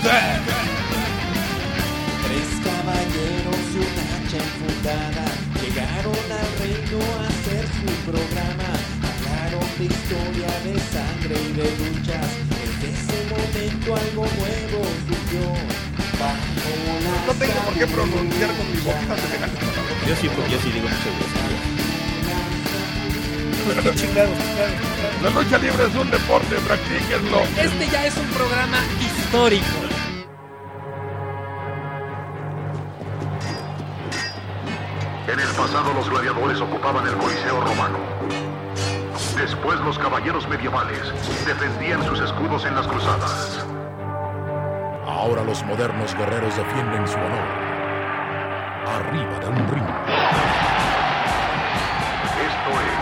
Tres caballeros y una hacha enfundada llegaron al reino a hacer su programa. Hablaron de historia, de sangre y de luchas. Desde ese momento algo nuevo surgió. No tengo por qué pronunciar con mi la Yo sí, yo sí digo muchas veces. Chingados. La lucha libre es un deporte, practíquenlo. Este ya es un programa histórico. Gladiadores ocupaban el Coliseo romano. Después los caballeros medievales defendían sus escudos en las cruzadas. Ahora los modernos guerreros defienden su honor. Arriba de un ring. Esto es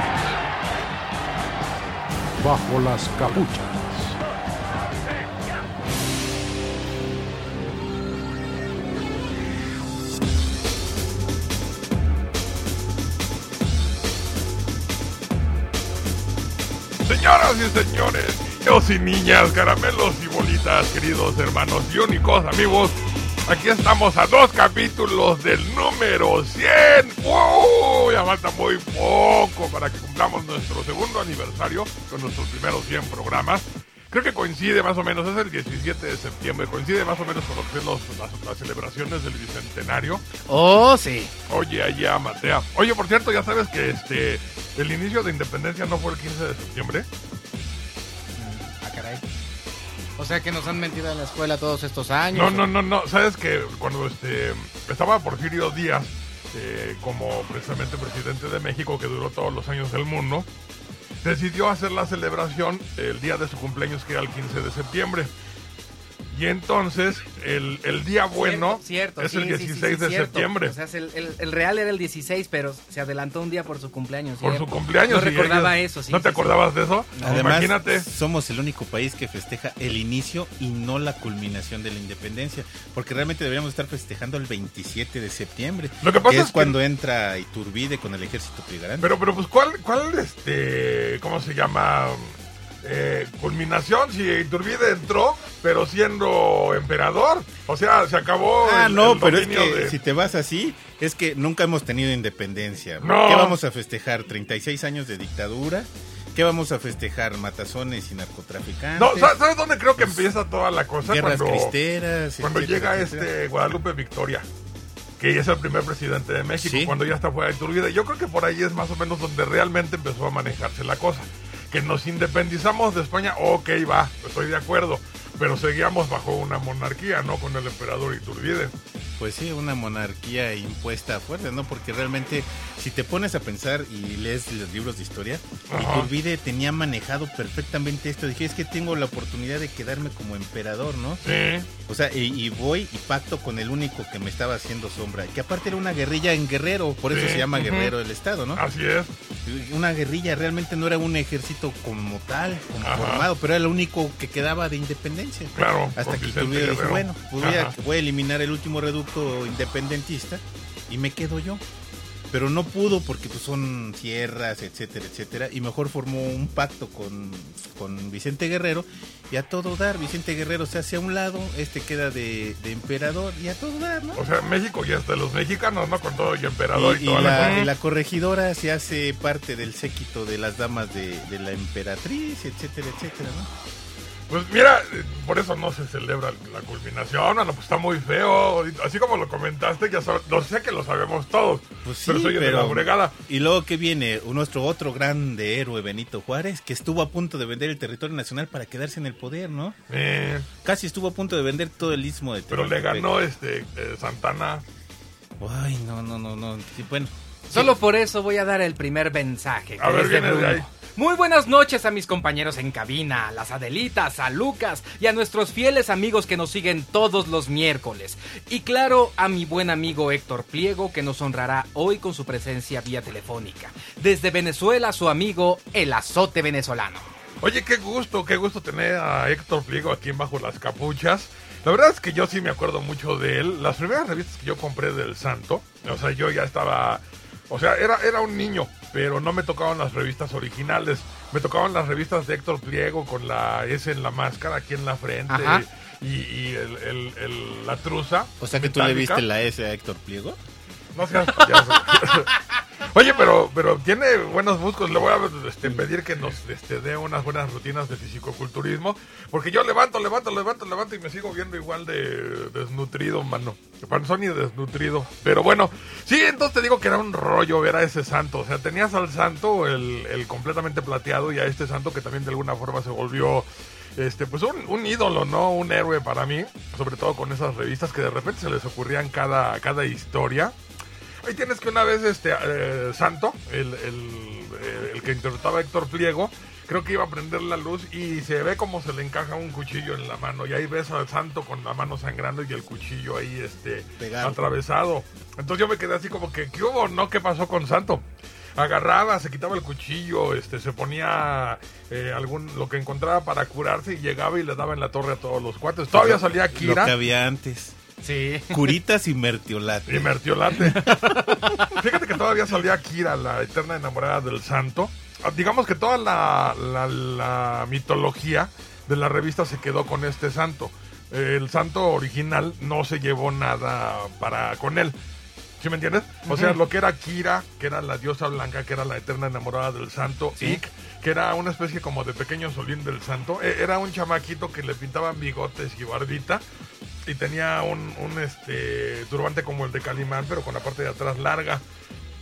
Bajo las capuchas. Y señores, niños y niñas, caramelos y bolitas, queridos hermanos y únicos amigos, aquí estamos a dos capítulos del número 100. ¡Wow! Ya falta muy poco para que cumplamos nuestro segundo aniversario con nuestros primeros 100 programas. Creo que coincide más o menos, es el 17 de septiembre, coincide más o menos con lo que son los- las, las celebraciones del Bicentenario. Oh, sí. Oye, allá, Matea. Oye, por cierto, ya sabes que este el inicio de independencia no fue el 15 de septiembre. O sea que nos han mentido en la escuela todos estos años. No, no, no, no. Sabes que cuando este estaba Porfirio Díaz eh, como precisamente presidente de México, que duró todos los años del mundo, decidió hacer la celebración el día de su cumpleaños, que era el 15 de septiembre. Y entonces, el, el día bueno Cierto, es sí, el sí, sí, 16 sí, de cierto. septiembre. O sea, el, el- el real era el 16, pero se adelantó un día por su cumpleaños. por ¿sí? su cumpleaños. No recordaba eso, sí. ¿No te sí, sí. acordabas de eso? Además, Imagínate. somos el único país que festeja el inicio y no la culminación de la independencia, porque realmente deberíamos estar festejando el 27 de septiembre, Lo que pasa es, es que- cuando entra Iturbide con el ejército trigarante. Pero, pero pues, ¿cuál, cuál, este, cómo se llama? Eh, culminación, si Iturbide entró, pero siendo emperador. O sea, se acabó Ah, el- no, el pero es que de- si te vas así, es que nunca hemos tenido independencia. No. ¿Qué vamos a festejar? ¿36 años de dictadura? ¿Qué vamos a festejar? ¿Matazones y narcotraficantes? No, ¿sabes, sabes dónde creo que empieza toda la cosa? Guerras cuando cristeras. cuando etcétera, llega etcétera. este Guadalupe Victoria, que es el primer presidente de México, Sí. cuando ya está fuera de Iturbide. Yo creo que por ahí es más o menos donde realmente empezó a manejarse la cosa. Que nos independizamos de España, ok, va, estoy de acuerdo. Pero seguíamos bajo una monarquía, ¿no? Con el emperador Iturbide. Pues sí, una monarquía impuesta a fuerza, ¿no? Porque realmente, si te pones a pensar y lees los libros de historia, Ajá. Iturbide tenía manejado perfectamente esto. Dije, es que tengo la oportunidad de quedarme como emperador, ¿no? Sí. O sea, y, y voy y pacto con el único que me estaba haciendo sombra. Que aparte era una guerrilla en Guerrero, por eso Sí, se llama. Guerrero el Estado, ¿no? Así es. Una guerrilla, realmente no era un ejército como tal, como Ajá. formado, pero era lo único que quedaba de independencia. Claro. Hasta que Iturbide dijo, bueno, pues voy a, Ajá. voy a eliminar el último reducto independentista y me quedo yo. Pero no pudo porque pues, son tierras, etcétera, etcétera. Y mejor formó un pacto con, con Vicente Guerrero y a todo dar. Vicente Guerrero se hace a un lado, este queda de, de emperador y a todo dar, ¿no? O sea, México está de los mexicanos, ¿no? Con todo y emperador y, Y, y la, la, y la corregidora se hace parte del séquito de las damas de, de la emperatriz, etcétera, etcétera, ¿no? Pues mira, eh, por eso no se celebra la culminación, no, pues está muy feo. Así como lo comentaste, ya sab- lo sé que lo sabemos todos. Pues sí, pero soy de la pero... bregada. Y luego que viene nuestro otro grande héroe, Benito Juárez, que estuvo a punto de vender el territorio nacional para quedarse en el poder, ¿no? Eh, Casi estuvo a punto de vender todo el istmo de pero le ganó este eh, Santana. Ay, no, no, no, no. Sí, bueno, Solo por eso voy a dar el primer mensaje. A ver, es de viene de ahí. Muy buenas noches a mis compañeros en cabina, a las Adelitas, a Lucas y a nuestros fieles amigos que nos siguen todos los miércoles. Y claro, a mi buen amigo Héctor Pliego que nos honrará hoy con su presencia vía telefónica. Desde Venezuela, su amigo El Azote Venezolano. Oye, qué gusto, qué gusto tener a Héctor Pliego aquí Bajo las Capuchas. La verdad es que yo sí me acuerdo mucho de él. Las primeras revistas que yo compré del Santo, o sea, yo ya estaba, o sea, era, era un niño, pero no me tocaban las revistas originales. Me tocaban las revistas de Héctor Pliego con la S en la máscara aquí en la frente. Ajá. y, y el, el- el- la truza. O sea que tú le metálica. viste la S a Héctor Pliego. No seas payaso. Oye, pero, pero tiene buenos músculos. Le voy a este, pedir que nos este, dé unas buenas rutinas de fisicoculturismo. Porque yo levanto, levanto, levanto, levanto y me sigo viendo igual de desnutrido, mano. Panzón y desnutrido. Pero bueno, sí, entonces te digo que era un rollo ver a ese santo. O sea, tenías al santo, el, el completamente plateado, y a este santo que también de alguna forma se volvió este pues un, un ídolo, ¿no? Un héroe para mí, sobre todo con esas revistas que de repente se les ocurrían cada, cada historia. Ahí tienes que una vez este eh, Santo, el, el, eh, el que interpretaba a Héctor Pliego, creo que iba a prender la luz y se ve como se le encaja un cuchillo en la mano. Y ahí ves al Santo con la mano sangrando y el cuchillo ahí este Pegado. atravesado. Entonces yo me quedé así como que, ¿qué hubo? ¿No? ¿Qué pasó con Santo? Agarraba, se quitaba el cuchillo, este, se ponía eh, algún lo que encontraba para curarse y llegaba y le daba en la torre a todos los cuates. Todavía salía Lo Kira. que había antes. Sí. Curitas y mertiolate. Y Mertiolate. Fíjate que todavía salía Kira, la eterna enamorada del santo. Ah, Digamos que toda la, la- la mitología de la revista se quedó con este santo. El santo original no se llevó nada para con él. ¿Sí me entiendes? O sea, lo que era Kira, que era la diosa blanca, que era la eterna enamorada del santo, Ik, que era una especie como de pequeño solín del santo, e- era un chamaquito que le pintaban bigotes y barbita y tenía un, un, este turbante como el de Calimán, pero con la parte de atrás larga.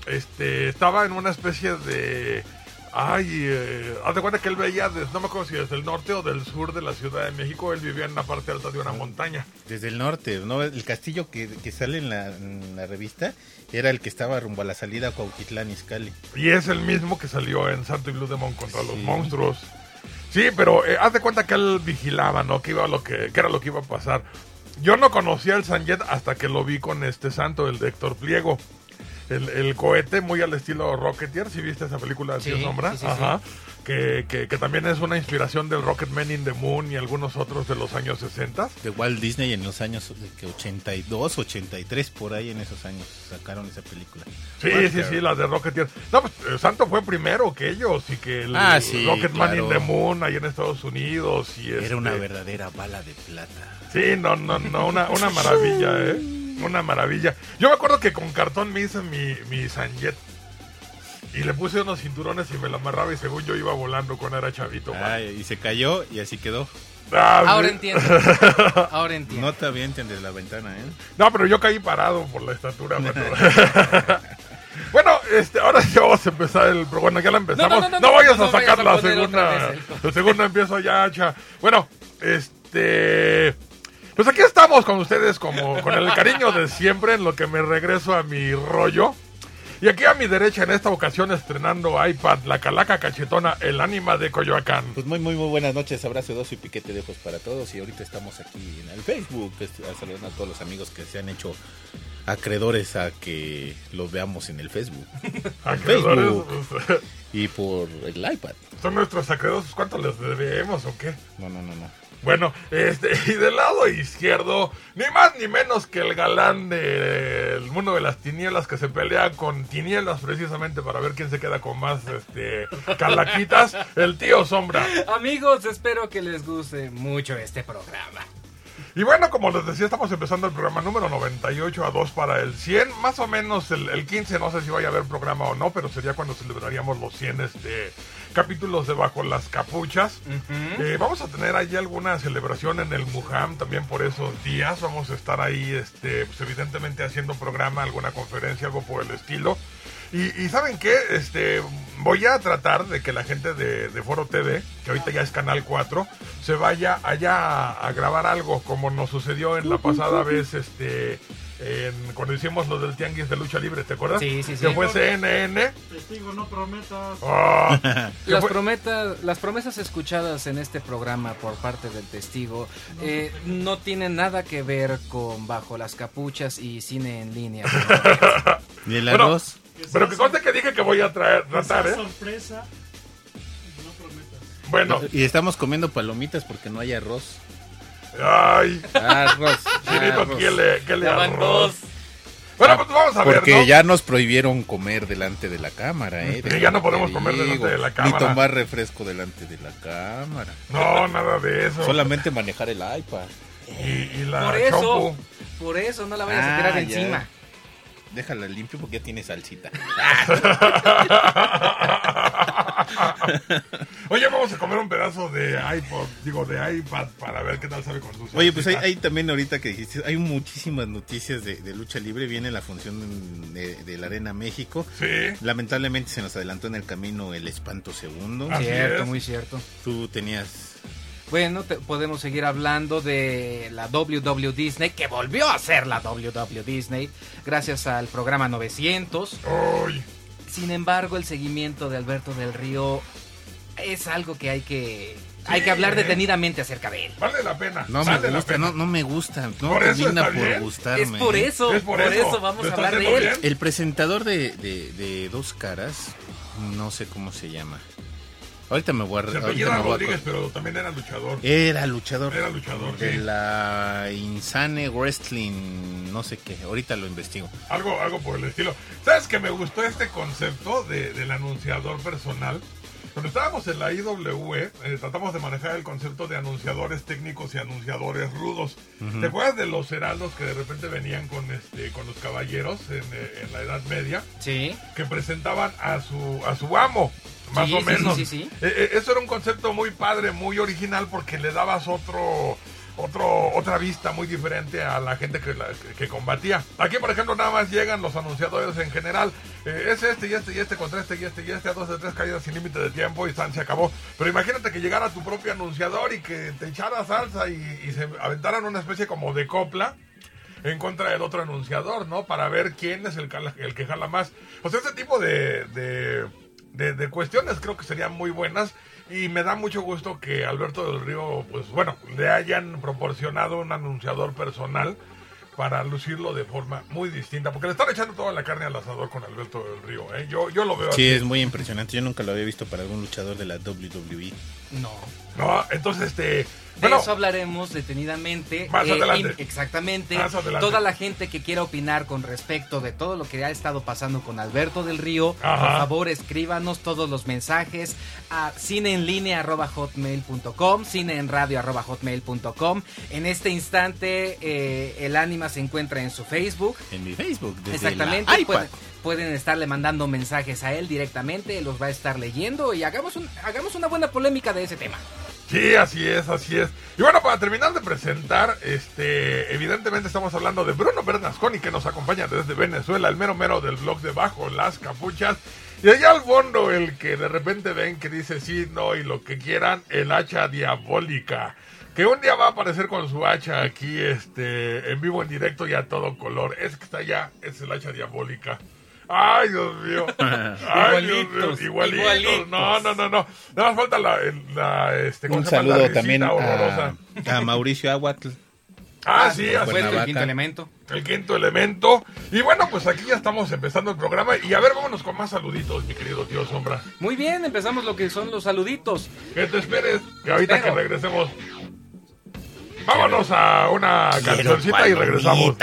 Este, estaba en una especie de ay, eh, haz de cuenta que él veía desde, no me acuerdo si desde el norte o del sur de la Ciudad de México, él vivía en la parte alta de una montaña. Desde el norte, ¿no? El castillo que, que sale en la, en la revista era el que estaba rumbo a la salida a Cuautitlán Izcalli. Y es el mismo que salió en Santo y Blue Demon contra los monstruos. Sí, pero eh, haz de cuenta que él vigilaba, ¿no? Que, iba lo que, que era lo que iba a pasar. Yo no conocía el Sanjet hasta que lo vi con este santo, el de Héctor Pliego. El, el cohete, muy al estilo Rocketeer, si viste esa película de Sí, Tío Sombra? sí, sí, Ajá. Que, que, que también es una inspiración del Rocketman in the Moon y algunos otros de los años 60. De Walt Disney en los años de que 82, 83, por ahí en esos años sacaron esa película. Sí, sí, sí, las de Rocketeer. No, pues el Santo fue primero que ellos y que el Ah, sí, Rocketman claro. in the Moon ahí en Estados Unidos. Y Era una este- verdadera bala de plata. Sí, no, no, no, una, una maravilla, ¿eh? Una maravilla. Yo me acuerdo que con cartón me hice mi, mi Sanjet. Y le puse unos cinturones y me lo amarraba y según yo iba volando cuando era chavito. man. Ay, y se cayó y así quedó. Ah, Ahora entiendo. Ahora entiendo. No te avienten desde la ventana, ¿eh? No, pero yo caí parado por la estatura. pero- bueno, este, ahora sí vamos a empezar el... pero Bueno, ya la empezamos. No, No, no, no, no, vayas no a sacar vayas a la segunda. La segunda empiezo ya, cha. Bueno, este... Pues aquí estamos con ustedes como con el cariño de siempre en lo que me regreso a mi rollo. Y aquí a mi derecha en esta ocasión estrenando iPad, la calaca cachetona, el ánima de Coyoacán. Pues muy, muy, muy buenas noches, abrazo dos y piquete de ojos para todos. Y ahorita estamos aquí en el Facebook, saludando a todos los amigos que se han hecho acreedores a que los veamos en el Facebook Acreedores, Facebook. pues, y por el iPad. Son nuestros acreedores, ¿cuánto les debemos o qué? No, no, no, no. Bueno, este, y del lado izquierdo, ni más ni menos que el galán del mundo de las tinieblas que se pelea con tinieblas precisamente para ver quién se queda con más este calaquitas, el tío Sombra. Amigos, espero que les guste mucho este programa. Y bueno, como les decía, estamos empezando el programa número 98 a 2 para el 100. Más o menos el, el 15, no sé si vaya a haber programa o no, pero sería cuando celebraríamos los 100 este, capítulos de Bajo las Capuchas. Eh, vamos a tener ahí alguna celebración en el Mujam también por esos días. Vamos a estar ahí, este, pues, evidentemente haciendo programa, alguna conferencia, algo por el estilo. Y, y ¿saben qué? Este, voy a tratar de que la gente de, de Foro TV, que ahorita ya es Canal 4, se vaya allá a, a grabar algo, como nos sucedió en la pasada vez, este, en- cuando hicimos lo del Tianguis de Lucha Libre, ¿te acuerdas? Sí, sí, sí. Que fue CNN. Testigo, no prometas. Ah, Las, fue- prometa- las promesas escuchadas en este programa por parte del testigo eh, no tienen nada que ver con Bajo las Capuchas y cine en línea. Ni el Bueno, arroz. Pero que conste que dije que voy a traer, tratar, ¿eh? sorpresa. No prometas. Bueno, Y estamos comiendo palomitas porque no hay arroz. Ay, Arroz. Chinito. ¿qué le, qué le arroz? dos. Bueno, pues vamos a ver, Porque ¿no? ya nos prohibieron comer delante de la cámara, ¿eh? Que ya no podemos comer delante de la Ni cámara. tomar refresco delante de la cámara. No, nada de eso. Solamente manejar el iPad. y, y la Por eso, por eso no la vayas a Ah, tirar ya. encima. Déjala limpio porque ya tiene salsita. Oye, vamos a comer un pedazo de iPod, digo, de iPad para ver qué tal sabe con su Oye, pues hay, hay también ahorita que dijiste, hay muchísimas noticias de, de lucha libre. Viene la función de, de la Arena México. Sí, Lamentablemente se nos adelantó en el camino el espanto segundo. Así cierto, es. muy cierto. Tú tenías... Bueno, te- podemos seguir hablando de la WW Disney, que volvió a ser la WW Disney, gracias al programa 900. Uy, Sin embargo, el seguimiento de Alberto del Río es algo que hay que, hay que hablar detenidamente acerca de él. vale la pena. No me vale la gusta, pena. no, no me gusta. No Por eso termina está por bien. gustarme. Es por eso, Es por por, eso. eso. vamos a hablar de él. bien. El presentador de, de, de Dos Caras, no sé cómo se llama. Ahorita me voy a... Se apellida Rodríguez, pero también era luchador. Era luchador. Era luchador, De sí. la Insane Wrestling, no sé qué. Ahorita lo investigo. Algo, algo por el estilo. ¿Sabes que me gustó este concepto de, del anunciador personal? Cuando estábamos en la IWE, eh, tratamos de manejar el concepto de anunciadores técnicos y anunciadores rudos. ¿Te acuerdas de los heraldos que de repente venían con este con los caballeros en, eh, en la Edad Media? Sí, Que presentaban a su, a su amo, más Sí, o sí, menos. sí, sí, sí. Eh, eh, eso era un concepto muy padre, muy original, porque le dabas otro, otro, otra vista muy diferente a la gente que, la- que- combatía. Aquí, por ejemplo, nada más llegan los anunciadores en general. eh, es este y este y este contra este y este y este, a dos de tres caídas sin límite de tiempo y San se acabó. Pero imagínate que llegara tu propio anunciador y que te echara salsa y, y se aventaran una especie como de copla en contra del otro anunciador, ¿no? Para ver quién es el, el que jala más. O sea, ese tipo de, de, de- de cuestiones creo que serían muy buenas. Y me da mucho gusto que Alberto del Río, pues bueno, le hayan proporcionado un anunciador personal para lucirlo de forma muy distinta. Porque le están echando toda la carne al asador con Alberto del Río, ¿eh? Yo, yo lo veo Sí, así. es muy impresionante. Yo nunca lo había visto para algún luchador de la WWE. no. No, entonces, este... De Bueno, eso hablaremos detenidamente. Más adelante. in- exactamente. Más adelante. Toda la gente que quiera opinar con respecto de todo lo que ha estado pasando con Alberto del Río, Ajá. por favor escríbanos todos los mensajes a cineenlinea.hotmail.com, cineenradio.hotmail.com. En este instante, eh, el ánima se encuentra en su Facebook. En mi Facebook, desde Exactamente. la iPad. Pueden, pueden estarle mandando mensajes a él directamente, él los va a estar leyendo y hagamos, un, hagamos una buena polémica de ese tema. Sí, así es, así es. Y bueno, para terminar de presentar, este, evidentemente estamos hablando de Bruno Bernasconi, que nos acompaña desde Venezuela, el mero mero del blog de Bajo Las Capuchas. Y allá al fondo, el que de repente ven que dice sí, no y lo que quieran, el hacha diabólica. Que un día va a aparecer con su hacha aquí, este, en vivo, en directo y a todo color. Es que está allá, es el hacha diabólica. Ay, Dios mío. Ay, Dios mío. Igualitos, Igualitos. igualitos. No, no, no, no. Nada más falta la, este, ¿cómo Un saludo también horrorosa. a, a Mauricio Aguatl. Ah, sí, Por así supuesto, el quinto elemento. el quinto elemento. Y bueno, pues aquí ya estamos empezando el programa. Y a ver, vámonos con más saluditos, mi querido tío Sombra. Muy bien, empezamos lo que son los saluditos. Que te esperes, que ahorita Espero. que regresemos. Vámonos a una cancioncita y regresamos.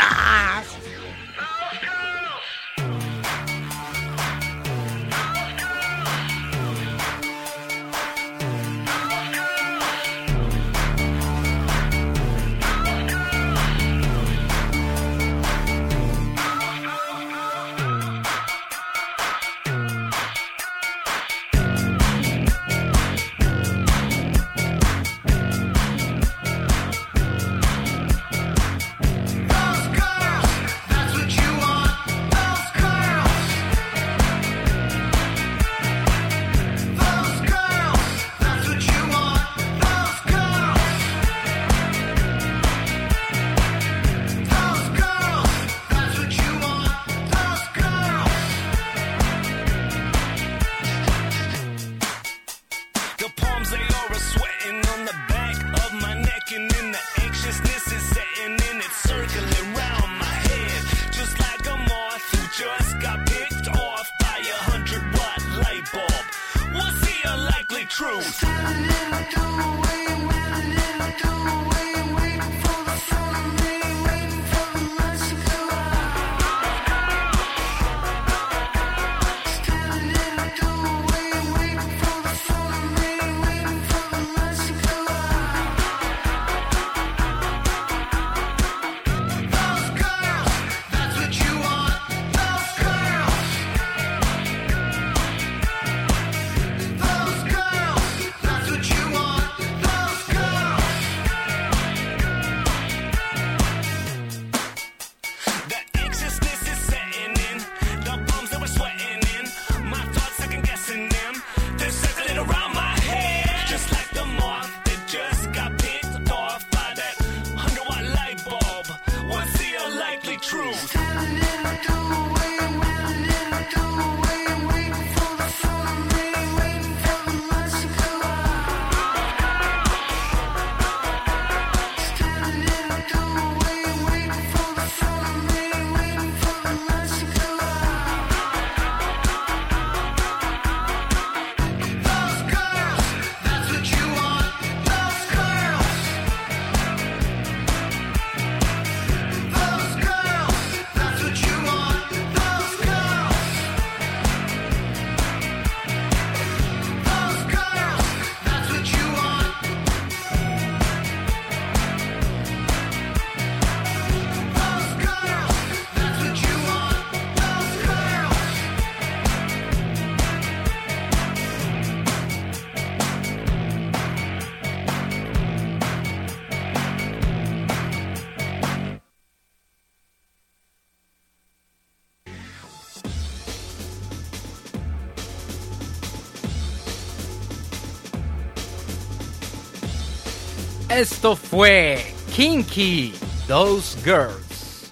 Esto fue Kinky, Those Girls.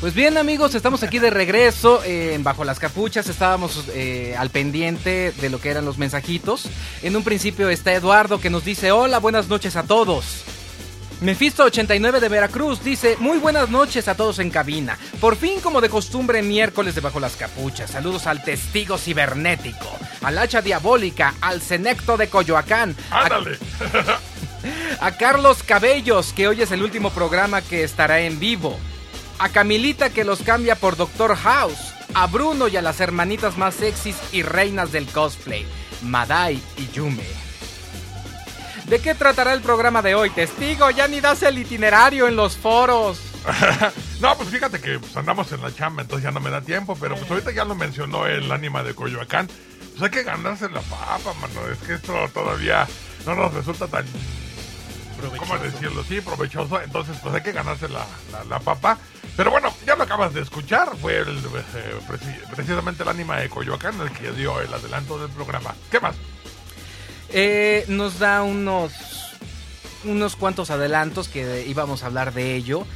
Pues bien amigos, estamos aquí de regreso eh, Bajo las Capuchas, estábamos eh, al pendiente de lo que eran los mensajitos. En un principio está Eduardo que nos dice hola, buenas noches a todos. Mefisto89 de Veracruz dice, muy buenas noches a todos en cabina. Por fin, como de costumbre, miércoles de Bajo las Capuchas. Saludos al testigo cibernético, al hacha diabólica, al cenecto de Coyoacán. Ándale. A Carlos Cabellos, que hoy es el último programa que estará en vivo. A Camilita, que los cambia por Doctor House. A Bruno y a las hermanitas más sexys y reinas del cosplay, Madai y Yume. ¿De qué tratará el programa de hoy? Testigo, ya ni das el itinerario en los foros. No, pues fíjate que pues, andamos en la chamba, entonces ya no me da tiempo, pero pues ahorita ya lo mencionó el ánima de Coyoacán. Pues hay que ganarse la papa, mano. Es que esto todavía no nos resulta tan, ¿cómo decirlo? Sí, provechoso. Entonces, pues hay que ganarse la, la- la papa. Pero bueno, ya lo acabas de escuchar. Fue el, eh, preci- precisamente el ánima de Coyoacán el que dio el adelanto del programa. ¿Qué más? Eh, nos da unos unos cuantos adelantos que íbamos a hablar de ello.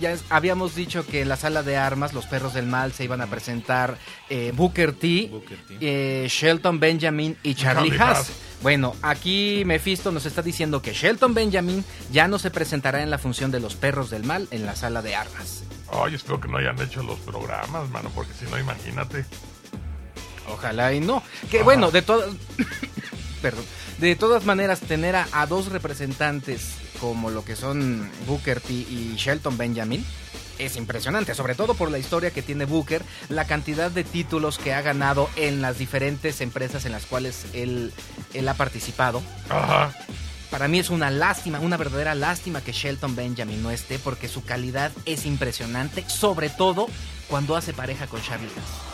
Ya es- habíamos dicho que en la sala de armas los perros del mal se iban a presentar eh, Booker T, Booker T. eh, Shelton Benjamin y Charlie, Charlie Haas. Haas. Bueno, aquí Mephisto nos está diciendo que Shelton Benjamin ya no se presentará en la función de los perros del mal en la sala de armas. Ay, espero que no hayan hecho los programas, mano, porque si no, imagínate. Ojalá y no. Que Ajá. bueno, de todas. De todas maneras, tener a, a dos representantes como lo que son Booker T y Shelton Benjamin es impresionante, sobre todo por la historia que tiene Booker, la cantidad de títulos que ha ganado en las diferentes empresas en las cuales él, él ha participado. Ajá. Para mí es una lástima, una verdadera lástima que Shelton Benjamin no esté porque su calidad es impresionante, sobre todo cuando hace pareja con Charlie.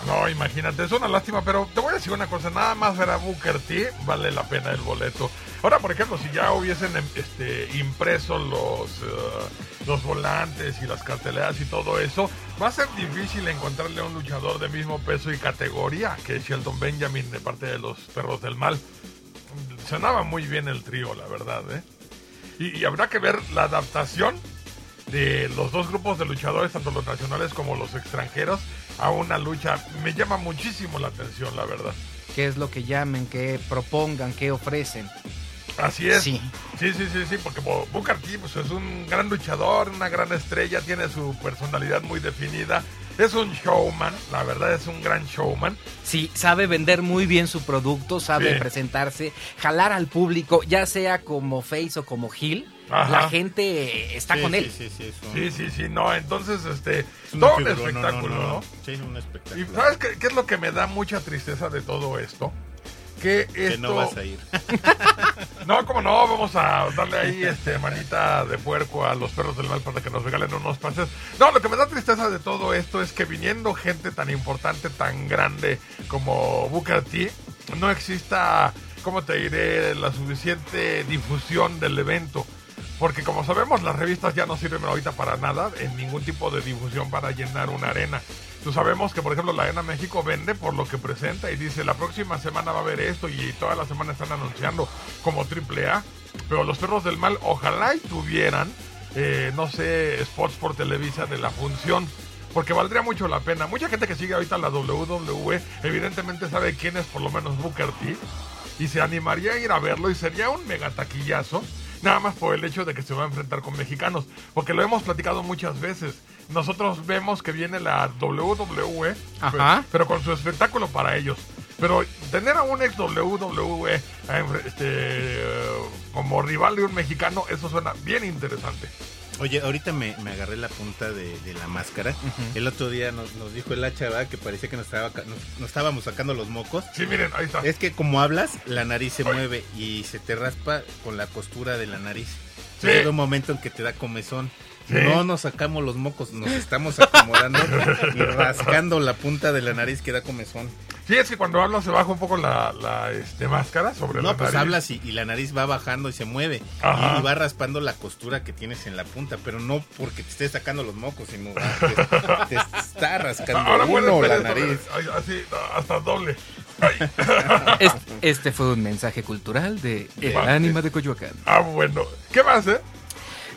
No, imagínate, es una lástima, pero te voy a decir una cosa, nada más ver a Booker T vale la pena el boleto. Ahora, por ejemplo, si ya hubiesen em, este, impreso los, eh, los volantes y las carteleras y todo eso, va a ser difícil encontrarle a un luchador de mismo peso y categoría que Sheldon Benjamin de parte de los Perros del Mal. Sonaba muy bien el trío, la verdad, ¿eh? Y, habrá que ver la adaptación de los dos grupos de luchadores, tanto los nacionales como los extranjeros, a una lucha. Me llama muchísimo la atención, la verdad. qué es lo que llamen, qué propongan, qué ofrecen. Así es. Sí. Sí, sí, sí, sí, porque Bo- Booker T pues, es un gran luchador, una gran estrella, tiene su personalidad muy definida. Es un showman, la verdad es un gran showman. Sí, sabe vender muy bien su producto, sabe Sí. presentarse, jalar al público, ya sea como face o como heel. Ajá. La gente está Sí, con sí, él. Sí, sí, un, Sí, sí, sí, no, entonces, este, es un todo un espectáculo, ¿no? Sí, un Y espectáculo. ¿sabes qué, qué es lo que me da mucha tristeza de todo esto? Que esto... Que no vas a ir. No, como no, vamos a darle ahí este manita de puerco a los perros del mal para que nos regalen unos pases. No, lo que me da tristeza de todo esto es que viniendo gente tan importante, tan grande como Booker T, no exista, ¿cómo te diré?, la suficiente difusión del evento. Porque como sabemos, las revistas ya no sirven ahorita para nada, en ningún tipo de difusión para llenar una arena. Tú sabemos que, por ejemplo, la Arena México vende por lo que presenta y dice, la próxima semana va a haber esto y toda la semana están anunciando como triple A. Pero los perros del mal, ojalá y tuvieran, eh, no sé, spots por Televisa de la función. Porque valdría mucho la pena. Mucha gente que sigue ahorita la WWE, evidentemente sabe quién es por lo menos Booker T. Y se animaría a ir a verlo y sería un mega taquillazo. Nada más por el hecho de que se va a enfrentar con mexicanos. Porque lo hemos platicado muchas veces. Nosotros vemos que viene la WWE, Ajá. pero con su espectáculo para ellos. Pero tener a un ex WWE eh, este, eh, como rival de un mexicano, eso suena bien interesante. Oye, ahorita me, me agarré la punta de, de la máscara. El otro día nos, nos dijo el hacha ¿verdad? que parecía que nos, estaba, nos, nos estábamos sacando los mocos. Sí, miren, ahí está. Es que como hablas, la nariz se mueve y se te raspa con la costura de la nariz. Sí. Llega un momento en que te da comezón. Sí. No nos sacamos los mocos, nos estamos acomodando y rascando la punta de la nariz que da comezón. Sí, es que cuando hablas se baja un poco la, la, este, máscara sobre la No, pues nariz. hablas y, y la nariz va bajando y se mueve. Ajá. Y, y va raspando la costura que tienes en la punta, pero no porque te estés sacando los mocos, sino te, te está rascando Ahora uno la nariz. ay, Así, hasta doble. Este, este fue un mensaje cultural de El. Ánima de Coyoacán. Ah, bueno. ¿Qué más, eh?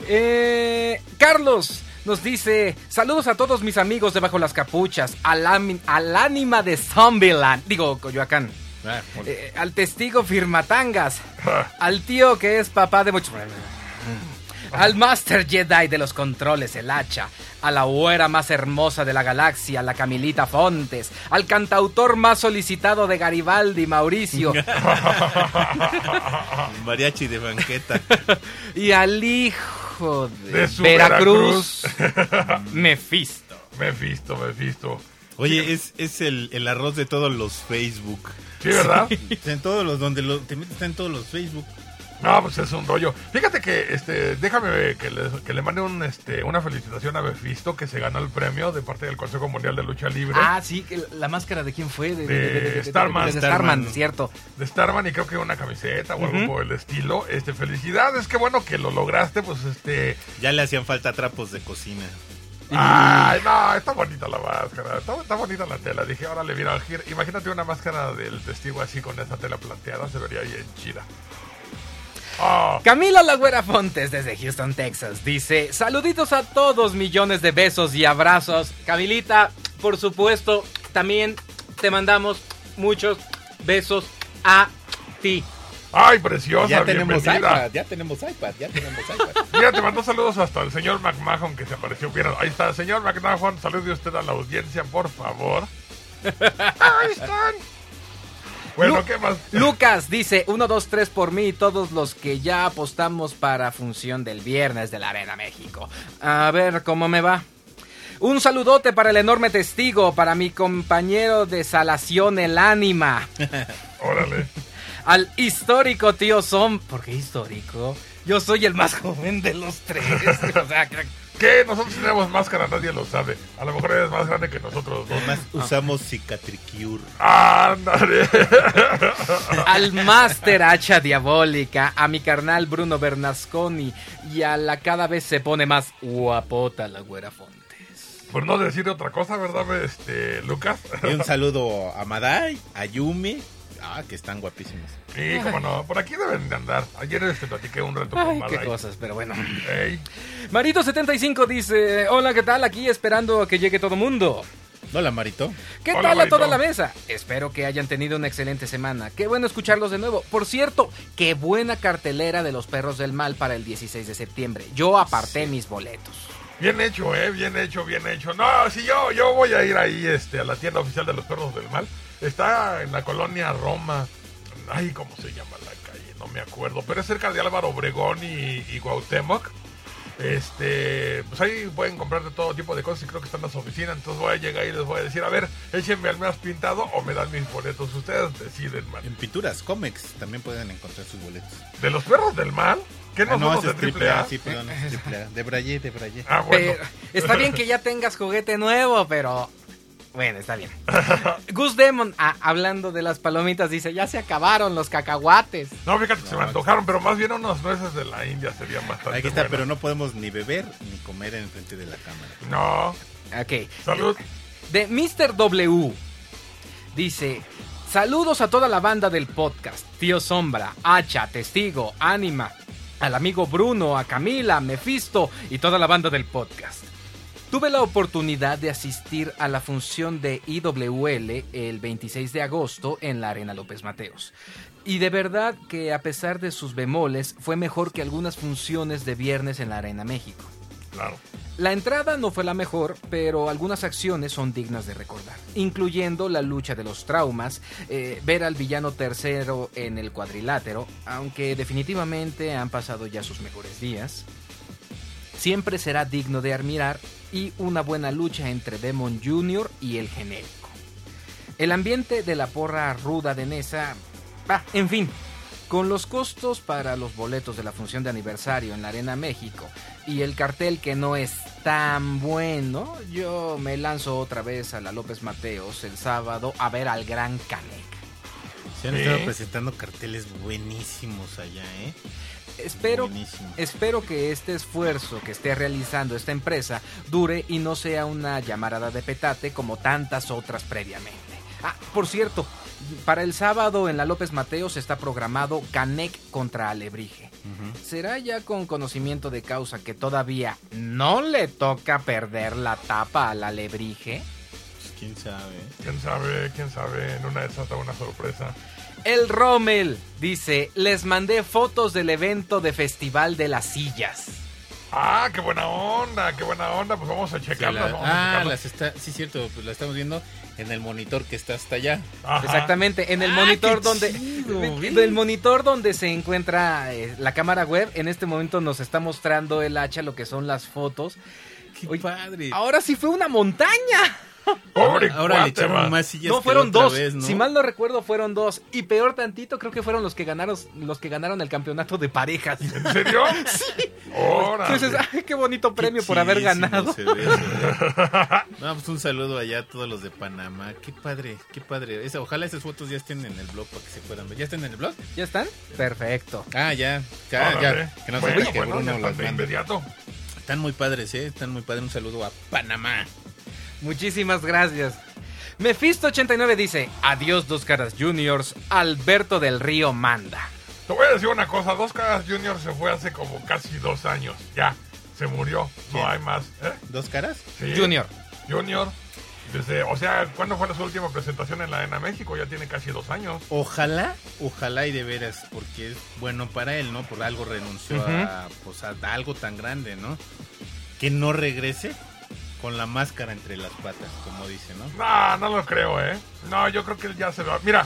Eh, Carlos nos dice, saludos a todos mis amigos de Bajo las Capuchas, al, al ánima de Zombieland, digo Coyoacán, Ah, bueno. eh, al testigo Firmatangas, al tío que es papá de muchos... Al Master Jedi de los controles, el hacha. A la güera más hermosa de la galaxia, la Camilita Fontes. Al cantautor más solicitado de Garibaldi, Mauricio. Mariachi de banqueta. y al hijo de, De su Veracruz, Mephisto. Mefisto, Mefisto. Oye, es, es el, el arroz de todos los Facebook. Sí, ¿verdad? Está en todos los donde lo, te metes está en todos los Facebook. No, pues es un rollo. Fíjate que, este, déjame que le, que le mande un, este, una felicitación a Mefisto que se ganó el premio de parte del Consejo Mundial de Lucha Libre. Ah, sí, que la máscara de quién fue? De, De Starman. de Starman, Starman. cierto. de Starman y creo que una camiseta o algo por el estilo. Este, felicidades, qué bueno que lo lograste, pues este. Ya le hacían falta trapos de cocina. Ay, no, está bonita la máscara, está, está bonita la tela. Dije, órale, mira, gir- imagínate una máscara del testigo así con esa tela planteada, se vería bien chida. Camila Lagüera Fontes desde Houston, Texas, dice, saluditos a todos, millones de besos y abrazos. Camilita, por supuesto, también te mandamos muchos besos a ti. ay, preciosa, ya tenemos bienvenida. iPad, ya tenemos iPad, ya tenemos iPad. Mira, te mandó saludos hasta el señor McMahon que se apareció. Mira, ahí está, señor McMahon, salude usted a la audiencia, por favor. Ahí están. Bueno, Lu- ¿qué más? Lucas dice, 1, 2, 3 por mí y todos los que ya apostamos para función del viernes de la Arena México. A ver cómo me va. Un saludote para el enorme testigo, para mi compañero de salación, el ánima. Órale. Al histórico tío Som. ¿Por qué histórico? Yo soy el más joven de los tres. O sea, que- ¿Qué? Nosotros tenemos máscara, nadie lo sabe. A lo mejor eres más grande que nosotros dos. Además, usamos Cicatricure. Ándale. al Master Hacha Diabólica, a mi carnal Bruno Bernasconi y a la cada vez se pone más guapota la güera Fontes. Por no decir otra cosa, ¿verdad, este, Lucas? Y un saludo a Madai, a Yumi. Ah, que están guapísimos. Sí, cómo no. Por aquí deben de andar. Ayer este platiqué un rato Ay, con qué Maday. cosas, pero bueno. Ey. Marito75 dice, hola, ¿qué tal? Aquí esperando a que llegue todo mundo. Hola, Marito. ¿Qué Hola, tal a toda la mesa? Espero que hayan tenido una excelente semana. Qué bueno escucharlos de nuevo. Por cierto, qué buena cartelera de los perros del mal para el 16 de septiembre. Yo aparté mis boletos. Bien hecho, eh, bien hecho, bien hecho. No, si yo, yo voy a ir ahí, este, a la tienda oficial de los perros del mal. Está en la colonia Roma. Ay, ¿cómo se llama la calle? No me acuerdo. Pero es cerca de Álvaro Obregón y, y Cuauhtémoc. Este, pues ahí pueden comprar de todo tipo de cosas y creo que están en las oficinas. Entonces voy a llegar y les voy a decir, a ver, échenme al más pintado o me dan mis boletos. Ustedes deciden, man. En Pinturas Comics también pueden encontrar sus boletos. ¿De los perros del mal? ¿Qué no, Ah, no, somos de triple A? Sí, perdón, es triple A. De Braille, de Braille. Ah, bueno. Pero, está bien que ya tengas juguete nuevo, pero... Bueno, está bien. Gus Demon, ah, hablando de las palomitas, dice, ya se acabaron los cacahuates. No, fíjate que se me antojaron, pero más bien unas nueces de la India serían bastante Aquí está, buenas. pero no podemos ni beber ni comer en frente de la cámara. No, Ok. salud. De Mr. W. Dice, saludos a toda la banda del podcast. Tío Sombra, Hacha, Testigo, Ánima, al amigo Bruno, a Camila, Mephisto y toda la banda del podcast. Tuve la oportunidad de asistir a la función de IWL el 26 de agosto en la Arena López Mateos. Y de verdad que a pesar de sus bemoles fue mejor que algunas funciones de viernes en la Arena México. Claro. La entrada no fue la mejor, pero algunas acciones son dignas de recordar, incluyendo la lucha de los traumas, eh, ver al villano tercero en el cuadrilátero, aunque definitivamente han pasado ya sus mejores días. Siempre será digno de admirar y una buena lucha entre Demon Jr. y el genérico. El ambiente de la porra ruda de Nesa... Ah, en fin, con los costos para los boletos de la función de aniversario en la Arena México y el cartel que no es tan bueno, yo me lanzo otra vez a la López Mateos el sábado a ver al Gran Canek. Se han estado presentando carteles buenísimos allá, ¿eh? Espero, Buenísimo. espero que este esfuerzo que esté realizando esta empresa dure y no sea una llamarada de petate como tantas otras previamente. Ah, por cierto, Para el sábado en la López Mateos está programado Canec contra Alebrije. ¿Será ya con conocimiento de causa que todavía no le toca perder la tapa al Alebrije? Pues, quién sabe. ¿Quién sabe? ¿Quién sabe? En una de esas da una sorpresa. El Rommel dice, les mandé fotos del evento de Festival de las Sillas. Ah, qué buena onda, qué buena onda. Pues vamos a Sí, checarlas. la- vamos a ah, checarlas. las está, sí, cierto, pues la estamos viendo en el monitor que está hasta allá. Ajá. Exactamente, en el Ah, monitor qué donde del monitor donde se encuentra eh, la cámara web, en este momento nos está mostrando el hacha lo que son las fotos. Qué Oye, padre. Ahora sí fue una montaña. Pobre Ahora le echaron más sillas No que fueron dos, vez, ¿no? si mal no recuerdo fueron dos y peor tantito creo que fueron los que ganaron los que ganaron el campeonato de parejas. ¿En serio? sí. Órale. Entonces, ay, qué bonito Qué premio por haber ganado. se ve eso. No, pues un saludo allá a todos los de Panamá. Qué padre, qué padre. Esa, ojalá esas fotos ya estén en el blog para que se puedan ver. ¿Ya están en el blog? ¿Ya están? Perfecto. Ah, ya. Ya, Órale. ya. Que no bueno, que bueno, Bruno ya están de inmediato. Están muy padres, ¿eh? Están muy padres. Un saludo a Panamá. Muchísimas gracias. Mephisto89 dice, adiós dos caras juniors, Alberto del Río manda. Te voy a decir una cosa. Dos Caras Junior se fue hace como casi dos años. Ya, se murió. ¿Quién? No hay más. ¿Eh? ¿Dos caras? Sí. Junior. Junior. Desde, o sea, ¿cuándo fue su última presentación en la Arena México? Ya tiene casi dos años. Ojalá, ojalá y de veras, porque es bueno para él, ¿no? Por algo renunció a, pues, a algo tan grande, ¿no? Que no regrese con la máscara entre las patas, como dice, ¿no? No, no lo creo, ¿eh? No, yo creo que él ya se va. Mira,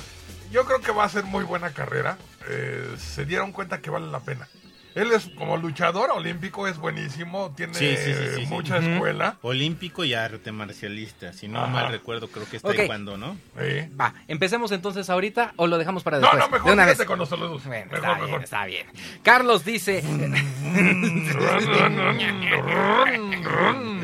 yo creo que va a ser muy buena carrera. Eh, se dieron cuenta que vale la pena. Él es como luchador olímpico, es buenísimo, tiene Sí, sí, sí, sí, sí. mucha escuela. Olímpico y arte marcialista, si no Ajá. mal recuerdo, creo que es Ok. taekwondo, ¿no? Sí. Va, empecemos entonces ahorita o lo dejamos para No, después. no, mejor de una vez. con los saludos. Bueno, mejor, está bien, mejor. está bien. Carlos dice,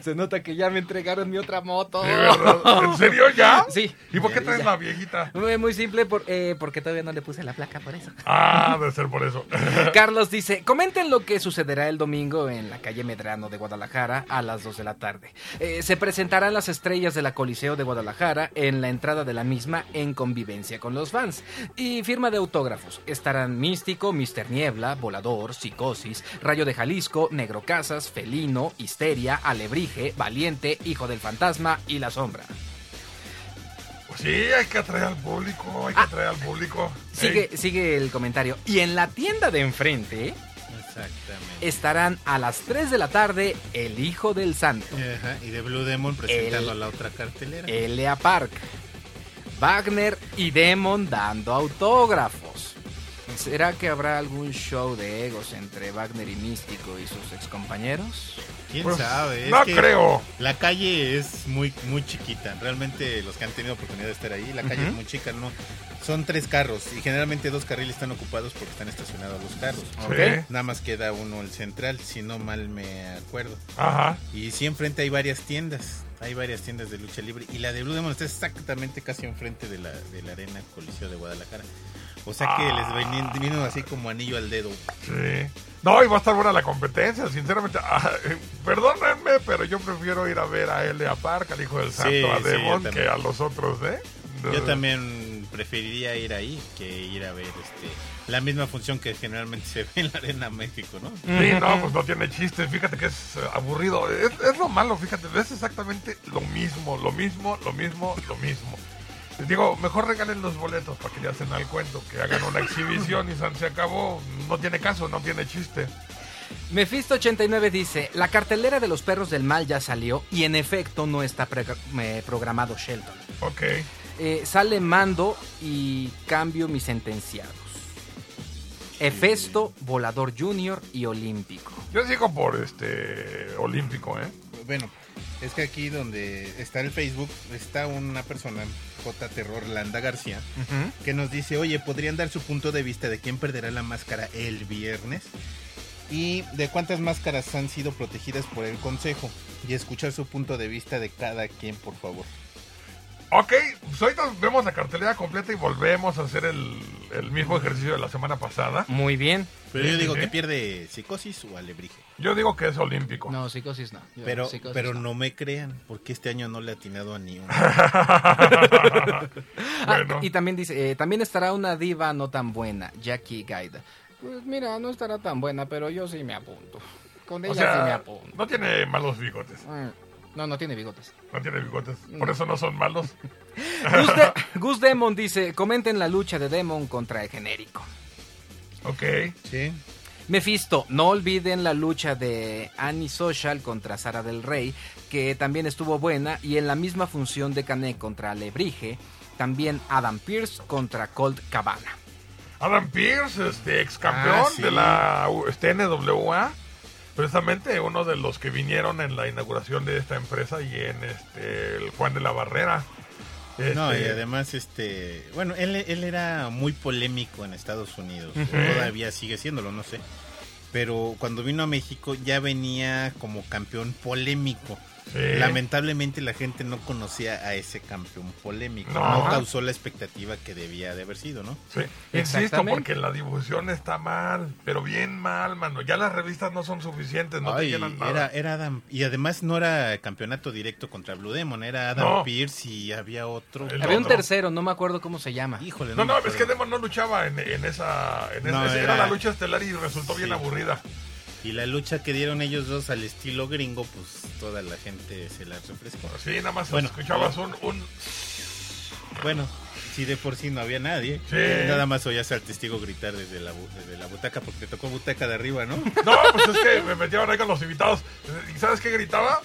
se nota que ya me entregaron mi otra moto. ¿De verdad? ¿En serio ya? Sí. ¿Y por qué traes ya. la viejita? Muy, muy simple por- eh, porque todavía no le puse la placa por eso. Ah, debe ser por eso. Carlos dice, comenten lo que sucederá el domingo en la calle Medrano de Guadalajara a las 2 de la tarde. Eh, se presentarán las estrellas de la Coliseo de Guadalajara en la entrada de la misma en convivencia con los fans. Y firma de autógrafos. Estarán Místico, Mister Niebla, Volador, Psicosis, Rayo de Jalisco, Negro Casas, Felino, Histeria, Valiente, Hijo del Fantasma y La Sombra. Pues sí, hay que atraer al público, hay que atraer al público. Ah. Sigue, sigue el comentario. Y en la tienda de enfrente Exactamente. estarán a las 3 de la tarde El Hijo del Santo. Ajá, y de Blue Demon presentando El- la otra cartelera. Elea Park, Wagner y Demon dando autógrafos. ¿Será que habrá algún show de egos entre Wagner y Místico y sus excompañeros? ¿Quién Pues, sabe? Es no que creo. La calle es muy muy chiquita. Realmente los que han tenido oportunidad de estar ahí, la calle Ujú. es muy chica, no. Son tres carros y generalmente dos carriles están ocupados porque están estacionados los carros. Sí. Nada más queda uno el central, si no mal me acuerdo. Ajá. Y sí, enfrente hay varias tiendas. Hay varias tiendas de lucha libre. Y la de Blue Demon está exactamente casi enfrente de la, de la Arena Coliseo de Guadalajara. O sea que les veni- vino así como anillo al dedo. Sí. No, y va a estar buena la competencia, sinceramente. Ah, eh, perdónenme, pero yo prefiero ir a ver a Elia Park, al hijo del santo, Sí, a sí, yo que a los otros, ¿eh? Yo también preferiría ir ahí que ir a ver este la misma función que generalmente se ve en la Arena México, ¿no? Sí, no, pues no tiene chiste. Fíjate que es eh, aburrido. Es, es lo malo, fíjate. Es exactamente lo mismo, lo mismo, lo mismo, lo mismo. Les digo, mejor regalen los boletos para que ya hacen al cuento, que hagan una exhibición y se acabó. No tiene caso, no tiene chiste. Mephisto89 dice, la cartelera de los perros del mal ya salió y en efecto no está eh, programado Shelton. Ok. Eh, sale Mando y cambio mis sentenciados. Hefesto, Volador Junior y Olímpico. Yo sigo por este olímpico, ¿eh? Bueno, es que aquí donde está el Facebook está una persona J Terror Landa García que nos dice, "Oye, podrían dar su punto de vista de quién perderá la máscara el viernes." Y de cuántas máscaras han sido protegidas por el consejo y escuchar su punto de vista de cada quien, por favor. Ok, pues ahorita vemos la cartelera completa y volvemos a hacer el, el mismo ejercicio de la semana pasada. Muy bien. Pero yo digo Sí. que pierde psicosis o alebrije. Yo digo que es olímpico. No, psicosis no. Yo- Pero, psicosis pero no me crean, porque este año no le ha atinado a ni uno. Ah, bueno, y también dice, eh, también estará una diva no tan buena, Jackie Gaida. Pues mira, no estará tan buena, pero yo sí me apunto. Con ella o sí me sea, apunto. no tiene malos bigotes. Mm, No, no tiene bigotes. No tiene bigotes. Por eso no son malos. Gus, De- Gus Demon dice, comenten la lucha de Demon contra el genérico. Ok. Sí. Mephisto, no olviden la lucha de Annie Social contra Sara del Rey, que también estuvo buena, y en la misma función de Canek contra Lebrige, también Adam Pierce contra Colt Cabana. Adam Pierce, este ex campeón Ah, sí. de la este, NWA, precisamente uno de los que vinieron en la inauguración de esta empresa y en este el Juan de la Barrera. No, Este, y además, este, bueno, él, él era muy polémico en Estados Unidos, todavía sigue siéndolo, no sé. Pero cuando vino a México ya venía como campeón polémico. Sí. Lamentablemente la gente no conocía a ese campeón polémico. No. No. causó la expectativa que debía de haber sido, ¿no? Sí, insisto, Exactamente. porque la difusión está mal, pero bien mal, mano. Ya las revistas no son suficientes, no te llenan nada. era, era Adam. Y además no era campeonato directo contra Blue Demon, era Adam No. Pierce y había otro. El Había un tercero, no me acuerdo cómo se llama. Híjole, No, no, es que. Demon no luchaba en, en esa... En No, esa- era... era- la lucha estelar y resultó bien aburrida. Y la lucha que dieron ellos dos al estilo gringo, pues toda la gente se la refrescó. Sí, nada más Bueno. escuchabas un... un Bueno, si de por sí no había nadie, Sí. nada más oías al testigo gritar desde la, desde la butaca, porque te tocó butaca de arriba, ¿no? No, pues es que me metieron ahí con los invitados. ¿Y sabes qué gritaba?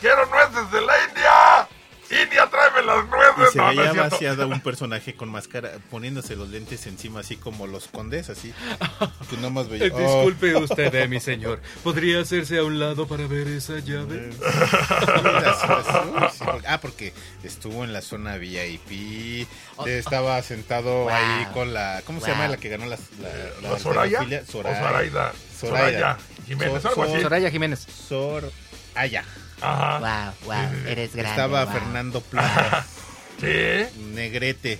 ¡Quiero nueces de la India! ¡India, tráeme las Y nueces! se No, no es veía vaciada un personaje con máscara, poniéndose los lentes encima, así como los condes, así. Que nada más veía. oh, usted, eh, mi señor. ¿Podría hacerse a un lado para ver esa llave? Ah, porque estuvo en la zona VIP, estaba sentado Wow. ahí con la, ¿cómo se llama la que ganó las, la, la ¿La Soraya? Soraya. Zoraida? Soraya. Soraya. Jiménez, Sor- algo así. Soraya Jiménez. Soraya. Ajá. Wow, wow, eres grande. Estaba wow. Fernando Plata, Sí, Negrete,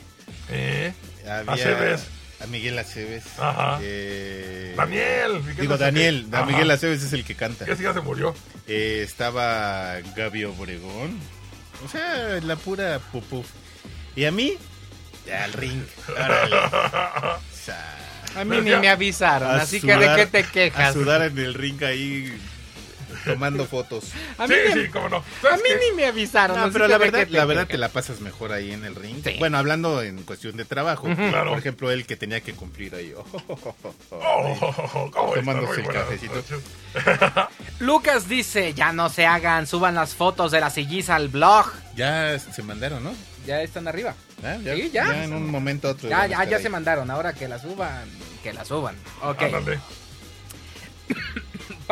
había Aceves. a Miguel Aceves. Ajá. eh, Daniel. Miguel Digo, Aceves. Daniel, a. Miguel Aceves es el que canta. Ese ya se murió. Eh, estaba Gaby Obregón. O sea, la pura pupuf. Y a mí, al ring. Órale. A mí Pues ni me avisaron, a así que de qué te A quejas. sudar en el ring ahí tomando fotos. A mí, sí, ni, sí, cómo no. a ¿Sabes mí qué? ni me avisaron. No, pero la verdad, la verdad te la pasas mejor ahí en el ring. Sí. Bueno, hablando en cuestión de trabajo. Claro. Por ejemplo, él que tenía que cumplir ahí. oh, oh, oh, oh, oh. Tomándose el cafecito. Lucas dice, ya no se hagan, suban las fotos de la silliza al blog. Ya se mandaron, ¿no? Ya están arriba. ¿Ah? Sí, ya. en un momento otro. Ya, ya, ya ahí. se mandaron, ahora que la suban, que la suban. Ok. Ándale.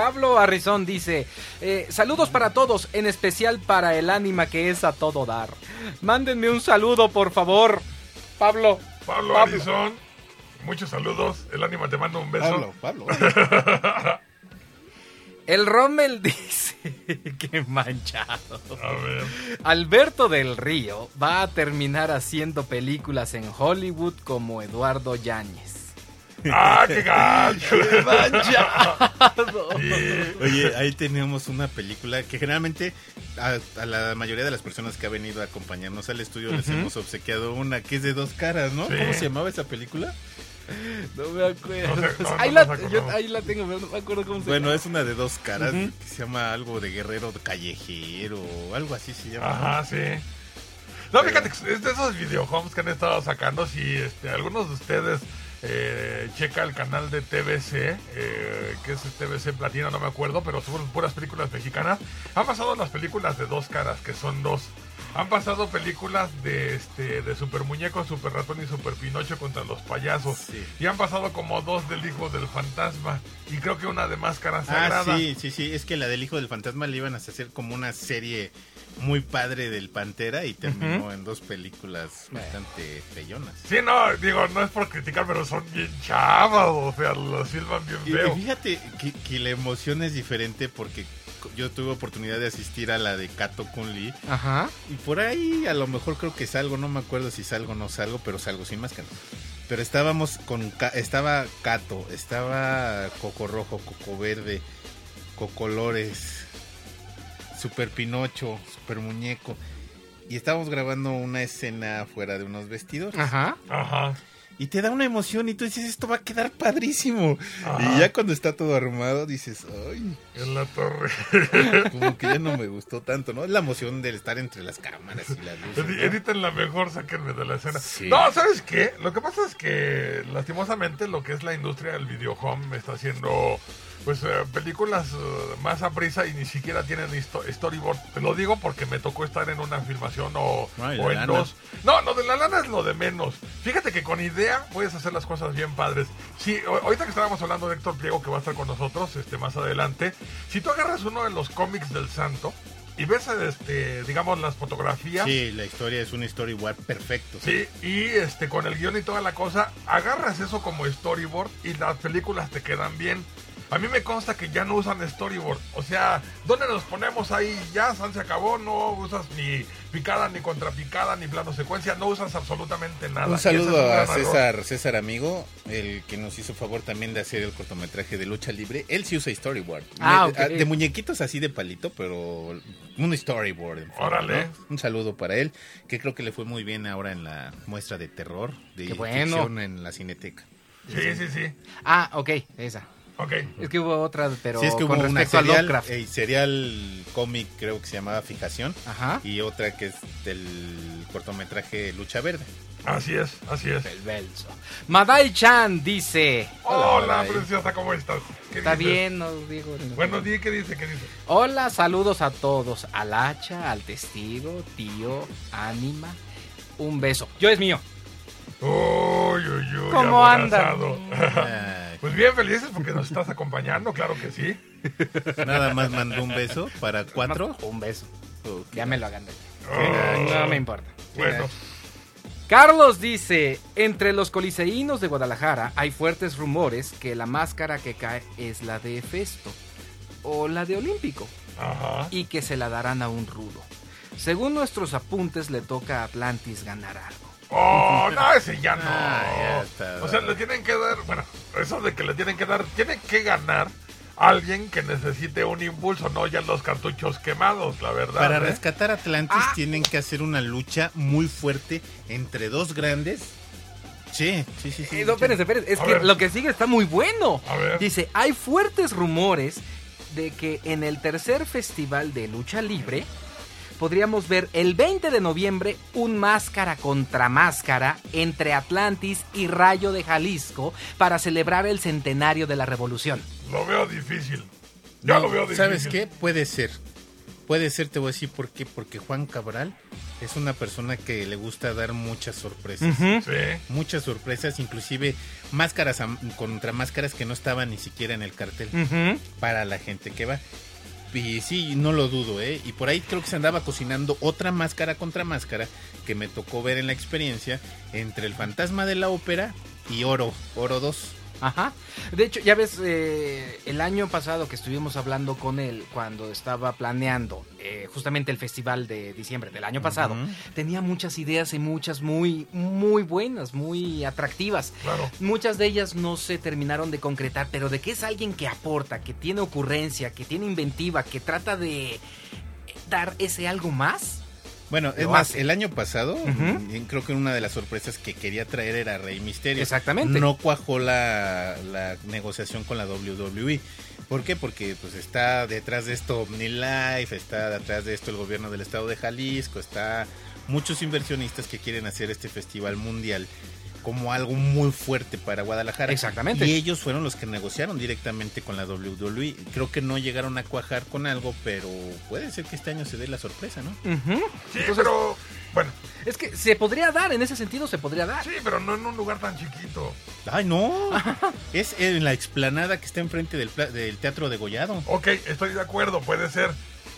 Pablo Arrizón dice, eh, saludos para todos, en especial para el ánima que es a todo dar. Mándenme un saludo, por favor. Pablo. Pablo, Pablo. Arizón. Muchos saludos. El ánima te manda un beso. Pablo, Pablo. El Rommel dice, que manchado. A ver. Alberto del Río va a terminar haciendo películas en Hollywood como Eduardo Yáñez. ¡Ah, qué gacho! Oye, ahí tenemos una película que generalmente a, a la mayoría de las personas que ha venido a acompañarnos al estudio les hemos obsequiado una que es de dos caras, ¿no? Sí. ¿Cómo se llamaba esa película? No me acuerdo. No sé, no, ahí, no la, nos acordamos. yo ahí la tengo, pero no me acuerdo cómo se Bueno, llama. es una de dos caras que se llama algo de guerrero callejero o algo así se llama. Ajá, sí. No, fíjate, es de esos videojuegos que han estado sacando. Si este, algunos de ustedes eh, checa el canal de TBC, eh, que es TBC Platino, no me acuerdo, pero son puras películas mexicanas. Han pasado las películas de dos caras, que son dos. Han pasado películas de este de Super Muñeco, Super Ratón y Super Pinocho contra los payasos. Sí. Y han pasado como dos del Hijo del Fantasma. Y creo que una de Máscara Ah, Sagrada. sí, sí, sí. Es que la del hijo del fantasma le iban a hacer como una serie muy padre del Pantera y terminó en dos películas bastante feyonas. Sí, no, digo, no es por criticar, pero son bien chavas, o sea, los filman bien Y, y feo. fíjate que, que la emoción es diferente porque yo tuve oportunidad de asistir a la de Kato Kun Lee. Ajá. Y por ahí a lo mejor creo que salgo, no me acuerdo si salgo o no salgo, pero salgo sin máscara. Pero estábamos con, estaba Kato, estaba Coco Rojo, Coco Verde, Cocolores, Super Pinocho, Super Muñeco. Y estábamos grabando una escena fuera de unos vestidores. Ajá. Ajá. Y te da una emoción y tú dices, esto va a quedar padrísimo. Ajá. Y ya cuando está todo armado dices, ay, En la torre. como que ya no me gustó tanto, ¿no? Es la emoción de estar entre las cámaras y las luces. ¿no? Editen la mejor, sáquenme de la escena. Sí. No, ¿sabes qué? Lo que pasa es que, lastimosamente, lo que es la industria del videohome está haciendo, pues, eh, películas eh, más a prisa y ni siquiera tienen storyboard. Te lo digo porque me tocó estar en una filmación o, Ay, o en lana. dos. No, lo de la lana es lo de menos. Fíjate que con idea puedes hacer las cosas bien padres. Sí, ahorita que estábamos hablando de Héctor Pliego, que va a estar con nosotros este más adelante, si tú agarras uno de los cómics del santo y ves, este, digamos, las fotografías... Sí, la historia es un storyboard perfecto. Sí, y este con el guion y toda la cosa, agarras eso como storyboard y las películas te quedan bien. A mí me consta que ya no usan storyboard. O sea, ¿dónde nos ponemos ahí? Ya, San se acabó, no usas ni picada, ni contrapicada, ni plano secuencia, no usas absolutamente nada. Un es saludo a error. César, César amigo, el que nos hizo favor también de hacer el cortometraje de lucha libre. Él sí usa storyboard. Ah, de, muñequitos así de palito, pero un storyboard. forma, Órale. ¿no? Un saludo para él, que creo que le fue muy bien ahora en la muestra de terror, de Qué bueno. ficción en la Cineteca. Sí, sí, sí. Ah, ok, esa. Ok. Es que hubo otra, pero sí, es que con hubo una respecto a serial, Lovecraft. eh, serial cómic, creo que se llamaba Fijación, Ajá. y otra que es del cortometraje Lucha Verde. Así es, así es. El Belso. Madai Chan dice. Hola, Hola, preciosa, ¿cómo estás? ¿Qué Está dices? bien, no digo. no- Bueno, di, ¿qué dice? ¿Qué dice? Hola, saludos a todos. Al hacha, al testigo, tío, ánima. Un beso. Yo es mío. Uy, uy, uy. ¿Cómo aborazado. Pues bien felices porque nos estás acompañando, claro que sí. nada más mandó un beso para cuatro. Un beso. Ya me lo hagan de Oh, No me importa. Bueno, Carlos dice, entre los coliseínos de Guadalajara hay fuertes rumores que la máscara que cae es la de Festo o la de Olímpico ajá. y que se la darán a un rudo. Según nuestros apuntes le toca a Atlantis ganar algo. Oh, no, ese ya no. Ah, ya está. O sea, le tienen que dar, bueno, eso de que le tienen que dar, tiene que ganar alguien que necesite un impulso, no ya los cartuchos quemados, la verdad. Para ¿eh? rescatar Atlantis Ah. tienen que hacer una lucha muy fuerte entre dos grandes. Sí, sí, sí, sí. Eh, no, espérense, espérense, es A que ver. lo que sigue está muy bueno. A ver. Dice, hay fuertes rumores de que en el tercer festival de lucha libre podríamos ver el 20 de noviembre un máscara contra máscara entre Atlantis y Rayo de Jalisco para celebrar el centenario de la revolución. Lo veo difícil. Ya lo veo difícil. ¿Sabes qué? Puede ser. Puede ser, te voy a decir por qué. Porque Juan Cabral es una persona que le gusta dar muchas sorpresas. Sí. Muchas sorpresas, inclusive máscaras contra máscaras que no estaban ni siquiera en el cartel. Para la gente que va. Y sí, no lo dudo, ¿eh? Y por ahí creo que se andaba cocinando otra máscara contra máscara que me tocó ver en la experiencia entre el fantasma de la ópera y Oro, Oro 2. Ajá. De hecho, ya ves, eh, el año pasado que estuvimos hablando con él, cuando estaba planeando eh, justamente el festival de diciembre del año pasado, tenía muchas ideas y muchas muy, muy buenas, muy atractivas. Claro. Muchas de ellas no se terminaron de concretar, pero de que es alguien que aporta, que tiene ocurrencia, que tiene inventiva, que trata de dar ese algo más. Bueno, es más, hace. el año pasado, creo que una de las sorpresas que quería traer era Rey Misterio. Exactamente. No cuajó la, la negociación con la WWE. ¿Por qué? Porque pues está detrás de esto OmniLife, está detrás de esto el gobierno del estado de Jalisco, está muchos inversionistas que quieren hacer este festival mundial como algo muy fuerte para Guadalajara. Exactamente. Y ellos fueron los que negociaron directamente con la WWE. Creo que no llegaron a cuajar con algo, pero puede ser que este año se dé la sorpresa, ¿no? Sí, Entonces, pero. Bueno, Es que se podría dar, en ese sentido se podría dar. sí, pero no en un lugar tan chiquito. Ay, no. es en la explanada que está enfrente del, pla- del Teatro de Gollado. Ok, estoy de acuerdo, puede ser.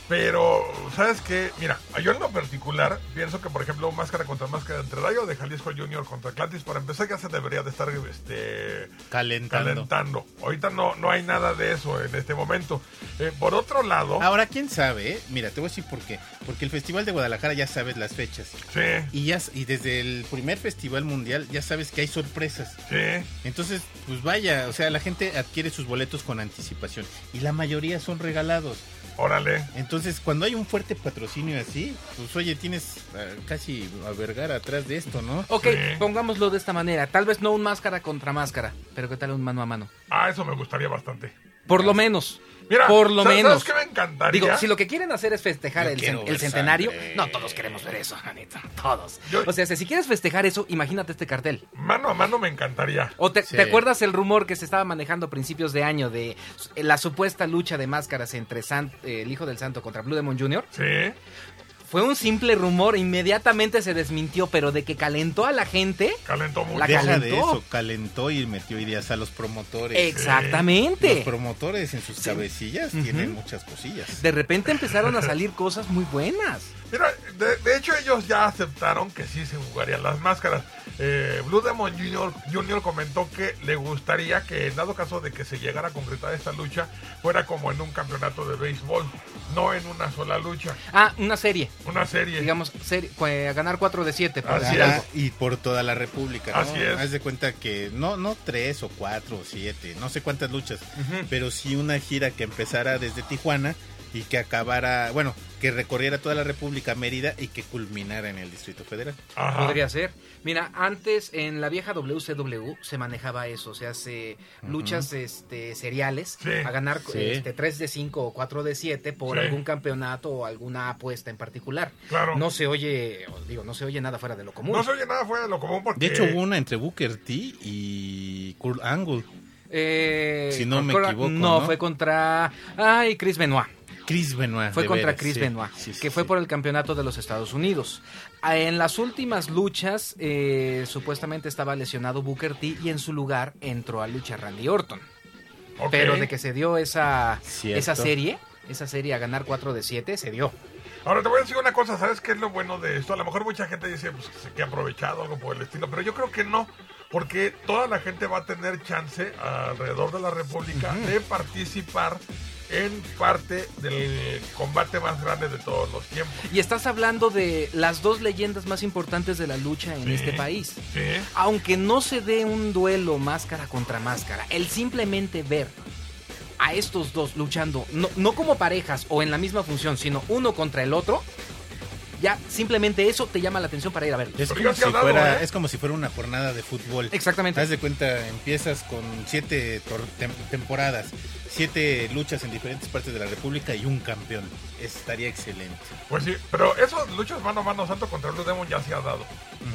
Pero, ¿sabes qué? Mira, yo en lo particular pienso que, por ejemplo, máscara contra máscara entre Rayo de Jalisco Junior contra Atlantis, para empezar ya se debería de estar este, Calentando. calentando. Ahorita no, no hay nada de eso en este momento. Eh, por otro lado, Ahora, quién sabe? Mira, te voy a decir por qué. Porque el Festival de Guadalajara ya sabes las fechas. sí, Y, ya, y desde el primer festival mundial ya sabes que hay sorpresas. sí, Entonces, pues vaya, o sea, la gente adquiere sus boletos con anticipación. Y la mayoría son regalados. Órale. Entonces, cuando hay un fuerte patrocinio así, pues oye, tienes eh, casi a Vergara atrás de esto, ¿no? Ok, Sí. pongámoslo de esta manera. Tal vez no un máscara contra máscara, pero ¿qué tal un mano a mano? Ah, eso me gustaría bastante. Por lo menos. Mira, por lo ¿sabes- menos. ¿sabes qué me encantaría? Digo, si lo que quieren hacer es festejar Yo el, cen- el centenario, sangre. no, todos queremos ver eso, Anita, todos. Yo- O sea, si quieres festejar eso, imagínate este cartel. Mano a mano me encantaría. ¿O te, Sí. te acuerdas el rumor que se estaba manejando a principios de año de la supuesta lucha de máscaras entre San- eh, el Hijo del Santo contra Blue Demon Jr.? Sí, Fue un simple rumor, inmediatamente se desmintió, pero de que calentó a la gente. calentó mucho. La Deja calentó. de eso, calentó y metió ideas a los promotores. Exactamente. Los promotores en sus cabecillas tienen muchas cosillas. De repente empezaron a salir cosas muy buenas. Mira, de, de hecho ellos ya aceptaron que sí se jugarían las máscaras. Eh, Blue Demon Jr. Jr. comentó que le gustaría que en dado caso de que se llegara a concretar esta lucha, fuera como en un campeonato de béisbol, no en una sola lucha, Ah, una serie. Una serie. Digamos, serie, eh, a ganar 4 de 7. Así Ajá, es. y por toda la república, ¿no? Así es. Haz de cuenta que no, no tres o cuatro o siete, no sé cuántas luchas, pero sí una gira que empezara desde Tijuana y que acabara, bueno, que recorriera toda la República Mérida y que culminara en el Distrito Federal. Ajá. Podría ser. Mira, antes en la vieja WCW se manejaba eso, o sea, se luchas este seriales Sí. a ganar Sí. este 3 de 5 o 4 de 7 por Sí. algún campeonato o alguna apuesta en particular. Claro. No se oye, digo, no se oye nada fuera de lo común. No se oye nada fuera de lo común porque... De hecho, hubo una entre Booker T y Kurt Angle. Eh, Si no me equivoco, No, ¿no? fue contra ay, Chris Benoit. Chris Benoit. Fue contra veras, Chris sí. Benoit, Sí, que fue por el campeonato de los Estados Unidos. Ah, En las últimas luchas, eh, supuestamente estaba lesionado Booker T y en su lugar entró a lucha Randy Orton. Pero de que se dio esa, Cierto. esa serie, esa serie a ganar 4 de 7, se dio. Ahora te voy a decir una cosa, ¿sabes qué es lo bueno de esto? A lo mejor mucha gente dice pues, que ha aprovechado algo por el estilo, pero yo creo que no, porque toda la gente va a tener chance alrededor de la República de participar en parte del combate más grande de todos los tiempos. Y estás hablando de las dos leyendas más importantes de la lucha en Sí. este país. Sí, Aunque no se dé un duelo máscara contra máscara, el simplemente ver a estos dos luchando, no, no como parejas o en la misma función, sino uno contra el otro, ya simplemente eso te llama la atención para ir a ver. Es Pero como, ya se ha si dado, fuera, ¿eh? es como si fuera una jornada de fútbol. Exactamente. Haz de cuenta, empiezas con siete tor- tem- temporadas, siete luchas en diferentes partes de la República y un campeón. Estaría excelente. pues sí, pero esos luchas mano a mano santo contra Blue Demon ya se ha dado.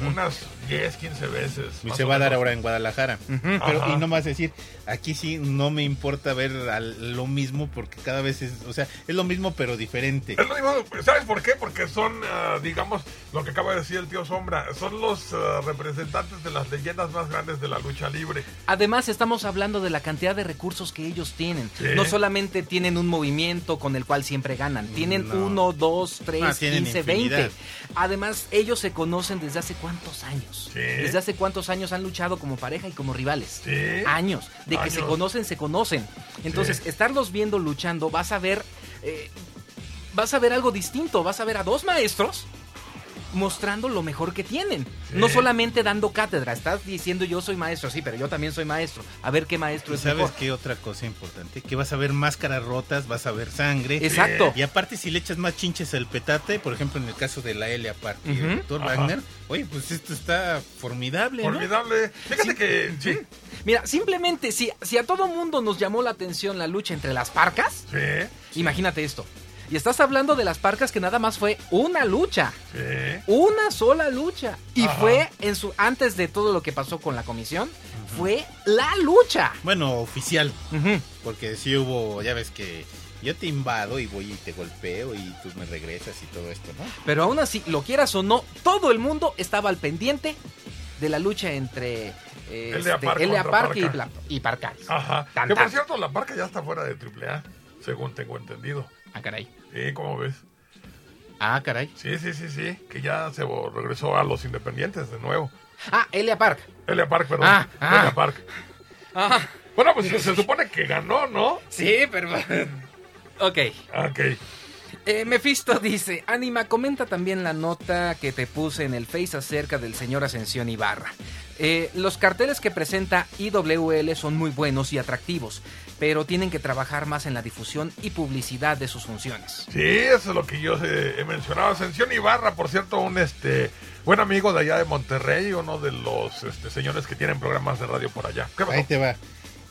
Unas 10, 15 veces. Y se va a dar ahora en Guadalajara. Pero, y no más decir, aquí sí no me importa ver al- lo mismo porque cada vez es, o sea, es lo mismo pero diferente. Es lo mismo, ¿sabes por qué? Porque son, ah, digamos, lo que acaba de decir el tío Sombra, son los ah, representantes de las leyendas más grandes de la lucha libre. Además, estamos hablando de la cantidad de recursos que ellos tienen. Sí. No solamente tienen un movimiento con el cual siempre ganan, tienen No. uno, dos, tres, Ah, tienen 15, infinidad. 20. Además, ellos se conocen desde hace cuántos años. Sí. Desde hace cuántos años han luchado como pareja y como rivales. Sí. Años. De que se conocen, se conocen. Entonces, Sí. estarlos viendo luchando, vas a ver. eh, vas a ver algo distinto. Vas a ver a dos maestros mostrando lo mejor que tienen. Sí. No solamente dando cátedra, estás diciendo yo soy maestro, sí, pero yo también soy maestro. A ver qué maestro ¿Y es sabes mejor. qué otra cosa importante? Que vas a ver máscaras rotas, vas a ver sangre. Exacto. Y aparte si le echas más chinches al petate, por ejemplo en el caso de la Elia Park y Ujú. el doctor Ajá. Wagner, oye, pues esto está formidable, ¿no? Formidable. Fíjate que, sí, Mira, simplemente si, si a todo mundo nos llamó la atención la lucha entre las parcas, sí, imagínate esto. Y estás hablando de las parcas que nada más fue una lucha. sí. Una sola lucha. Y Ajá. fue en su antes de todo lo que pasó con la comisión, fue la lucha. Bueno, oficial, porque sí hubo, ya ves que yo te invado y voy y te golpeo y tú me regresas y todo esto, ¿no? Pero aún así, lo quieras o no, todo el mundo estaba al pendiente de la lucha entre eh, Elia este, Park y. Pla- y Parcaris. Ajá. Tan, que por cierto, la parca ya está fuera de AAA, según tengo entendido. Ah, caray. Sí, ¿cómo ves? Ah, caray. Sí, sí, sí, sí, que ya se regresó a los independientes de nuevo. Ah, Elia Park. Elia Park, perdón. Ah, ah. Elia Park. Ah, Bueno, pues se, se supone que ganó, ¿no? sí, pero... ok. Ok. Eh, Mephisto dice, Anima, comenta también la nota que te puse en el Face acerca del señor Ascensión Ibarra. Eh, los carteles que presenta IWL son muy buenos y atractivos, pero tienen que trabajar más en la difusión y publicidad de sus funciones. Sí, eso es lo que yo eh, he mencionado. Ascensión Ibarra, por cierto, un este buen amigo de allá de Monterrey, uno de los este, señores que tienen programas de radio por allá. ¿Qué? Ahí te va.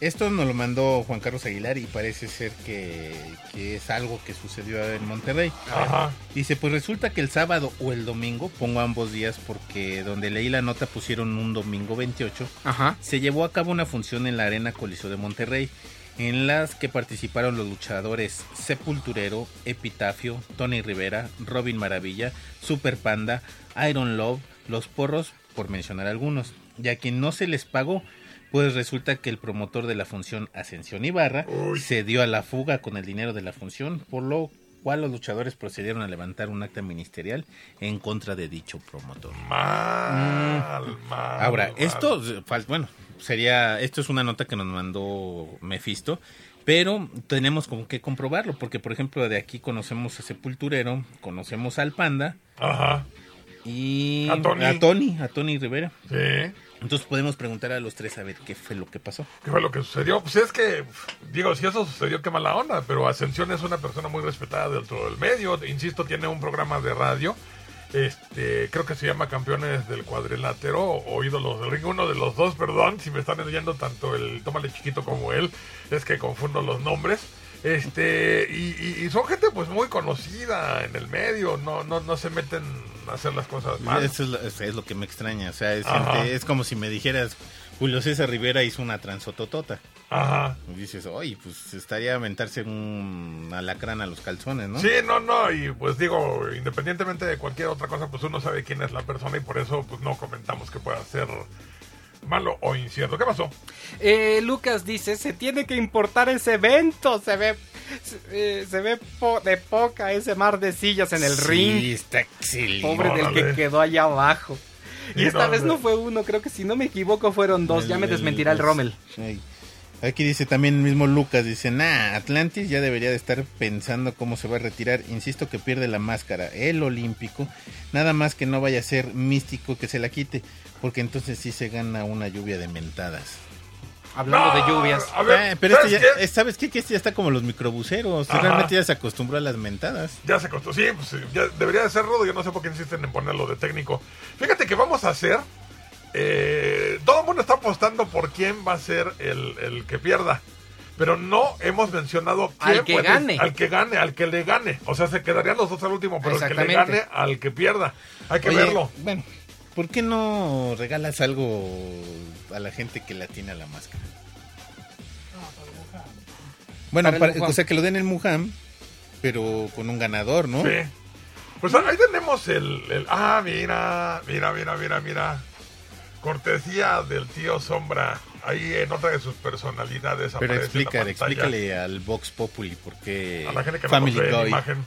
Esto nos lo mandó Juan Carlos Aguilar y parece ser que, que es algo que sucedió en Monterrey. Ajá. Dice, pues resulta que el sábado o el domingo, pongo ambos días porque donde leí la nota pusieron un domingo 28, Ajá. se llevó a cabo una función en la Arena Coliseo de Monterrey, en las que participaron los luchadores Sepulturero, Epitafio, Tony Rivera, Robin Maravilla, Super Panda, Iron Love, Los Porros, por mencionar algunos. Y a quien no se les pagó, pues resulta que el promotor de la función Ascensión Ibarra Uy. se dio a la fuga con el dinero de la función, por lo cual los luchadores procedieron a levantar un acta ministerial en contra de dicho promotor. Mal, mal. Ahora, mal. esto, bueno, sería, esto es una nota que nos mandó Mephisto, pero tenemos como que comprobarlo, porque por ejemplo de aquí conocemos a Sepulturero, conocemos al Panda Ajá. y A Tony. a Tony, a Tony Rivera. Sí. Entonces podemos preguntar a los tres a ver qué fue lo que pasó. ¿Qué fue lo que sucedió? Pues es que, digo, si eso sucedió, qué mala onda, pero Ascensión es una persona muy respetada dentro del medio. Insisto, tiene un programa de radio. Este, creo que se llama Campeones del Cuadrilátero o Ídolos del Ring, uno de los dos, perdón, si me están oyendo tanto el Tómale Chiquito como él, es que confundo los nombres. Este, y, y- y son gente pues muy conocida en el medio, no, no, no se meten a hacer las cosas mal. Eso es lo, eso es lo que me extraña, o sea, es, gente- es como si me dijeras, Julio César Rivera hizo una transototota. Ajá. Y dices, oye, pues estaría aventarse un alacrán a los calzones, ¿no? Sí, no, no, y pues digo, independientemente de cualquier otra cosa, pues uno sabe quién es la persona y por eso pues no comentamos que pueda ser malo o incierto. ¿Qué pasó? Eh, Lucas dice, se tiene que importar ese evento, se ve... Se, eh, se ve po- de poca ese mar de sillas en el Sí, ring. está excelente. Pobre del que quedó allá abajo. Y esta no, vez no fue uno, creo que si no me equivoco fueron dos. ya me El- desmentirá el el- Rommel. Ay. Aquí dice también el mismo Lucas, dice, nah, Atlantis ya debería de estar pensando cómo se va a retirar. Insisto que pierde la máscara, el olímpico. Nada más que no vaya a ser místico que se la quite, porque entonces sí se gana una lluvia de mentadas. Hablando de lluvias. A ver, Eh, pero este ¿sabes ya, qué? eh, ¿sabes qué? Que este ya está como los microbuseros. Ajá. Realmente ya se acostumbró a las mentadas. Ya se costó, sí, pues ya debería de ser rudo, yo no sé por qué insisten en ponerlo de técnico. Fíjate que vamos a hacer, eh, todo el mundo está apostando por quién va a ser el, el que pierda. Pero no hemos mencionado quién Al que puede- gane. Al que gane, al que le gane. O sea, se quedarían los dos al último, pero el que le gane al que pierda. Hay que Oye, verlo. Bueno, ¿por qué no regalas algo a la gente que la tiene a la máscara? Bueno, Para el para- o sea, que lo den en Mujam, pero con un ganador, ¿no? Sí. Pues ahí tenemos el, el- Ah, mira, mira, mira, mira, mira. Cortesía del tío Sombra. Ahí en otra de sus personalidades. Pero pantalla. explícale al Vox Populi por qué A la gente que no Family conoce la imagen.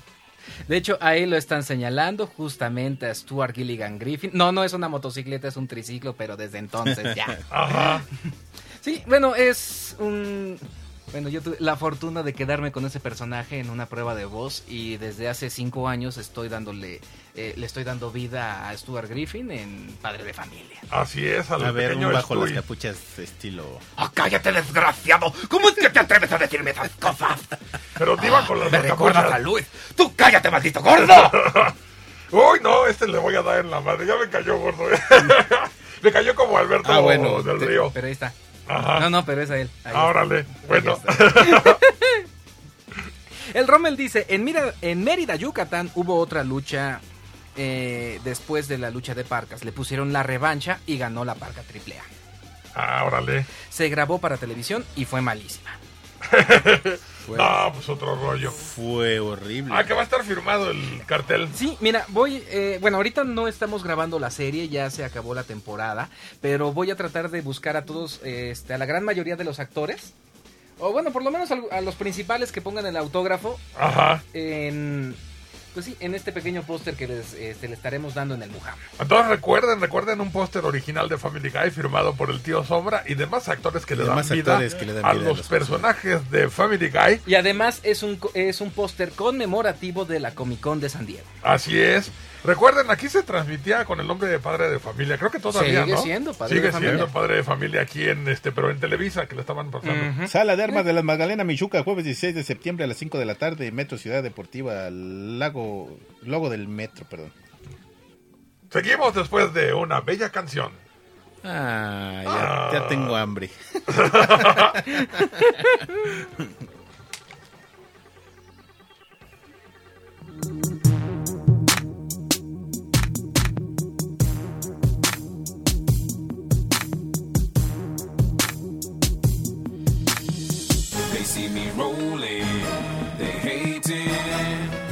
De hecho, ahí lo están señalando justamente a Stuart Gilligan Griffin. No, no es una motocicleta, es un triciclo, pero desde entonces ya. Ajá. Sí, bueno, es un... Bueno, yo tuve la fortuna de quedarme con ese personaje en una prueba de voz y desde hace cinco años estoy dándole, eh, le estoy dando vida a Stuart Griffin en Padre de Familia. Así es, al A ver, un bajo las Stewie. capuchas estilo... ¡Oh, cállate, desgraciado! ¿Cómo es que te atreves a decirme esas cosas? Pero iba con las Me recuerdas a. Luis. ¡Tú cállate, maldito gordo! Uy, no, este le voy a dar en la madre. Ya me cayó gordo. me cayó como Alberto Ah, bueno, del te- Río. Pero ahí está. Ajá. No, no, pero es a él. Ahí está. Órale. Bueno. El Rommel dice, en, Mira- en Mérida, Yucatán, hubo otra lucha eh, después de la lucha de Parcas. Le pusieron la revancha y ganó la Parca AAA. ah, órale. Se grabó para televisión y fue malísima. Fue- No, pues otro rollo. Fue horrible. Ah, que va a estar firmado el cartel. Sí, mira, voy, eh, bueno, ahorita no estamos grabando la serie, ya se acabó la temporada, pero voy a tratar de buscar a todos, eh, este, a la gran mayoría de los actores O bueno, por lo menos al- a los principales que pongan el autógrafo Ajá. en... Pues sí, en este pequeño póster que les, este, le estaremos dando en el Mujam. Entonces recuerden, recuerden un póster original de Family Guy firmado por el tío Sombra y demás actores que le dan vida actores que le dan a vida a los los personajes de Family Guy. Y además es un, co- es un póster conmemorativo de la Comic Con de San Diego. Así es. Recuerden, aquí se transmitía con el nombre de padre de familia. Creo que todavía, Sigue ¿no? siendo Padre Sigue de Familia. siendo padre de familia aquí en este, pero en Televisa que le estaban pasando. Sala de Armas de la Magdalena Michuca, jueves 16 de septiembre a las 5 de la tarde, Metro Ciudad Deportiva, Lago, Logo del Metro, perdón. Seguimos después de una bella canción. Ah, ya, ya tengo hambre. rolling, they hating,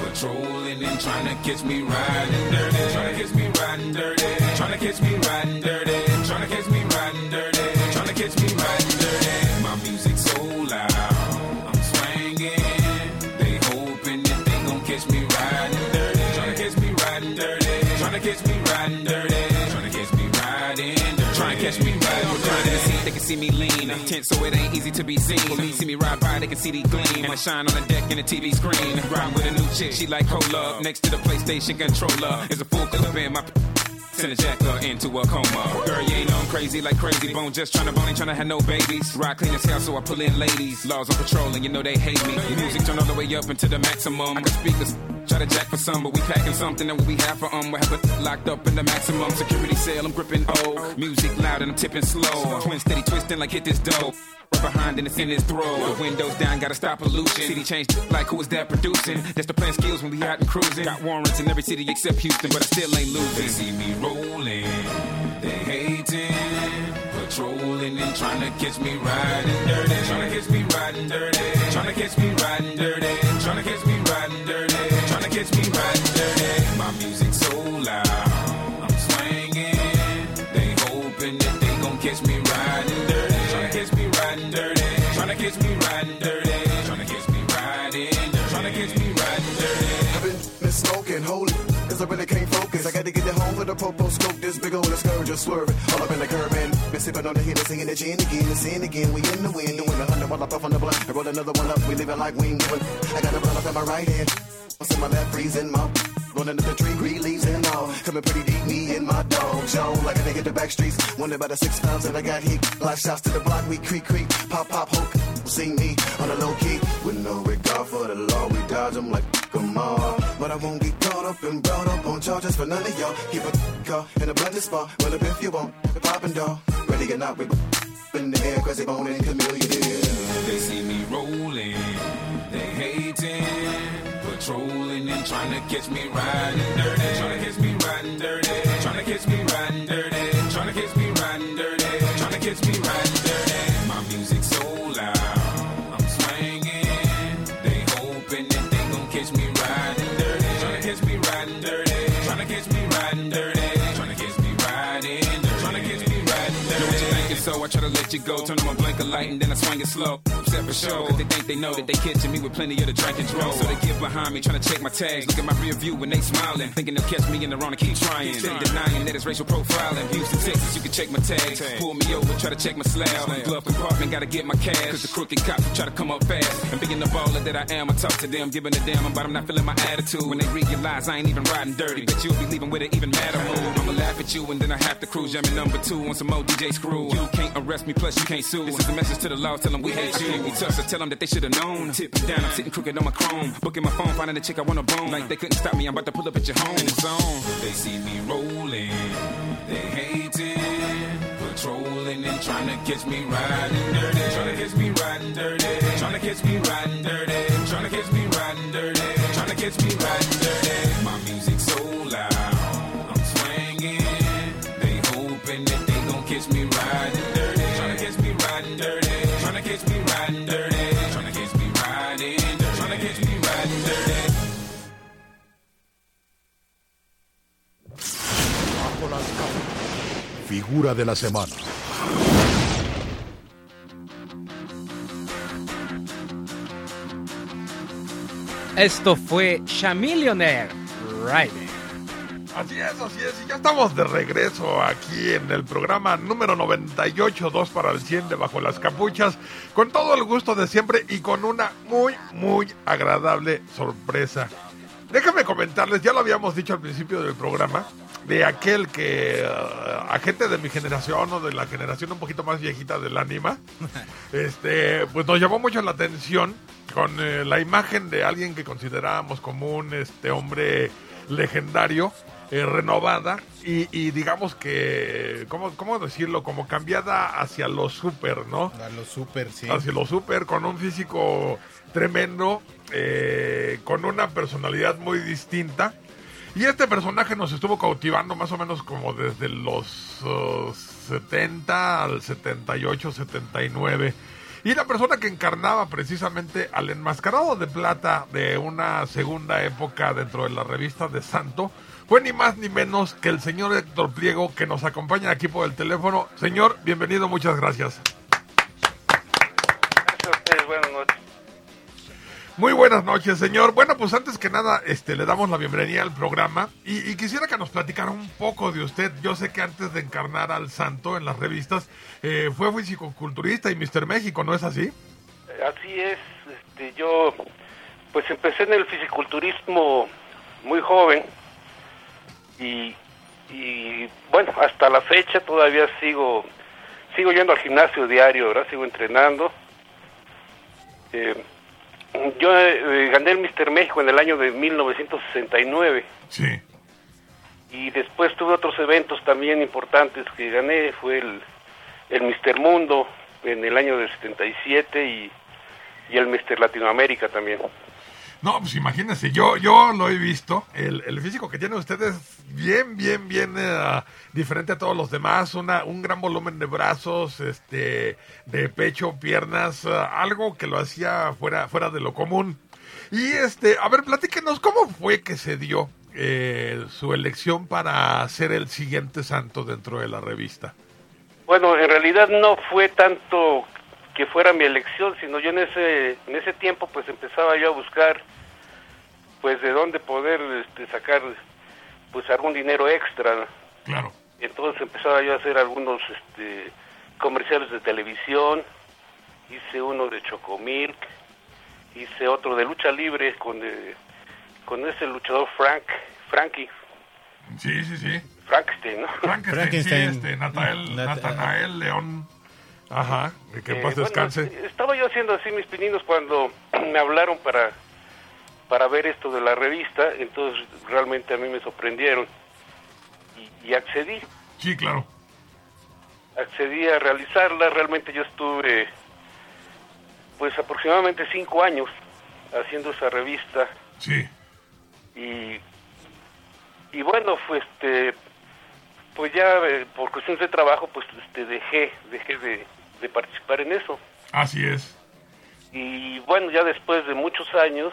patrolling and trying to catch me riding dirty, trying to catch me riding dirty, trying to catch me riding dirty, see me lean, I'm tense so it ain't easy to be seen. Me, see me ride by, they can see the gleam. And I shine on the deck in the TV screen. Ride with a new chick, she like cola. Next to the PlayStation controller is a full clip in my. Send a jacker into a coma. Girl, you ain't know I'm crazy like crazy bone. Just tryna bone, ain't tryna have no babies. Ride clean as hell, so I pull in ladies. Laws on patrol, and you know they hate me. Music turn all the way up into the maximum. I can speak this. Try to jack for some, but we packing something that we have for um. We have it locked up in the maximum security cell. I'm gripping O. Music loud and I'm tipping slow. Twin steady twisting like hit this dough. Right behind and it's in his throat. The windows down, gotta stop pollution. City changed like who is that producing? That's the plan skills when we out and cruising. Got warrants in every city except Houston, but I still ain't losing. They see me rolling, they hating, patrolling and trying to catch me riding dirty. Trying to catch me riding dirty. Trying to catch me riding dirty. Trying to catch me gets me right dirty. My music gotta home with a popo scope. This big old scourge just swerving. All up in the curb and been sipping on the hit and singing the gin again and sin again. We in the wind, doing a hundred while I puff on the blunt. I roll another one up, we living like we ain't doing. I got a blunt up in my right hand. What's in my left, freezing my. Rolling up the tree, green leaves and all. Coming pretty deep, me and my dog, Joe. Like a nigga the back streets. Wonder about the six pounds that I got hit. Block shots to the block, we creak, creak. Pop, pop, hook. See me on the low key. With no regard for the law, we dodge them like come on. But I won't get caught up and brought up on charges for none of y'all. Keep a car in a blended spot. Well, if you want, the poppin' dog. Ready or not, we in the air, crazy bone and chameleon. They see me rolling, they hating, patrolling and trying to catch me riding dirty. Trying to catch me riding dirty. Trying to catch me so I try to let you go. Turn on my blinker light and then I swing it slow. Upset for sure, cause they think they know that they catching me with plenty of the drink and. So they get behind me, trying to check my tags. Look at my rear view when they smiling. Thinking they'll catch me in the wrong and keep trying. Steady denying that it's racial profiling. Houston, Texas, you can check my tags. Pull me over, try to check my slab. Glove compartment, gotta get my cash. Cause the crooked cops will try to come up fast. And being the baller that I am, I talk to them, giving a damn about I'm not feeling my attitude. When they realize I ain't even riding dirty, But you'll be leaving with an even madder mood. At you and then I have to cruise. Jamming number two on some more DJ screw. You can't arrest me, plus you can't sue. This is a message to the law, tell them we hate you. We tough, so tell them that they should have known. Tip down, I'm sitting crooked on my chrome. Booking my phone, finding a chick I wanna bone. Like they couldn't stop me, I'm about to pull up at your home. Zone. They see me rolling, they hating, patrolling and trying to catch me riding dirty. Trying to catch me riding dirty. Trying to catch me riding dirty. de la semana. Esto fue Chamillionaire Rider. Así es, así es, y ya estamos de regreso aquí en el programa número 98, 2 para el 100 de Bajo las Capuchas, con todo el gusto de siempre y con una muy, muy agradable sorpresa. Déjame comentarles, ya lo habíamos dicho al principio del programa, de aquel que uh, a gente de mi generación o de la generación un poquito más viejita del anima, este, pues nos llamó mucho la atención con eh, la imagen de alguien que considerábamos como un este hombre legendario, eh, renovada y, y digamos que, ¿cómo, ¿cómo decirlo? Como cambiada hacia lo super, ¿no? A lo super, sí. Hacia lo super, con un físico tremendo, eh, con una personalidad muy distinta. Y este personaje nos estuvo cautivando más o menos como desde los uh, 70 al 78, 79. Y la persona que encarnaba precisamente al enmascarado de plata de una segunda época dentro de la revista de Santo fue ni más ni menos que el señor Héctor Pliego que nos acompaña aquí por el teléfono. Señor, bienvenido, muchas gracias. Gracias Muy buenas noches, señor. Bueno, pues antes que nada, este, le damos la bienvenida al programa y, y quisiera que nos platicara un poco de usted. Yo sé que antes de encarnar al santo en las revistas, eh, fue fisicoculturista y Mister México, ¿no es así? Así es, este, yo pues empecé en el fisiculturismo muy joven y, y bueno, hasta la fecha todavía sigo sigo yendo al gimnasio diario, ¿verdad? Sigo entrenando. Eh, yo eh, gané el Mister México en el año de 1969 Sí. y después tuve otros eventos también importantes que gané, fue el, el Mister Mundo en el año del 77 y, y el Mister Latinoamérica también. No, pues imagínese, yo, yo lo he visto. El, el físico que tiene usted es bien, bien, bien eh, diferente a todos los demás. Una, un gran volumen de brazos, este, de pecho, piernas, eh, algo que lo hacía fuera, fuera de lo común. Y este, a ver, platíquenos, ¿cómo fue que se dio eh, su elección para ser el siguiente santo dentro de la revista? Bueno, en realidad no fue tanto que fuera mi elección, sino yo en ese en ese tiempo pues empezaba yo a buscar pues de dónde poder este, sacar pues algún dinero extra. Claro. Entonces empezaba yo a hacer algunos este, comerciales de televisión, hice uno de Chocomilk, hice otro de lucha libre con eh, con ese luchador Frank, Frankie, Sí, sí, sí. Frankenstein, ¿no? Frankenstein, Frankenstein. sí, este, Natael, Nat- Natanael León. Ajá, que en Eh, paz descanse. est- estaba yo haciendo así mis pininos cuando me hablaron para para ver esto de la revista, entonces realmente a mí me sorprendieron y, y accedí, Sí, claro. accedí a realizarla, realmente yo estuve pues aproximadamente cinco años haciendo esa revista Sí. y y bueno pues este pues ya eh, por cuestiones de trabajo pues este dejé dejé de, de participar en eso Así es. y bueno ya después de muchos años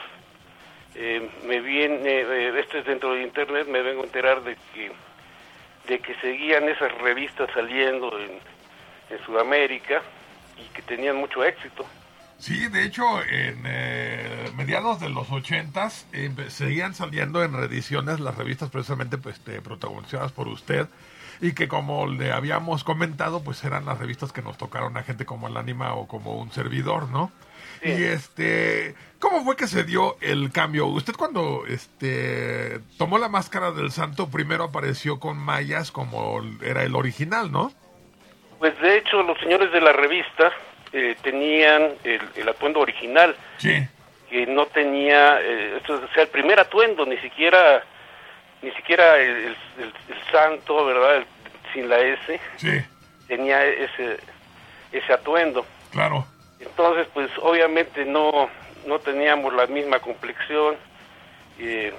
eh, me viene eh, esto es dentro de internet me vengo a enterar de que de que seguían esas revistas saliendo en, en Sudamérica y que tenían mucho éxito Sí, de hecho, en eh, mediados de los ochentas eh, seguían saliendo en reediciones las revistas precisamente pues, este, protagonizadas por usted y que como le habíamos comentado, pues eran las revistas que nos tocaron a gente como el Anima o como un servidor, ¿no? Sí. Y este, ¿cómo fue que se dio el cambio? Usted cuando este tomó la máscara del santo primero apareció con mayas como era el original, ¿no? pues de hecho los señores de la revista eh, tenían el, el atuendo original Sí, que no tenía, eh, esto es, o sea, el primer atuendo, ni siquiera, ni siquiera el, el- el- el santo, ¿verdad? Sin la S, sí, tenía ese, ese atuendo. claro. Entonces, pues obviamente no, no teníamos la misma complexión eh,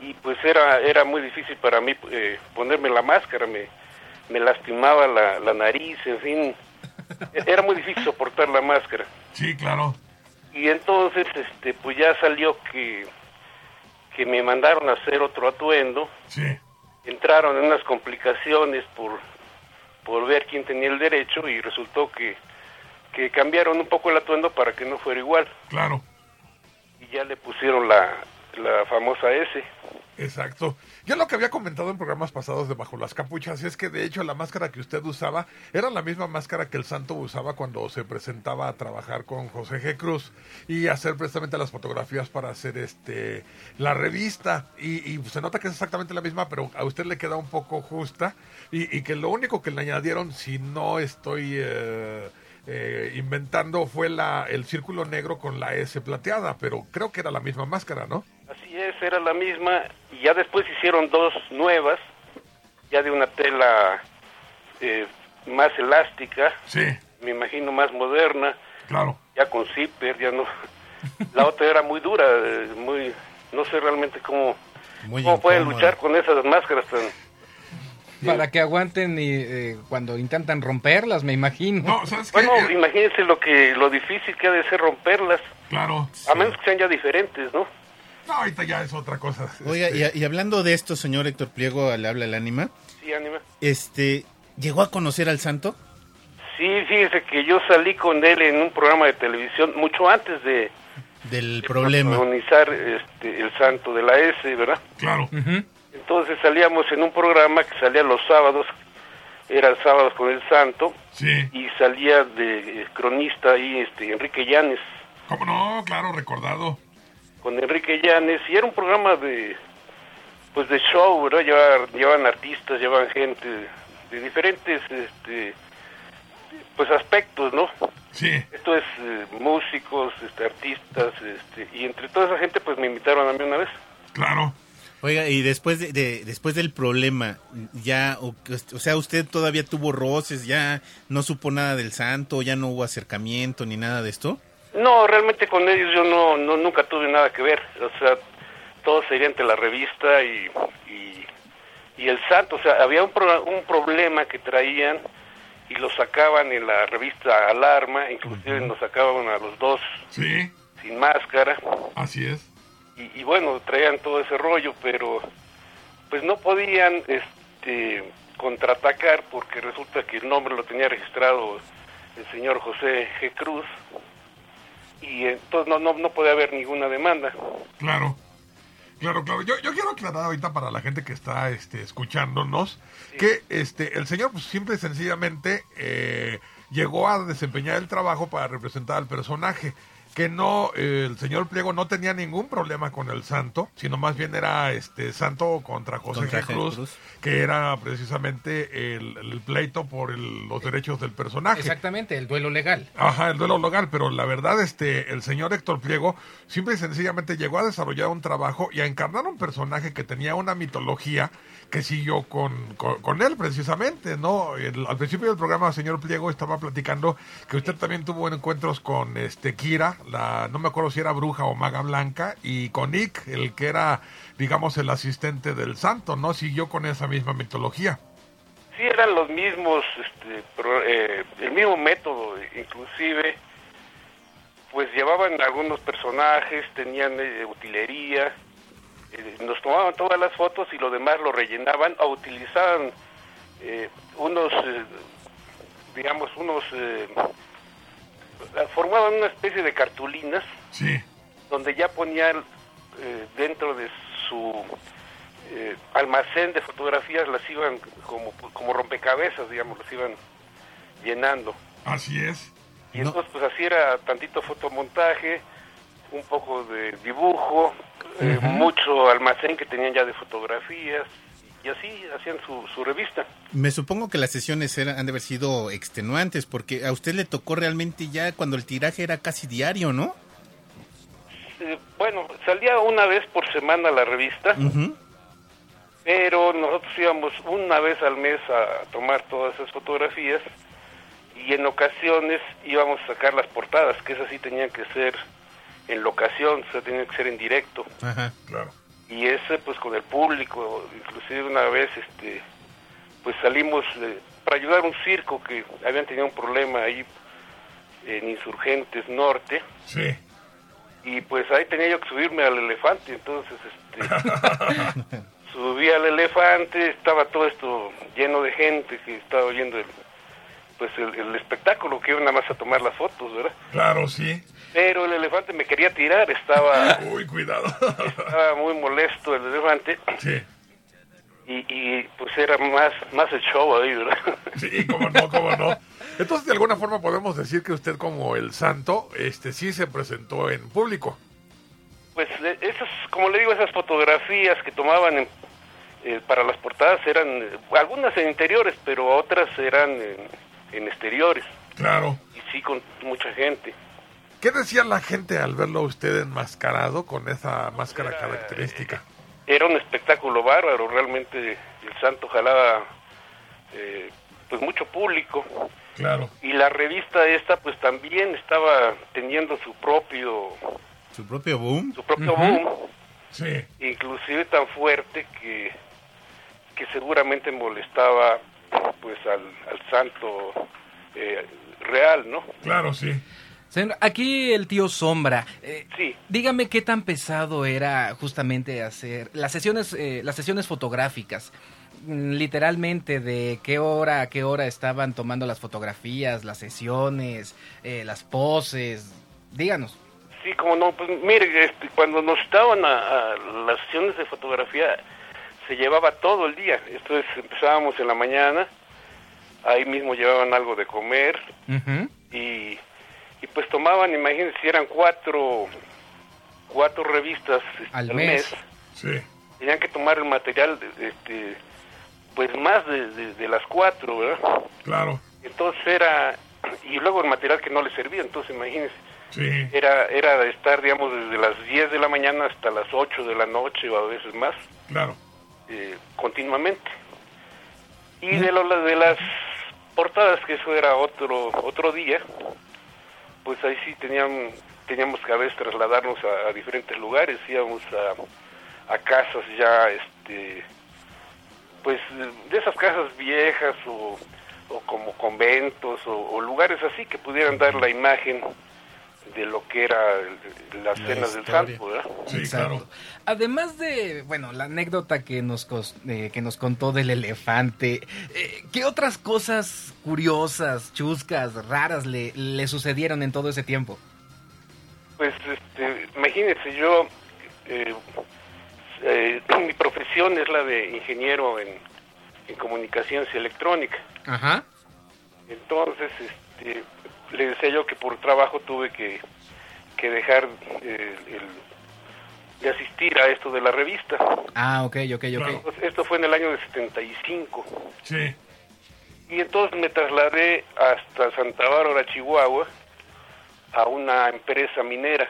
y pues era, era muy difícil para mí eh, ponerme la máscara, me, me lastimaba la, la nariz, en fin, era muy difícil soportar la máscara. Sí, claro. Y entonces, este, pues ya salió que, que me mandaron a hacer otro atuendo. Sí, Entraron en unas complicaciones por, por ver quién tenía el derecho y resultó que, que cambiaron un poco el atuendo para que no fuera igual. claro. Y ya le pusieron la, la famosa S. Exacto. Yo lo que había comentado en programas pasados de Bajo las Capuchas es que de hecho la máscara que usted usaba era la misma máscara que el santo usaba cuando se presentaba a trabajar con José G. Cruz y hacer precisamente las fotografías para hacer este la revista. Y, y se nota que es exactamente la misma, pero a usted le queda un poco justa y, que lo único que le añadieron, si no estoy... eh, eh, inventando fue la, el círculo negro con la S plateada, pero creo que era la misma máscara, ¿no? Así es, era la misma. Y ya después hicieron dos nuevas, ya de una tela eh, más elástica, Sí, me imagino más moderna, claro. ya con zipper, ya no. La otra era muy dura, eh, muy. No sé realmente cómo, Muy cómo pueden luchar con esas máscaras tan. Para que aguanten y, eh, cuando intentan romperlas, me imagino. No, ¿sabes qué? Bueno, imagínense lo que lo difícil que ha de ser romperlas, Claro. a menos que sean ya diferentes, ¿no? No, ahorita ya es otra cosa. Oiga, Este, y, y hablando de esto, señor Héctor Pliego, le habla el ánima, Sí, Anima. este, ¿llegó a conocer al santo? Sí, fíjese que yo salí con él en un programa de televisión mucho antes de, Del de problema. protagonizar este, el santo de la S, ¿verdad? Claro. Ujú. Entonces salíamos en un programa que salía los sábados, era sábados con el santo, Sí. y salía de eh, cronista ahí este, Enrique Llanes, ¿Cómo no? Claro, recordado. con Enrique Llanes, y era un programa de pues de show, ¿verdad? Llevar, llevan artistas, llevan gente de diferentes este, pues aspectos, ¿no? Sí. Esto es eh, músicos, este, artistas, este, y entre toda esa gente pues me invitaron a mí una vez. Claro. Oiga, y después de, de- después del problema, ya, o, o sea, usted todavía tuvo roces, ya no supo nada del santo, ya no hubo acercamiento ni nada de esto. No, realmente con ellos yo no, no nunca tuve nada que ver. O sea, todo sería entre la revista y, y, y el santo. O sea, había un, pro- un problema que traían y lo sacaban en la revista Alarma, inclusive nos sacaban a los dos Sí, sin máscara. así es. Y, y bueno, traían todo ese rollo, pero pues no podían este, contraatacar porque resulta que el nombre lo tenía registrado el señor José G. Cruz y entonces no, no, no podía haber ninguna demanda. Claro. Claro, claro. Yo, yo quiero aclarar ahorita para la gente que está este, escuchándonos que este el señor pues, simple y sencillamente eh, llegó a desempeñar el trabajo para representar al personaje. Que no, eh, el señor Pliego no tenía ningún problema con el santo, sino más bien era este santo contra José Contra. Cruz, Cruz. que era precisamente el, el pleito por el- los derechos del personaje. Exactamente, el duelo legal. Ajá, el duelo local, pero la verdad, este, el señor Héctor Pliego simple y sencillamente llegó a desarrollar un trabajo y a encarnar un personaje que tenía una mitología que siguió con, con, con él precisamente, ¿no? El- al principio del programa, señor Pliego estaba platicando que usted también tuvo encuentros con este Kira, la, no me acuerdo si era bruja o maga blanca, y con Nick, el que era, digamos, el asistente del santo, ¿no? Siguió con esa misma mitología. Sí, eran los mismos, este, eh, el mismo método, inclusive, pues llevaban algunos personajes, tenían eh, utilería, eh, nos tomaban todas las fotos y lo demás lo rellenaban o utilizaban eh, unos, digamos, unos, formaban una especie de cartulinas Sí, donde ya ponían eh, dentro de su eh, almacén de fotografías las iban como, como rompecabezas, digamos, las iban llenando. así es. Y No. entonces pues así era tantito fotomontaje, un poco de dibujo, eh, mucho almacén que tenían ya de fotografías y así hacían su, su revista. Me supongo que las sesiones eran, han de haber sido extenuantes, porque a usted le tocó realmente ya cuando el tiraje era casi diario, ¿no? Eh, bueno, salía una vez por semana la revista, pero nosotros íbamos una vez al mes a tomar todas esas fotografías y en ocasiones íbamos a sacar las portadas, que esas sí tenían que ser en locación, o sea, tenían que ser en directo. Ajá. Claro. Y ese pues con el público inclusive una vez este pues salimos eh, para ayudar a un circo que habían tenido un problema ahí en Insurgentes Norte Sí. y pues ahí tenía yo que subirme al elefante entonces este subí al elefante estaba todo esto lleno de gente que estaba oyendo el, pues el, el espectáculo que iba nada más a tomar las fotos, ¿verdad? Claro, sí. Pero el elefante me quería tirar, estaba, Uy, cuidado. estaba muy molesto el elefante Sí, y, y pues era más, más el show ahí, ¿verdad? sí, cómo no, cómo no. Entonces, de alguna forma podemos decir que usted como el santo, este sí se presentó en público. Pues eh, esas, como le digo, esas fotografías que tomaban en- eh, para las portadas eran, eh, algunas en interiores, pero otras eran en, en exteriores, Claro. y sí con mucha gente. ¿Qué decía la gente al verlo a usted enmascarado con esa máscara característica? Era un espectáculo bárbaro, realmente el santo jalaba eh, pues mucho público. Claro. Y la revista esta pues también estaba teniendo su propio Su propio boom. su propio boom, Sí, inclusive tan fuerte que que seguramente molestaba pues al, al santo eh, real, ¿no? claro, sí. Señor, aquí el tío Sombra. eh, Sí. Dígame qué tan pesado era justamente hacer las sesiones, eh, las sesiones fotográficas. Mm, Literalmente, de qué hora a qué hora estaban tomando las fotografías, las sesiones, eh, las poses. Díganos. Sí, como no, pues mire, este, cuando nos estaban a, a las sesiones de fotografía se llevaba todo el día. Entonces empezábamos en la mañana, ahí mismo llevaban algo de comer Ujú. y, y pues tomaban, imagínense, si eran cuatro, cuatro revistas este, Al mes. Sí, tenían que tomar el material, de- este, pues más de, de- de las cuatro, ¿verdad? claro. Entonces era, y luego el material que no les servía, entonces imagínense. Sí, Era, era estar, digamos, desde las 10 de la mañana hasta las 8 de la noche o a veces más, claro. eh, continuamente. Y de, lo, de las portadas, que eso era otro otro día, pues ahí sí teníamos que a veces trasladarnos a, diferentes lugares, íbamos a, a casas ya, este pues de esas casas viejas o, como conventos o lugares así que pudieran dar la imagen de lo que era el- las La cenas del santo, ¿verdad? Sí, Exacto. claro. Además de, bueno, la anécdota que nos, eh, que nos contó del elefante, eh, ¿qué otras cosas curiosas, chuscas, raras le, le sucedieron en todo ese tiempo? Pues, este, imagínense, yo, eh, eh, mi profesión es la de ingeniero en, en comunicaciones y electrónica. Ajá. Entonces, este, le decía yo que por trabajo tuve que, que dejar eh, el- de asistir a esto de la revista. Ah, ok, ok, ok. Entonces, esto fue en el año de 75. Sí, Y entonces me trasladé hasta Santa Bárbara, Chihuahua, a una empresa minera.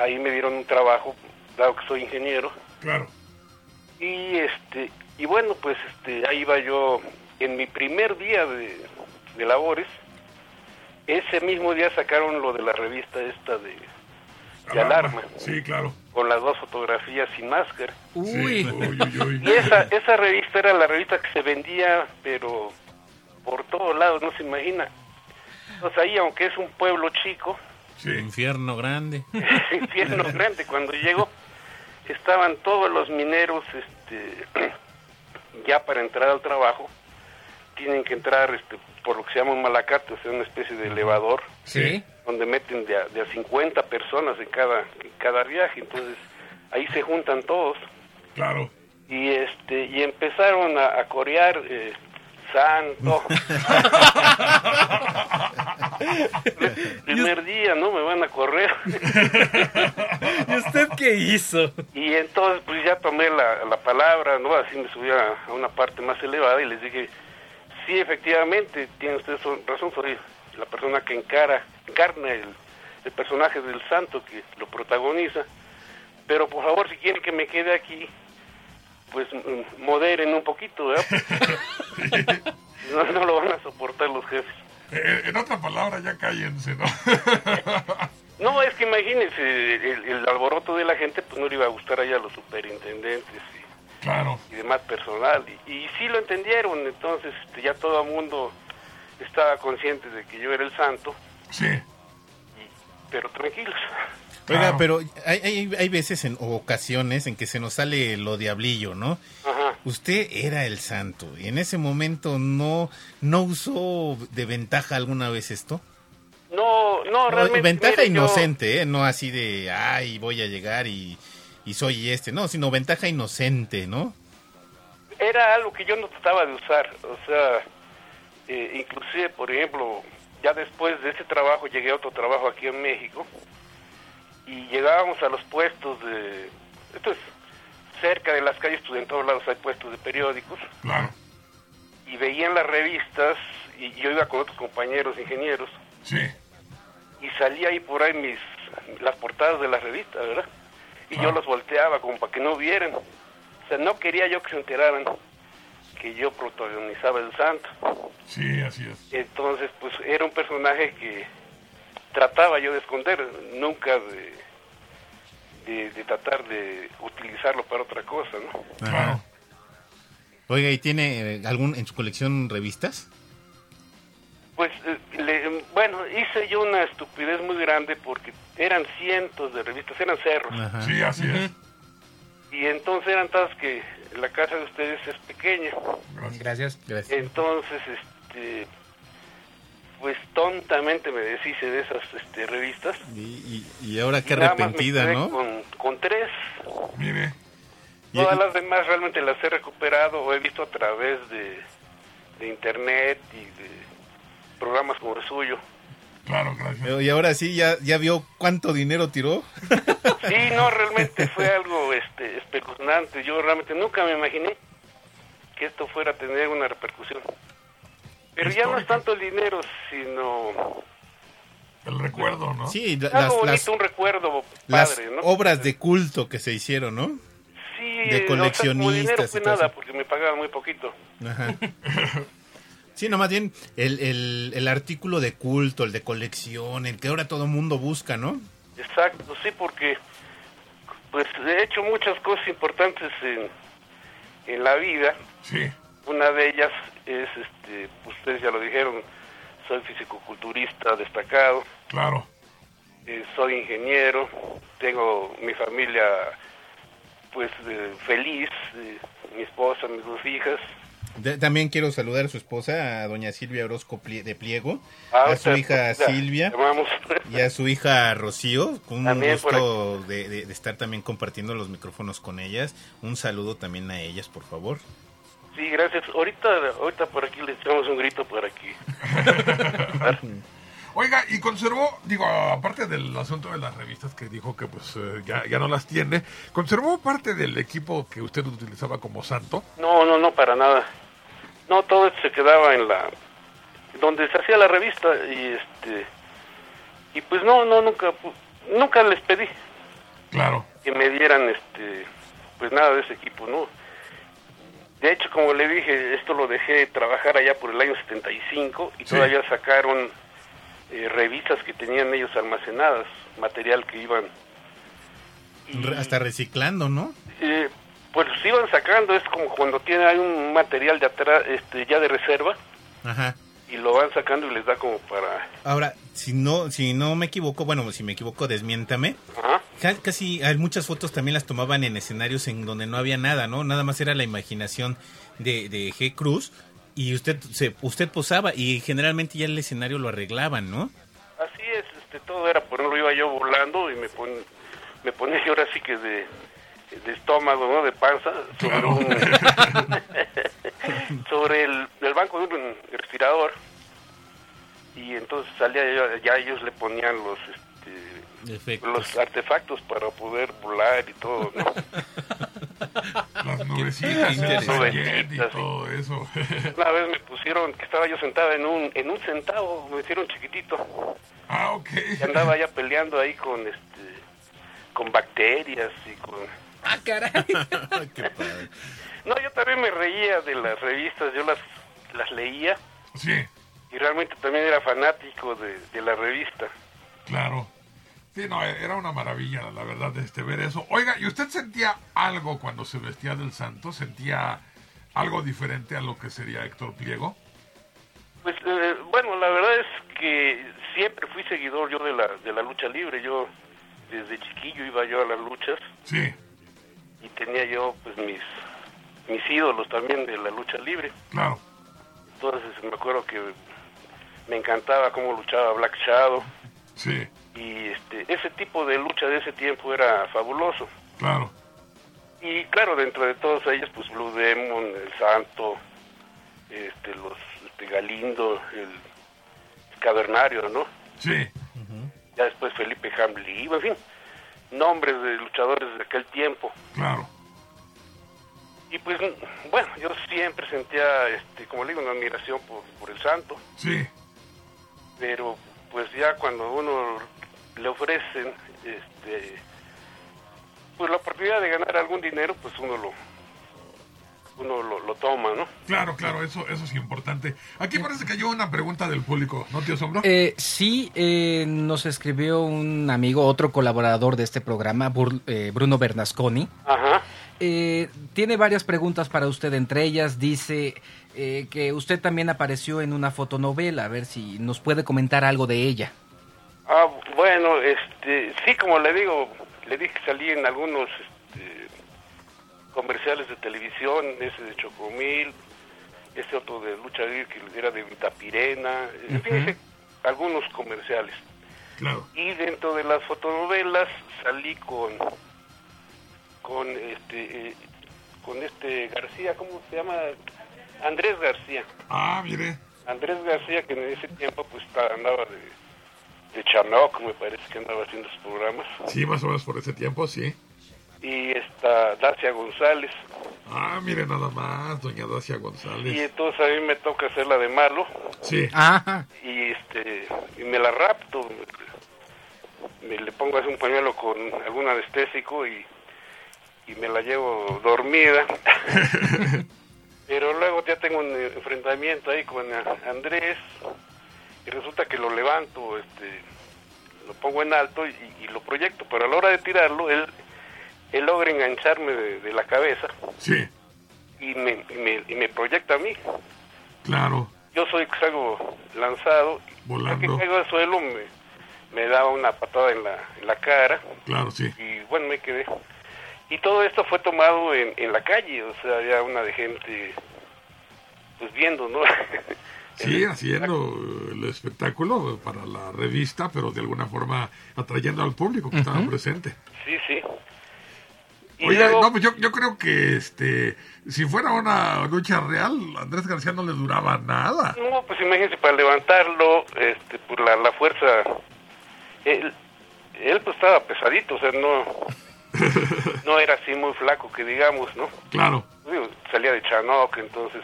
Ahí me dieron un trabajo, dado que soy ingeniero. claro. Y este y bueno, pues este ahí iba yo en mi primer día de, de labores. Ese mismo día sacaron lo de la revista esta de, de alarma, Sí, claro. con las dos fotografías sin máscara. Uy, Sí, uy, uy, uy. Y esa, esa revista era la revista que se vendía, pero por todos lados, no se imagina. Entonces ahí, aunque es un pueblo chico, Sí, Infierno grande. infierno grande. Cuando llego, estaban todos los mineros, este, ya para entrar al trabajo, tienen que entrar este, por lo que se llama un malacate, o sea, una especie de elevador, sí. donde meten de a, de a 50 personas en cada, en cada viaje. Entonces ahí se juntan todos. claro. y este y empezaron a, a corear eh, santo primer día no me van a correr ¿Y usted qué hizo? y entonces pues ya tomé la, la palabra no así me subí a, a una parte más elevada y les dije sí efectivamente tiene usted razón soy la persona que encara encarna el, el personaje del santo que lo protagoniza pero por favor si quieren que me quede aquí pues moderen un poquito ¿verdad? no, no lo van a soportar los jefes Eh, en otra palabra, ya cállense, ¿no? no es que imagínense el, el alboroto de la gente pues no le iba a gustar allá a los superintendentes claro. y demás personal. Y, y sí lo entendieron, entonces este, ya todo el mundo estaba consciente de que yo era el santo, Sí, pero tranquilos. Oiga, Claro. pero hay, hay, hay veces en, o ocasiones en que se nos sale lo diablillo, ¿no? Ajá. Usted era el santo y en ese momento no, no usó de ventaja alguna vez esto. No, no, No, realmente. ventaja mire, yo- inocente, ¿eh? no así de, ay, voy a llegar y, y soy este, no, sino ventaja inocente, ¿no? era algo que yo no trataba de usar, o sea, eh, inclusive, por ejemplo, ya después de ese trabajo llegué a otro trabajo aquí en México y llegábamos a los puestos de, esto es cerca de las calles, pues en todos lados hay puestos de periódicos Claro. y veían las revistas y yo iba con otros compañeros ingenieros Sí. y salía ahí por ahí mis las portadas de las revistas, ¿verdad? Y yo los volteaba como para que no vieran. O sea, no quería yo que se enteraran que yo protagonizaba el santo. Sí, así es. Entonces, pues era un personaje que trataba yo de esconder, nunca de, de, de tratar de utilizarlo para otra cosa, ¿no? Ajá. Oiga, ¿y tiene eh, algún en su colección revistas? Pues, eh, le- bueno, hice yo una estupidez muy grande porque eran cientos de revistas, eran cerros. Ajá. Sí, así es. Y entonces eran tantas que la casa de ustedes es pequeña. Gracias. Gracias. Entonces, este, pues tontamente me deshice de esas este, revistas. Y, y- y ahora qué Y nada más me arrepentida, quedé ¿no? Con, con tres. Mire. Y- Todas las demás realmente las he recuperado o he visto a través de, de internet y de programas como el suyo. Claro, gracias. Y ahora sí, ya, ya vio cuánto dinero tiró. Sí, no, realmente fue algo este, espeluznante. Yo realmente nunca me imaginé que esto fuera a tener una repercusión. Pero ya no es tanto el dinero, sino El recuerdo, ¿no? Sí, la- algo las, bonito, las, un recuerdo las padre, ¿no? obras de culto que se hicieron, ¿no? sí, de o sea, como coleccionistas dinero y fue nada, porque me pagaban muy poquito. Ajá. Sí, no, más bien el, el, el artículo de culto, el de colección, el que ahora todo mundo busca, ¿no? Exacto, sí, porque pues he hecho muchas cosas importantes en, en la vida. Sí. Una de ellas es, este, ustedes ya lo dijeron, soy fisicoculturista destacado, Claro. eh, soy ingeniero, tengo mi familia pues eh, feliz, eh, mi esposa, mis dos hijas. De- también quiero saludar a su esposa, a doña Silvia Orozco Plie- de Pliego, Ah, a su hija ya, Silvia y a su hija Rocío. Un También por gusto de, de- de estar también compartiendo los micrófonos con ellas. Un saludo también a ellas, por favor. Sí, gracias. Ahorita, ahorita por aquí le echamos un grito por aquí. Oiga, y conservó, digo, aparte del asunto de las revistas que dijo que pues eh, ya, ya no las tiene, ¿conservó parte del equipo que usted utilizaba como santo? No, no, no, para nada. No, todo esto se quedaba en la... donde se hacía la revista y este... Y pues no, no, nunca, nunca les pedí Claro. que me dieran este... Pues nada de ese equipo, ¿no? De hecho, como le dije, esto lo dejé trabajar allá por el año 75 y Sí. todavía sacaron eh, revistas que tenían ellos almacenadas, material que iban hasta reciclando, ¿no? Eh, pues iban sacando, es como cuando tiene hay un material de atrás, este, ya de reserva, Ajá. y lo van sacando y les da como para... Ahora, si no, si no me equivoco, bueno, si me equivoco, desmiéntame. Ajá. Ca- Casi hay muchas fotos también las tomaban en escenarios en donde no había nada, ¿no? Nada más era la imaginación de, de G. Cruz y usted se, usted posaba y generalmente ya el escenario lo arreglaban, ¿no? Así es, este, todo era, por ejemplo, iba yo volando y me pon, me ponía yo ahora sí que de, de estómago, ¿no? De panza, sobre un... sobre el, el banco de un respirador y entonces salía ya ellos le ponían los... Este, Efectos. los artefactos para poder volar y todo, ¿no? Las nubecitas, jet y todo eso. Una vez me pusieron, que estaba yo sentada en un, en un centavo, me hicieron chiquitito. ah, ok. Y andaba ya peleando ahí con este con bacterias y con... Ah, caray. Qué padre. No, yo también me reía de las revistas, yo las, las leía Sí, y realmente también era fanático de, de la revista. claro. Sí, no, era una maravilla, la verdad, este, ver eso. Oiga, ¿y usted sentía algo cuando se vestía del santo? ¿Sentía algo diferente a lo que sería Héctor Pliego? Pues eh, bueno, la verdad es que siempre fui seguidor yo de la, de la lucha libre, yo desde chiquillo iba yo a las luchas Sí, y tenía yo pues mis mis ídolos también de la lucha libre. Claro. Entonces me acuerdo que me encantaba cómo luchaba Black Shadow Sí, y este ese tipo de lucha de ese tiempo era fabuloso. claro. Y claro, dentro de todos ellos, pues Blue Demon, el Santo, este, los este, Galindo, el Cavernario, ¿no? Sí, Ya después Felipe Hamley, en fin, nombres de luchadores de aquel tiempo. claro. Y pues, bueno, yo siempre sentía, este, como le digo, una admiración por, por el Santo, Sí, pero pues ya cuando uno le ofrecen, este, pues la oportunidad de ganar algún dinero, pues uno lo, uno lo, lo toma, ¿no? claro, claro, eso, eso es importante. Aquí parece que hay una pregunta del público, ¿no, tío Sombro? Eh, sí, eh, nos escribió un amigo, otro colaborador de este programa, Bur- eh, Bruno Bernasconi. Ajá. Eh, tiene varias preguntas para usted, entre ellas dice eh, que usted también apareció en una fotonovela, a ver si nos puede comentar algo de ella. Ah, bueno, este, sí, como le digo, le dije que salí en algunos comerciales de televisión, ese de Chocomil, ese otro de lucha libre que era de Vitapirena, en fin, ese- algunos comerciales. Claro. Y dentro de las fotonovelas salí con con este eh, con este García, ¿cómo se llama? Andrés García. Ah, mire. Andrés García, que en ese tiempo pues andaba de, de Chanoc, me parece que andaba haciendo sus programas. Sí, más o menos por ese tiempo, sí. Y está Dacia González. Ah, mire nada más, doña Dacia Y González. entonces a mí me toca hacer la de malo. Sí, Ajá. Y este y me la rapto. Me le pongo así un pañuelo con algún anestésico y, y me la llevo dormida. Pero luego ya tengo un enfrentamiento ahí con Andrés y resulta que lo levanto, este, lo pongo en alto y, y lo proyecto, pero a la hora de tirarlo, él, él logra engancharme de, de la cabeza sí, y me, y me, y me proyecta a mí. claro. Yo soy que salgo lanzado, Volando. ya que caigo al suelo me, me daba una patada en la, en la cara Claro, sí. y bueno, me quedé. Y todo esto fue tomado en, en la calle, o sea, había una de gente pues viendo, ¿no? Sí, haciendo el espectáculo para la revista, pero de alguna forma atrayendo al público que estaba presente. sí, sí. Oye, luego- no, pues yo, yo creo que este, si fuera una lucha real, Andrés García no le duraba nada. No, pues imagínense, para levantarlo, este, por la, la fuerza, él, él pues estaba pesadito, o sea, no, no era así muy flaco que digamos, ¿no? Claro. Digo, salía de Chanoc, entonces,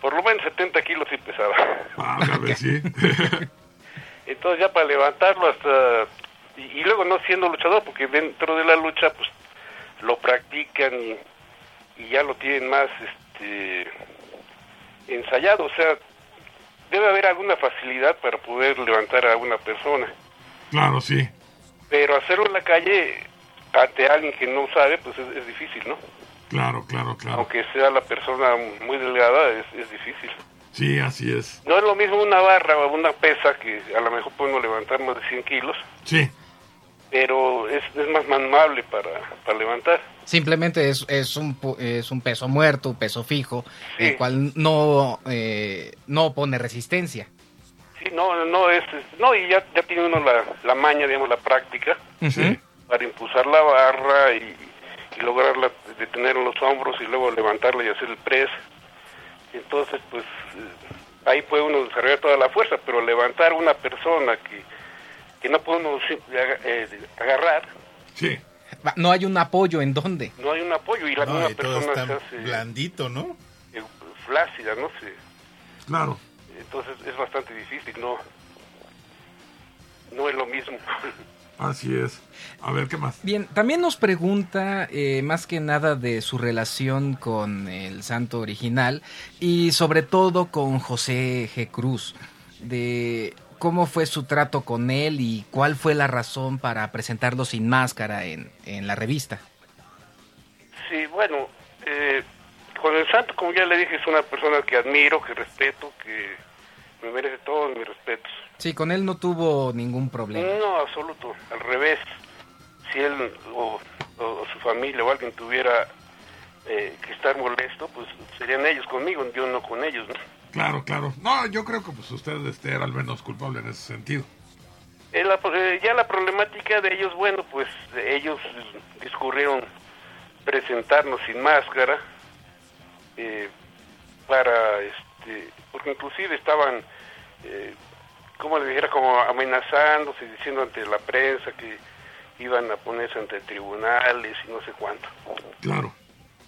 por lo menos 70 kilos sí pesaba. Válgame, sí. Entonces ya para levantarlo hasta... Y, y luego no siendo luchador, porque dentro de la lucha pues lo practican y, ya lo tienen más este ensayado, o sea, debe haber alguna facilidad para poder levantar a una persona, Claro, sí. pero hacerlo en la calle ante alguien que no sabe, pues es, es difícil, ¿no? Claro, claro, claro. Aunque sea la persona muy delgada, es, es difícil. Sí, así es. No es lo mismo una barra o una pesa que a lo mejor uno levantar más de 100 kilos, Sí, pero es, es más manejable para, para levantar. Simplemente es, es, un, es un peso muerto, un peso fijo, Sí. el cual no, eh, no opone resistencia. Sí, no, no es, no, y ya, ya tiene uno la, la maña, digamos, la práctica sí. para impulsar la barra y, y lograrla detener en los hombros y luego levantarla y hacer el press. Entonces, pues ahí puede uno desarrollar toda la fuerza, pero levantar una persona que, que no aga- eh, agarrar, Sí, No hay un apoyo en dónde. no hay un apoyo y la No, misma y persona se está hace blandito, ¿no? eh, flácida, ¿no? Se, claro. entonces es bastante difícil, no, no es lo mismo. Así es. A ver, ¿qué más? Bien, también nos pregunta eh, más que nada de su relación con el santo original y sobre todo con José G. Cruz, de cómo fue su trato con él y cuál fue la razón para presentarlo sin máscara en, en la revista. Sí, bueno, eh, con el santo, como ya le dije, es una persona que admiro, que respeto, que me merece todos mis respetos. Sí, con él no tuvo ningún problema. No, absoluto, al revés. Si él o, o su familia o alguien tuviera eh, que estar molesto, pues serían ellos conmigo, yo no con ellos, ¿no? Claro, claro. No, yo creo que pues usted este, era al menos culpable en ese sentido. Eh, la- eh, ya la problemática de ellos, bueno, pues ellos discurrieron presentarnos sin máscara eh, para, este, porque inclusive estaban, eh, como le dijera, como amenazándose, diciendo ante la prensa que iban a ponerse ante tribunales y no sé cuánto. Claro.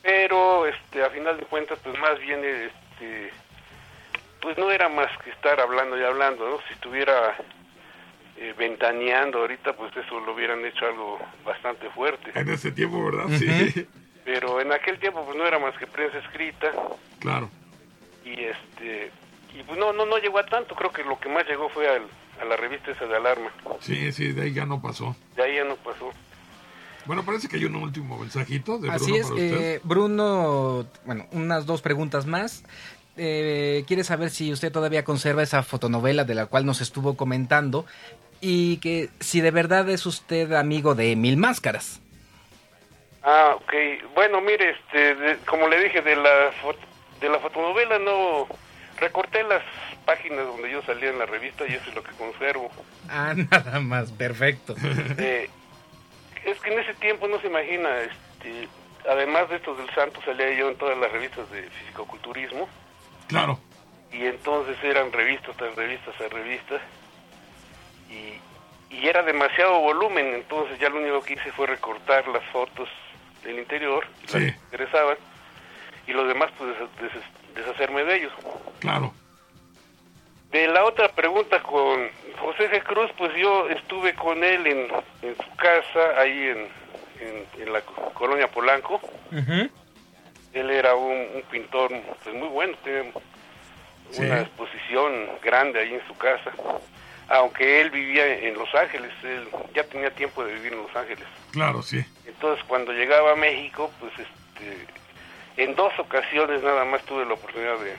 Pero, este, a final de cuentas, pues más bien, este, pues no era más que estar hablando y hablando, ¿no? Si estuviera eh, ventaneando ahorita, pues eso lo hubieran hecho algo bastante fuerte. En ese tiempo, ¿verdad? Sí. Pero en aquel tiempo, pues no era más que prensa escrita Claro. y este, y pues no, no, no llegó a tanto. Creo que lo que más llegó fue al, a la revista esa de alarma. Sí, sí, de ahí ya no pasó. De ahí ya no pasó. Bueno, parece que hay un último mensajito de Así Bruno es, para usted. eh, Bruno, bueno, unas dos preguntas más. Eh, quiere saber si usted todavía conserva esa fotonovela de la cual nos estuvo comentando y que si de verdad es usted amigo de Mil Máscaras. Ah, ok. Bueno, mire, este, de- como le dije, de la, de la fotonovela no... Recorté las páginas donde yo salía en la revista y eso es lo que conservo. Ah, nada más, perfecto. Eh, es que en ese tiempo no se imagina, este, además de estos del Santo salía yo en todas las revistas de fisicoculturismo Claro. y entonces eran revistas tras revistas tras revistas y, y era demasiado volumen, entonces ya lo único que hice fue recortar las fotos del interior, las Sí. que me interesaban y los demás pues des- des- deshacerme de ellos. Claro. De la otra pregunta con José G. Cruz, pues yo estuve con él en, en su casa, ahí en, en, en la co- colonia Polanco. Él era un, un pintor pues, muy bueno, tiene Sí. una exposición grande ahí en su casa. Aunque él vivía en Los Ángeles, él ya tenía tiempo de vivir en Los Ángeles. Claro, sí. Entonces cuando llegaba a México, pues este, en dos ocasiones nada más tuve la oportunidad de,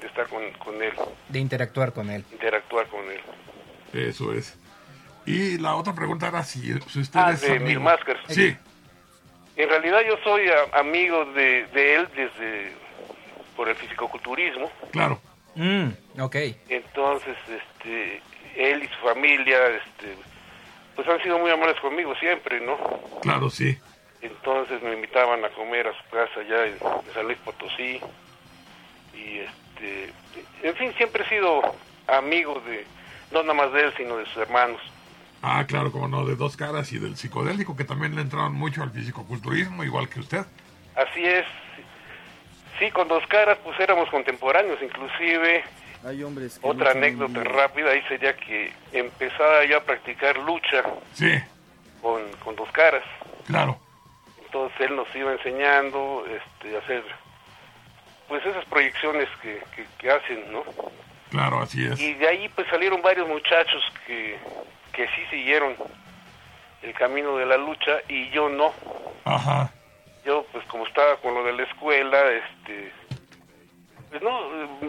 de estar con, con él, De interactuar con él. interactuar con él. Eso es. Y la otra pregunta era si, si usted Ah, es de amigo. Mil Máscaras. Sí. En realidad yo soy a- amigo de, de él desde por el fisicoculturismo. Claro. Mm, ok. Entonces, este, él y su familia, este, pues han sido muy amables conmigo siempre, ¿no? Claro, sí. Entonces me invitaban a comer a su casa allá en, en San Luis Potosí. Y este, en fin, siempre he sido amigo de, no nada más de él, sino de sus hermanos. Ah, claro, como no, de dos caras y del psicodélico, que también le entraron mucho al fisicoculturismo, igual que usted. Así es. Sí, con dos caras, pues éramos contemporáneos, inclusive. Hay hombres que Otra anécdota rápida ahí sería que empezaba yo a practicar lucha Sí, con, con dos caras. claro. Entonces él nos iba enseñando este, a hacer pues esas proyecciones que, que, que hacen, ¿no? Claro, así es. Y de ahí pues salieron varios muchachos que, que sí siguieron el camino de la lucha y yo no. Ajá. Yo pues como estaba con lo de la escuela, este pues no,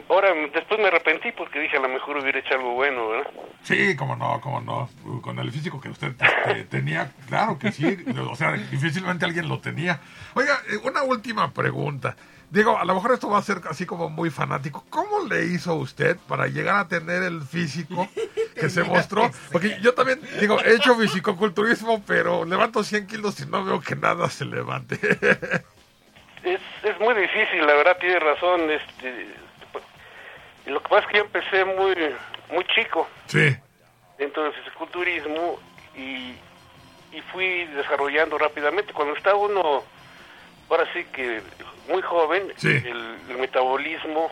ahora después me arrepentí porque dije a lo mejor hubiera hecho algo bueno, ¿verdad? Sí, como no, como no. Con el físico que usted tenía, claro que sí. O sea, difícilmente alguien lo tenía. Oiga, eh, una última pregunta. Digo, a lo mejor esto va a ser así como muy fanático. ¿Cómo le hizo usted para llegar a tener el físico que se mostró? Porque yo también, digo, he hecho fisicoculturismo, pero levanto 100 kilos y no veo que nada se levante. Es, es muy difícil, la verdad tiene razón. Este, lo que pasa es que yo empecé muy, muy chico sí, dentro del fisiculturismo y, y fui desarrollando rápidamente. Cuando está uno, ahora sí que muy joven, Sí. el, el metabolismo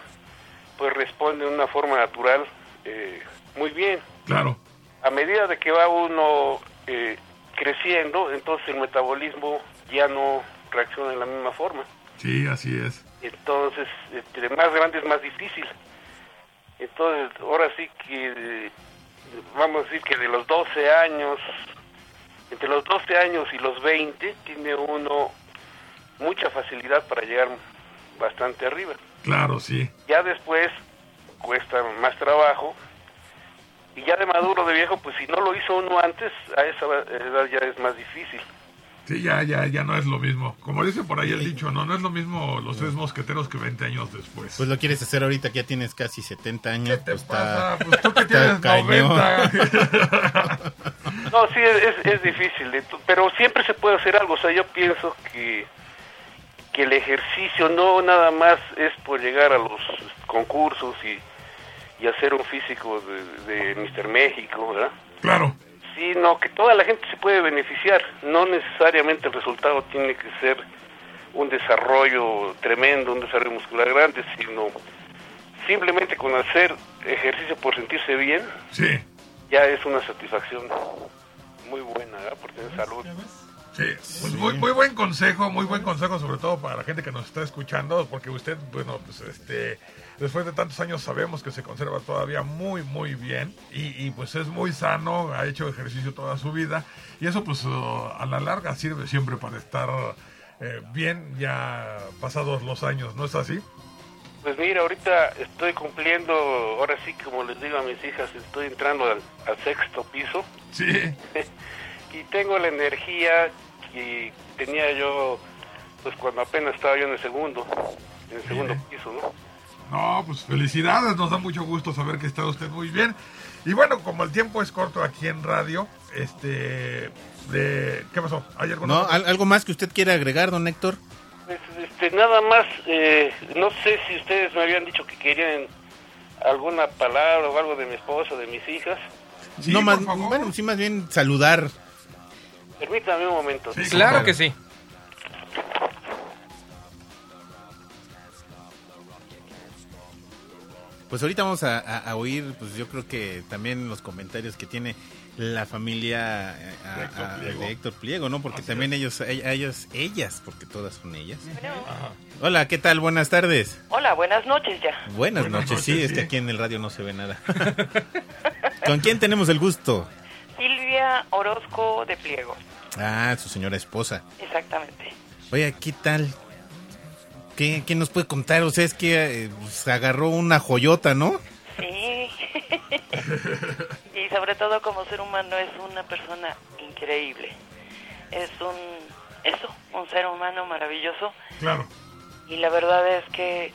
pues responde de una forma natural eh, muy bien. claro. A medida de que va uno eh, creciendo, entonces el metabolismo ya no reacciona de la misma forma. Sí, así es. Entonces, entre más grande es más difícil. Entonces, ahora sí que, vamos a decir que de los 12 años, entre los 12 años y los 20, tiene uno mucha facilidad para llegar bastante arriba. Claro, sí. Ya después cuesta más trabajo. Y ya de maduro, de viejo, pues si no lo hizo uno antes, a esa edad ya es más difícil. Sí, ya, ya, ya no es lo mismo. Como dice por ahí el dicho, no, no es lo mismo los tres mosqueteros que 20 años después. Pues lo quieres hacer ahorita que ya tienes casi 70 años. ¿Qué te pues pasa? está- Pues tú que está tienes cañón. 90. No, sí, es, es- difícil, pero siempre se puede hacer algo. O sea, yo pienso que, que el ejercicio no nada más es por llegar a los concursos y, y hacer un físico de, de Mr. México, ¿verdad? claro. Sino que toda la gente se puede beneficiar. No necesariamente el resultado tiene que ser un desarrollo tremendo, un desarrollo muscular grande, sino simplemente con hacer ejercicio por sentirse bien, Sí, ya es una satisfacción muy buena, ¿verdad? Por tener salud. Sí. Pues muy, muy buen consejo, muy buen consejo, sobre todo para la gente que nos está escuchando, porque usted, bueno, pues este, después de tantos años sabemos que se conserva todavía muy, muy bien y, y, pues es muy sano, ha hecho ejercicio toda su vida y eso pues uh, a la larga sirve siempre para estar eh, bien ya pasados los años, ¿no es así? Pues mira, ahorita estoy cumpliendo, ahora sí como les digo a mis hijas, estoy entrando al, al sexto piso Sí, y tengo la energía que tenía yo, pues cuando apenas estaba yo en el segundo, en el segundo Mire. piso, ¿no? No, pues felicidades, nos da mucho gusto saber que está usted muy bien. Y bueno, como el tiempo es corto aquí en radio, este, de, ¿qué pasó? ¿Hay alguna ¿No? ¿Al- ¿Algo más que usted quiera agregar, don Héctor? Pues, este, nada más, eh, no sé si ustedes me habían dicho que querían alguna palabra o algo de mi esposa, de mis hijas. Sí, no, más, favor. bueno, sí, más bien saludar. Permítame un momento. Sí, Claro que sí. Pues ahorita vamos a, a- a oír, pues yo creo que también los comentarios que tiene la familia eh, a- De Héctor Pliego. de Héctor Pliego, ¿no? Porque Así también es. ellos, e- ellos, ellas, porque todas son ellas. Hola, ¿qué tal? Buenas tardes. Hola, buenas noches ya. Buenas, Buenas noches. sí, noches, es que sí. aquí en el radio no se ve nada. ¿Con quién tenemos el gusto? Orozco de Pliego. Ah, su señora esposa. Exactamente. Oye, ¿qué tal? ¿Qué, qué nos puede contar? O sea, es que eh, se agarró una joyota, ¿no? Sí. y sobre todo como ser humano es una persona increíble. Es un, eso, un ser humano maravilloso. Claro. Y la verdad es que,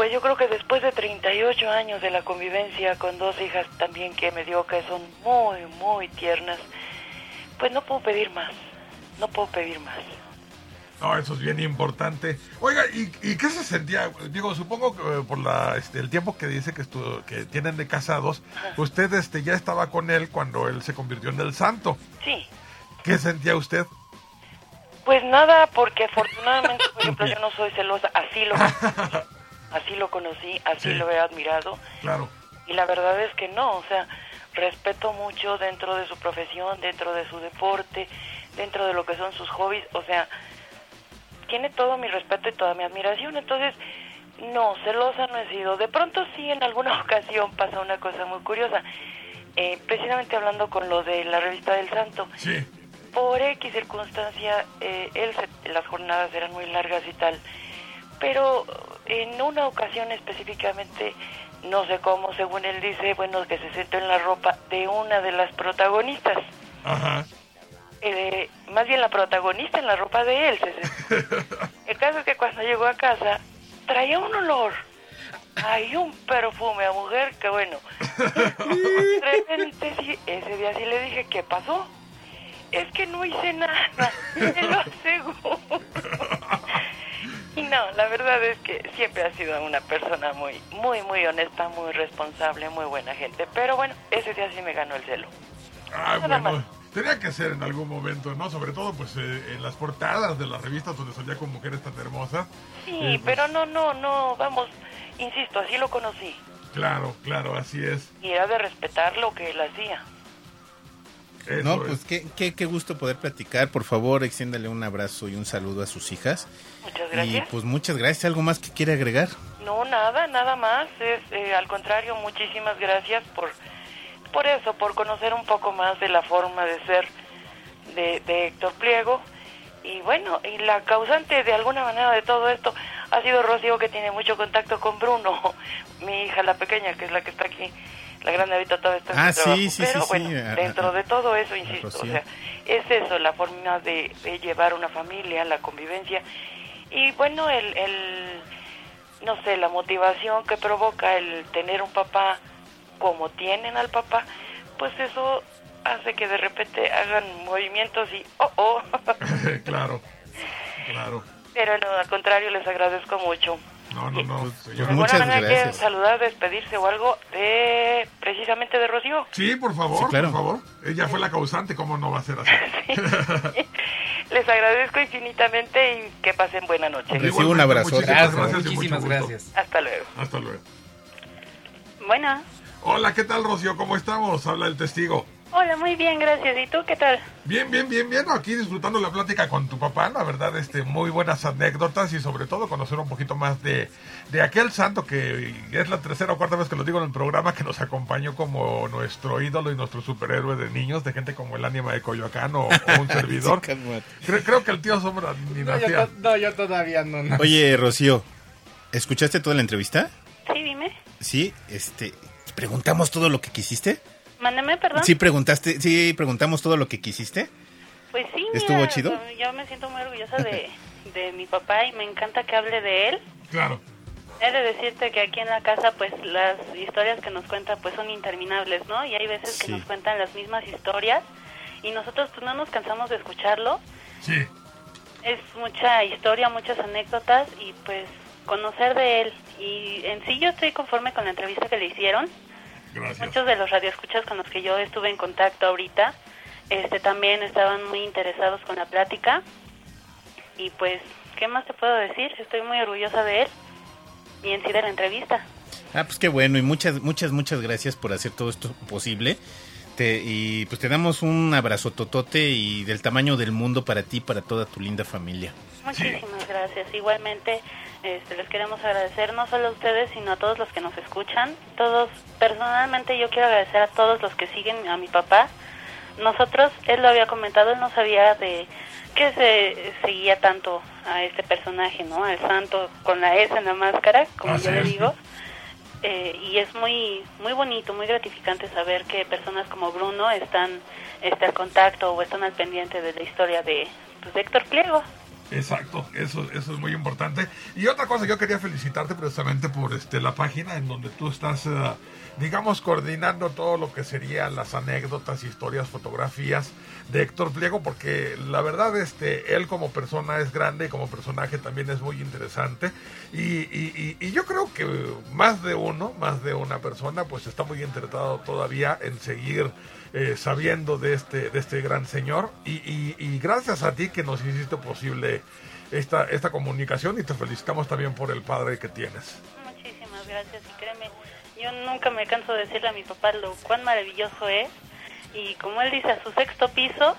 pues yo creo que después de 38 años de la convivencia con dos hijas también que me dio que son muy, muy tiernas, pues no puedo pedir más. No puedo pedir más. No, eso es bien importante. Oiga, ¿y, y qué se sentía? Digo, supongo que eh, por la, este, el tiempo que dice que, estu- que tienen de casados, usted este, ya estaba con él cuando él se convirtió en el santo. Sí. ¿Qué sentía usted? Pues nada, porque afortunadamente, por ejemplo, yo no soy celosa, así lo así lo conocí, así Sí. lo he admirado, Claro. y la verdad es que no, o sea, respeto mucho dentro de su profesión, dentro de su deporte, dentro de lo que son sus hobbies, o sea, tiene todo mi respeto y toda mi admiración, entonces, no, celosa no he sido. De pronto sí, en alguna ocasión pasa una cosa muy curiosa, eh, precisamente hablando con lo de la revista del Santo, Sí. por X circunstancia, eh, él se- las jornadas eran muy largas y tal, pero en una ocasión específicamente, no sé cómo, según él dice, bueno, que se sentó en la ropa de una de las protagonistas. Ajá. Eh, más bien la protagonista en la ropa de él. se sentó. El caso es que cuando llegó a casa, traía un olor. Hay un perfume a mujer que bueno. De repente sí, ese día sí le dije, ¿qué pasó? Es que no hice nada, te lo aseguro. Y no, la verdad es que siempre ha sido una persona muy, muy, muy honesta, muy responsable, muy buena gente. Pero bueno, ese día sí me ganó el celo. Ah, Nada bueno. más. Tenía que ser en algún momento, ¿no? Sobre todo, pues, eh, en las portadas de las revistas donde salía con mujeres tan hermosas. Sí, Eh, pues, pero no, no, no, vamos, insisto, así lo conocí. Claro, claro, así es. Y era de respetar lo que él hacía. Eso No, es. pues qué, qué, qué gusto poder platicar. Por favor, extiéndale un abrazo y un saludo a sus hijas. Muchas Y gracias. pues muchas gracias. ¿Algo más que quiere agregar? No, nada, nada más. Es, eh, al contrario, muchísimas gracias por, por eso, por conocer un poco más de la forma de ser de, de Héctor Pliego. Y bueno, y la causante de alguna manera de todo esto ha sido Rocío, que tiene mucho contacto con Bruno, mi hija, la pequeña, que es la que está aquí. La grande ahorita todavía está en Ah, su trabajo. sí, sí, Pero sí, bueno, sí, dentro de todo eso, insisto, o sea, es eso, la forma de, de llevar una familia, la convivencia. Y bueno, el, el, no sé, la motivación que provoca el tener un papá como tienen al papá, pues eso hace que de repente hagan movimientos y, oh, oh. claro, claro. Pero no, al contrario, les agradezco mucho. No, no, no. Pues señor. ¿De alguna manera quieren saludar, despedirse o algo de, precisamente de Rocío? Sí, por favor, Sí, claro. por favor. Ella fue la causante, ¿cómo no va a ser así? Les agradezco infinitamente y que pasen buena noche. Recibo un abrazo. Muchísimas Gracias, muchísimas. Hasta luego. Hasta luego. Bueno, Hola, ¿qué tal, Rocío? ¿Cómo estamos? Habla el testigo. Hola, muy bien, gracias. ¿Y tú qué tal? Bien, bien, bien, bien. Aquí disfrutando la plática con tu papá, la verdad, este, muy buenas anécdotas y sobre todo conocer un poquito más de, de aquel santo que es la tercera o cuarta vez que lo digo en el programa que nos acompañó como nuestro ídolo y nuestro superhéroe de niños, de gente como el ánima de Coyoacán o, o un servidor. Sí, creo, creo que el tío Sombra ni No, yo, nacía. no, yo todavía no. no. Oye, Rocío, ¿escuchaste toda la entrevista? Sí, dime. Sí, este, preguntamos todo lo que quisiste. Mándeme, perdón. Sí, preguntaste, sí, preguntamos todo lo que quisiste. Pues sí, ¿Estuvo mira, chido? Yo me siento muy orgullosa de, de mi papá y me encanta que hable de él. Claro. He de decirte que aquí en la casa, pues las historias que nos cuenta, pues son interminables, ¿no? Y hay veces que nos cuentan las mismas historias y nosotros, pues no nos cansamos de escucharlo. Sí. Es mucha historia, muchas anécdotas y pues conocer de él. Y en sí yo estoy conforme con la entrevista que le hicieron. Gracias. Muchos de los radioescuchas con los que yo estuve en contacto ahorita, este también estaban muy interesados con la plática. Y pues, ¿qué más te puedo decir? Estoy muy orgullosa de él y en sí de la entrevista. Ah, pues qué bueno y muchas, muchas, muchas gracias por hacer todo esto posible. Te- y pues te damos un abrazo totote y del tamaño del mundo para ti y para toda tu linda familia. Muchísimas gracias. Igualmente, este, les queremos agradecer no solo a ustedes, sino a todos los que nos escuchan. Todos, personalmente yo quiero agradecer a todos los que siguen a mi papá. Nosotros, él lo había comentado, él no sabía de que se seguía tanto a este personaje, ¿no? Al santo con la S en la máscara, como Así yo le digo. Eh, y es muy muy bonito, muy gratificante saber que personas como Bruno están este, al contacto o están al pendiente de la historia de, pues, de Héctor Pliego. Exacto, eso, eso es muy importante. Y otra cosa, yo quería felicitarte precisamente por este la página en donde tú estás, eh, digamos, coordinando todo lo que serían las anécdotas, historias, fotografías de Héctor Pliego, porque la verdad, este, él como persona es grande y como personaje también es muy interesante. Y, y- y- y yo creo que más de uno, más de una persona, pues está muy interesado todavía en seguir eh, sabiendo de este, de este gran señor. Y, y- y gracias a ti que nos hiciste posible esta, esta comunicación y te felicitamos también por el padre que tienes. Muchísimas gracias y créeme, yo nunca me canso de decirle a mi papá lo cuán maravilloso es y como él dice a su sexto piso,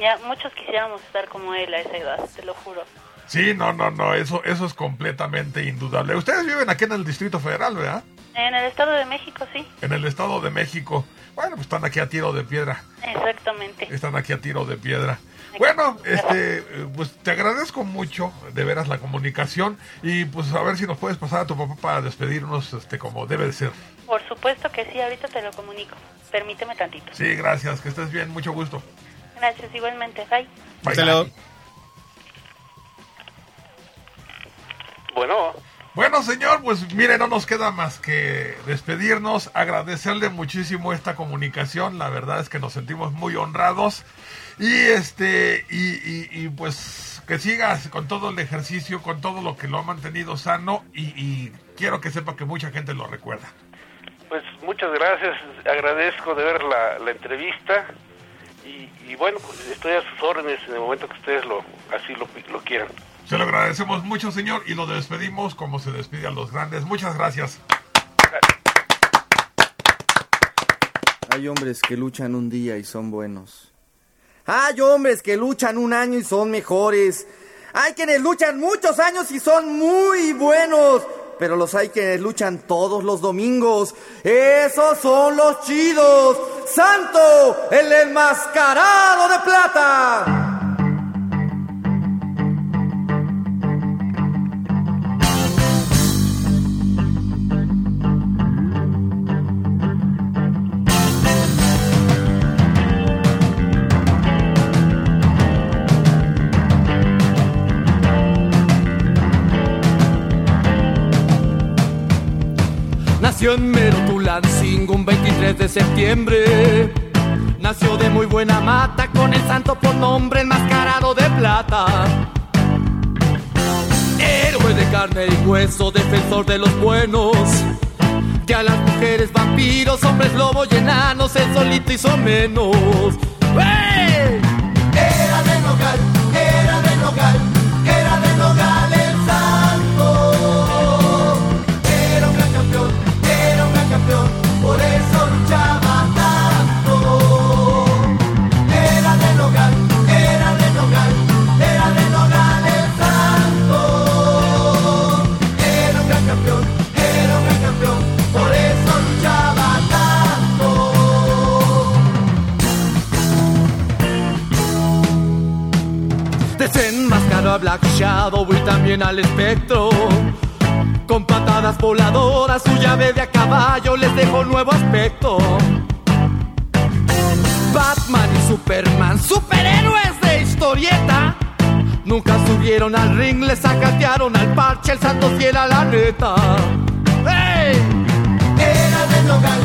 ya muchos quisiéramos estar como él a esa edad, te lo juro. Sí, no, no, no, eso, eso es completamente indudable. Ustedes viven aquí en el Distrito Federal, ¿verdad? En el Estado de México, sí, En el Estado de México. Bueno, pues están aquí a tiro de piedra. exactamente. Están aquí a tiro de piedra. Bueno, este, pues te agradezco mucho, de veras, la comunicación. Y pues a ver si nos puedes pasar a tu papá para despedirnos, este, como debe de ser. Por supuesto que sí, ahorita te lo comunico. Permíteme tantito. Sí, gracias, que estés bien, mucho gusto. Gracias igualmente, bye. Bye. Hasta luego. Bueno, Bueno, señor, pues mire, no nos queda más que despedirnos, agradecerle muchísimo esta comunicación, la verdad es que nos sentimos muy honrados y este y, pues que sigas con todo el ejercicio, con todo lo que lo ha mantenido sano y, quiero que sepa que mucha gente lo recuerda. pues muchas gracias. Agradezco de ver la, entrevista. Y, y bueno, pues estoy a sus órdenes en el momento que ustedes lo así lo quieran. Se lo agradecemos mucho, señor, y lo despedimos como se despide a los grandes. Muchas gracias. Hay hombres que luchan un día y son buenos. Hay hombres que luchan un año y son mejores. Hay quienes luchan muchos años y son muy buenos. Pero los hay quienes luchan todos los domingos. Esos son los chidos. Santo, el enmascarado de plata. Nació en Merotulancingo un 23 de septiembre. Nació de muy buena mata con el santo por nombre enmascarado de plata. Héroe de carne y hueso, defensor de los buenos. Que a las mujeres vampiros, hombres lobo y enanos, el solito hizo menos. ¡Hey! Black Shadow y también al espectro. Con patadas voladoras, su llave de a caballo les dejó nuevo aspecto. Batman y Superman, superhéroes de historieta. Nunca subieron al ring, le sacatearon al parche, el santo fiel a la neta. Era de Nogal,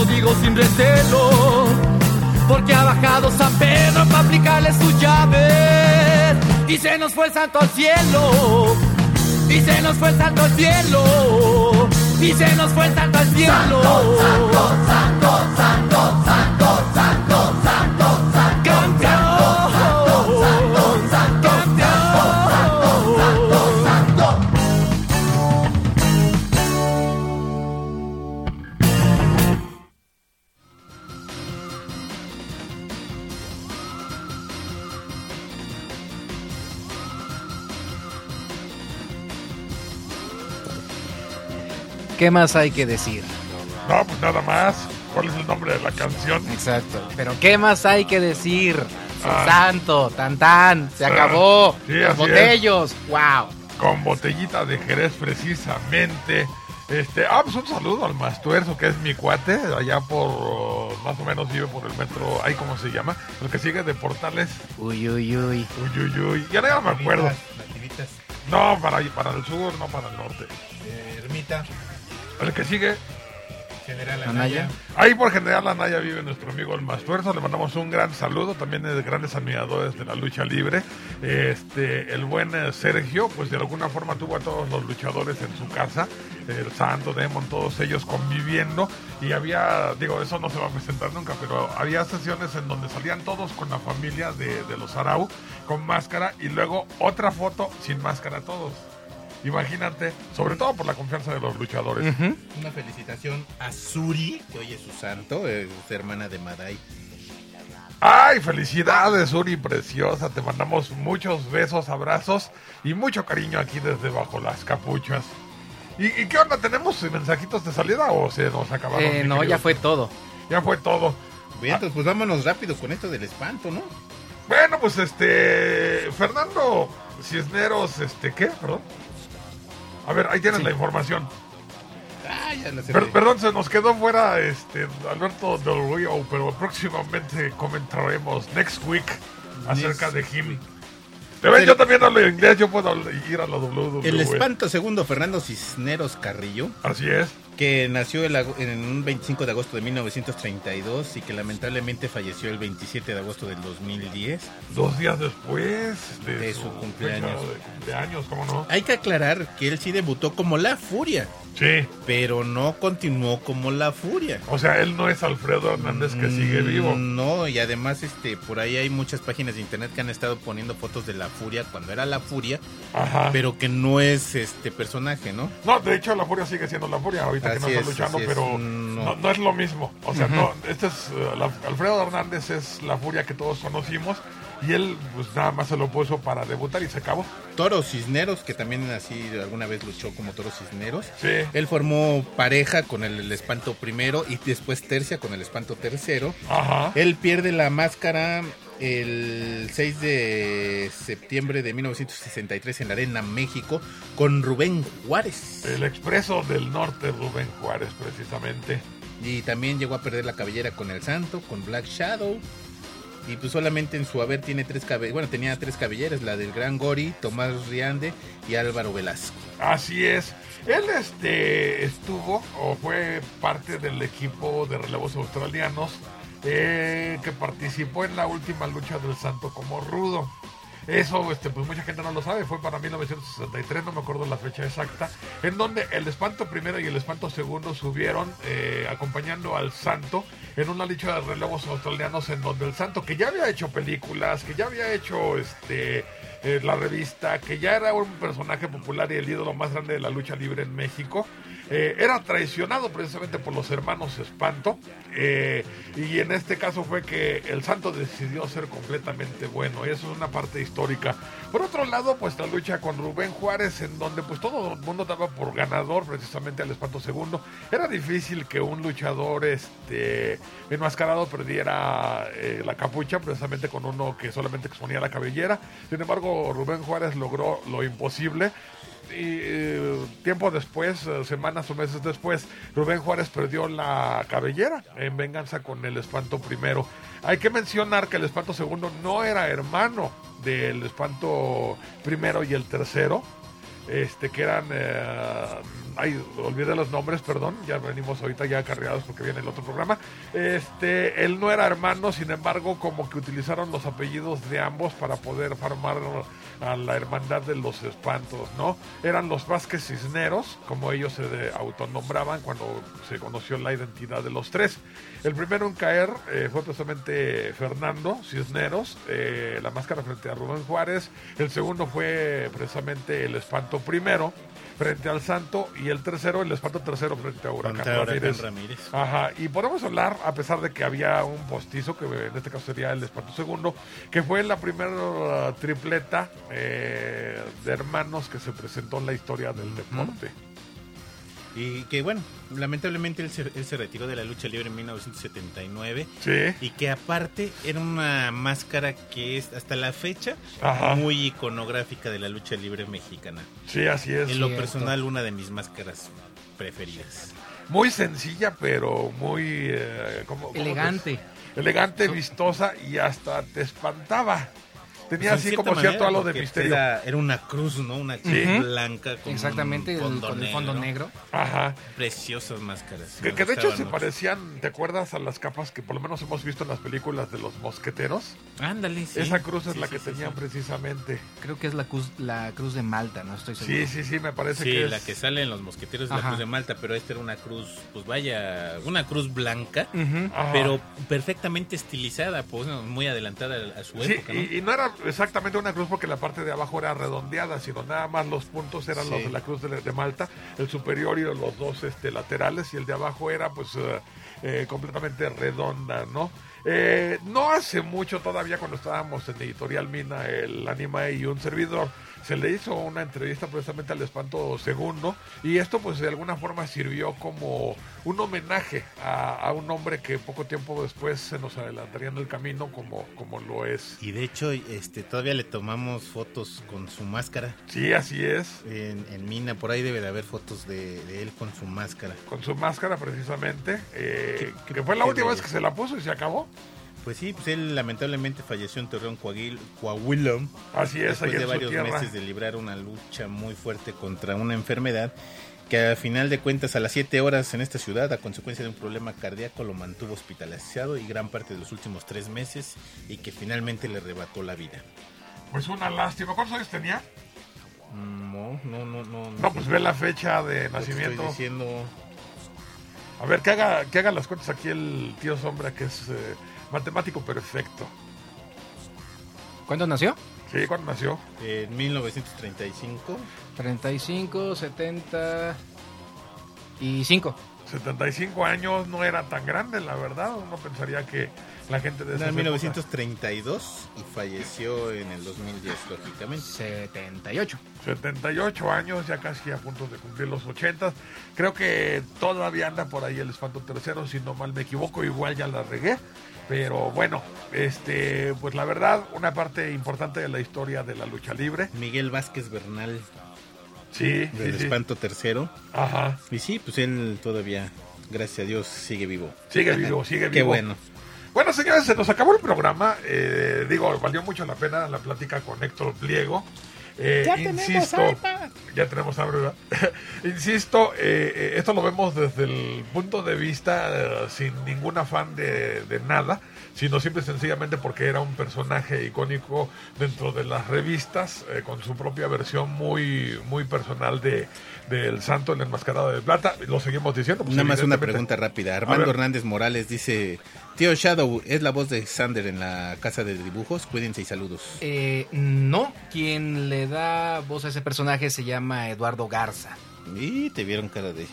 lo digo sin recelo. Porque ha bajado San Pedro para aplicarle sus llaves. Y se nos fue el santo al cielo. Y se nos fue el santo al cielo. Y se nos fue el santo al cielo. Santo, santo, santo, santo, santo, ¿Qué más hay que decir? No, pues nada más. ¿Cuál es el nombre de la canción? Exacto. Pero ¿qué más hay que decir? Ah. santo, tan tan, se Ah, acabó. sí, Los así botellos, wow. Con botellita de Jerez precisamente. Este, ah, pues un saludo al Mastuerzo, que es mi cuate, allá por, uh, más o menos vive por el metro, ahí cómo se llama, el que sigue de Portales. Uy, uy, uy. Uy, uy, uy. Ya no me acuerdo. Nativitas, No, para, para el sur, no para el norte. eh, Ermita, El que sigue, General Anaya. Ahí por General Anaya vive nuestro amigo el Mastuerzo, le mandamos un gran saludo, también es de grandes admiradores de la lucha libre. Este, el buen eh, Sergio, pues de alguna forma tuvo a todos los luchadores en su casa, el Santo, Demon, todos ellos conviviendo, y había, digo, eso no se va a presentar nunca, pero había sesiones en donde salían todos con la familia de, de los Arau, con máscara, y luego otra foto sin máscara todos. Imagínate, sobre todo por la confianza de los luchadores. Una felicitación a Suri, que hoy es su santo, es hermana de Madai. Ay, felicidades, Uri, preciosa. Te mandamos muchos besos, abrazos y mucho cariño aquí desde bajo las capuchas. ¿Y, y qué onda? ¿Tenemos mensajitos de salida o se nos acabaron? Eh, no, querido? ya fue todo. Ya fue todo. Bien, entonces, pues vámonos rápido con esto del espanto, ¿no? Bueno, pues este. Fernando Cisneros, este, ¿qué? Perdón. A ver, ahí tienes la información. Ah, ya la sé. Per- perdón, se nos quedó fuera este Alberto Del Rio, pero próximamente comentaremos next week acerca de Jimmy. ¿Te ves? Yo también hablo inglés, yo puedo ir a la WWE. El espanto segundo Fernando Cisneros Carrillo. Así es. Que nació el en un 25 de agosto de 1932 y que lamentablemente falleció el 27 de agosto del 2010. Dos días después de, De su cumpleaños. de cumpleaños, ¿cómo no? Hay que aclarar que él sí debutó como La Furia. Sí. Pero no continuó como La Furia. O sea, él no es Alfredo Hernández que sigue Mm, vivo. No, y además este por ahí hay muchas páginas de internet que han estado poniendo fotos de La Furia cuando era La Furia, Ajá. pero que no es este personaje, ¿no? No, de hecho la furia sigue siendo la furia ahorita que no Así está es, pero no. no. no es lo mismo. O sea, no, este es eh, la- Alfredo Hernández es la furia que todos conocimos y él pues nada más se lo puso para debutar y se acabó. Toro Cisneros, que también así alguna vez luchó como Toro Cisneros. Sí. Él formó pareja con el, el Espanto primero y después tercia con el Espanto tercero. Ajá. Él pierde la máscara el 6 de septiembre de 1963 en la Arena México con Rubén Juárez. El expreso del norte Rubén Juárez precisamente. Y también llegó a perder la cabellera con el Santo, con Black Shadow. Y pues solamente en su haber tiene tres cabelleras, bueno, tenía tres cabelleras, la del Gran Gori, Tomás Riande y Álvaro Velasco. Así es. Él este estuvo o fue parte del equipo de relevos australianos eh, que participó en la última lucha del Santo como rudo. Eso, este, pues mucha gente no lo sabe, fue para 1963, no me acuerdo la fecha exacta, en donde el espanto primero y el espanto segundo subieron eh, acompañando al santo en una lucha de relevos australianos en donde el santo, que ya había hecho películas, que ya había hecho este eh, la revista, que ya era un personaje popular y el ídolo más grande de la lucha libre en México, eh, era traicionado precisamente por los hermanos Espanto. eh, y en este caso fue que el santo decidió ser completamente bueno. Y eso es una parte histórica. Por otro lado, pues la lucha con Rubén Juárez, en donde pues todo el mundo daba por ganador precisamente al Espanto segundo. Era difícil que un luchador este enmascarado perdiera eh, la capucha, precisamente con uno que solamente exponía la cabellera. Sin embargo, Rubén Juárez logró lo imposible. Y eh, tiempo después, eh, semanas o meses después, Rubén Juárez perdió la cabellera en venganza con el espanto primero. Hay que mencionar que el espanto segundo no era hermano del espanto primero y el tercero, este que eran, eh, ay, olvidé los nombres, perdón, ya venimos ahorita ya cargados porque viene el otro programa. Este, él no era hermano, sin embargo, como que utilizaron los apellidos de ambos para poder formar a la hermandad de los espantos, ¿no? Eran los Vázquez Cisneros, como ellos se de- autonombraban cuando se conoció la identidad de los tres. El primero en caer eh, fue precisamente Fernando Cisneros, eh, la máscara frente a Rubén Juárez. El segundo fue precisamente el espanto primero frente al santo y el tercero, el espanto tercero frente a Huracán Ramírez. Ramírez. Ajá, y podemos hablar, a pesar de que había un postizo, que en este caso sería el espanto segundo, que fue la primera uh, tripleta eh, de hermanos que se presentó en la historia del deporte. Y que bueno, lamentablemente él se, él se retiró de la lucha libre en 1979. Sí. Y que aparte era una máscara que es hasta la fecha Ajá. muy iconográfica de la lucha libre mexicana. Sí, así es. En lo personal, una de mis máscaras preferidas. Muy sencilla, pero muy... eh, ¿cómo- cómo Elegante. Elegante, vistosa y hasta te espantaba. Tenía Pues así cierta como cierto manera, halo de porque misterio. Era, era una cruz, ¿no? Una cruz Sí. blanca con Exactamente, un el- con el fondo negro. Ajá. Preciosas máscaras. Que, que de hecho se parecían, ¿te acuerdas a las capas que por lo menos hemos visto en las películas de los mosqueteros? Ándale, sí. Esa cruz es Sí, la sí, que sí, tenían sí. precisamente. Creo que es la cruz, la cruz de Malta, no estoy seguro. Sí, sí, sí, me parece Sí, que es... la que sale en los mosqueteros es la cruz de Malta, pero esta era una cruz, pues vaya, una cruz blanca. Ajá. pero perfectamente estilizada, pues muy adelantada a su Sí, época, ¿no? y, y no era exactamente una cruz porque la parte de abajo era redondeada, sino nada más los puntos eran Sí. los de la cruz de, de Malta, el superior y los dos este, laterales, y el de abajo era pues eh, eh, completamente redonda, ¿no? Eh, no hace mucho todavía cuando estábamos en Editorial Mina, el anime y un servidor, se le hizo una entrevista precisamente al Espanto Segundo, y esto pues de alguna forma sirvió como un homenaje a, a un hombre que poco tiempo después se nos adelantaría en el camino como, como lo es. Y de hecho, este, todavía le tomamos fotos con su máscara. Sí, así es. En, en Mina, por ahí debe de haber fotos de, de él con su máscara. Con su máscara precisamente, eh, Qué- que fue la última vez que se la puso y se acabó. Pues sí, pues él lamentablemente falleció en Torreón, Coahuil- Coahuila. Así es, Después de varios meses de librar una lucha muy fuerte contra una enfermedad. que al final de cuentas a las 7 horas en esta ciudad a consecuencia de un problema cardíaco lo mantuvo hospitalizado y gran parte de los últimos tres meses y que finalmente le arrebató la vida. Pues una lástima. ¿Cuántos años tenía? No, no, no, no. No, pues ve la fecha de nacimiento. Estoy diciendo. A ver, que haga, que haga las cuentas aquí el tío Sombra, que es eh, matemático perfecto. ¿Cuándo nació? Sí, ¿cuándo nació? En 1935. 35, 70 y 5. 75 años no era tan grande, la verdad. Uno pensaría que la gente de Era esas en épocas- 1932 y falleció en el 2010, lógicamente. 78. 78 años, ya casi a punto de cumplir los 80. Creo que todavía anda por ahí el espanto tercero, si no mal me equivoco, igual ya la regué. Pero bueno, este, pues la verdad, una parte importante de la historia de la lucha libre. Miguel Vázquez Bernal. Sí, Del sí, sí. espanto tercero. Ajá. Y sí, pues él todavía, gracias a Dios, sigue vivo. Sigue vivo, sigue vivo. Qué bueno. Bueno, señores, se nos acabó el programa. Eh, digo, valió mucho la pena la plática con Héctor Pliego. Eh, Ya tenemos insisto, iPad. ya tenemos ¿verdad? insisto, eh, eh, esto lo vemos desde el punto de vista eh, sin ningún afán de, de nada, sino simple y sencillamente porque era un personaje icónico dentro de las revistas, eh, con su propia versión muy, muy personal de del Santo el Enmascarado de Plata. Lo seguimos diciendo. pues, Nada más una pregunta rápida. Armando. Hernández Morales dice, tío Shadow, ¿es la voz de Sander en la casa de dibujos? Cuídense y saludos. Eh, no, quien le da voz a ese personaje se llama Eduardo Garza. Y te vieron cara de...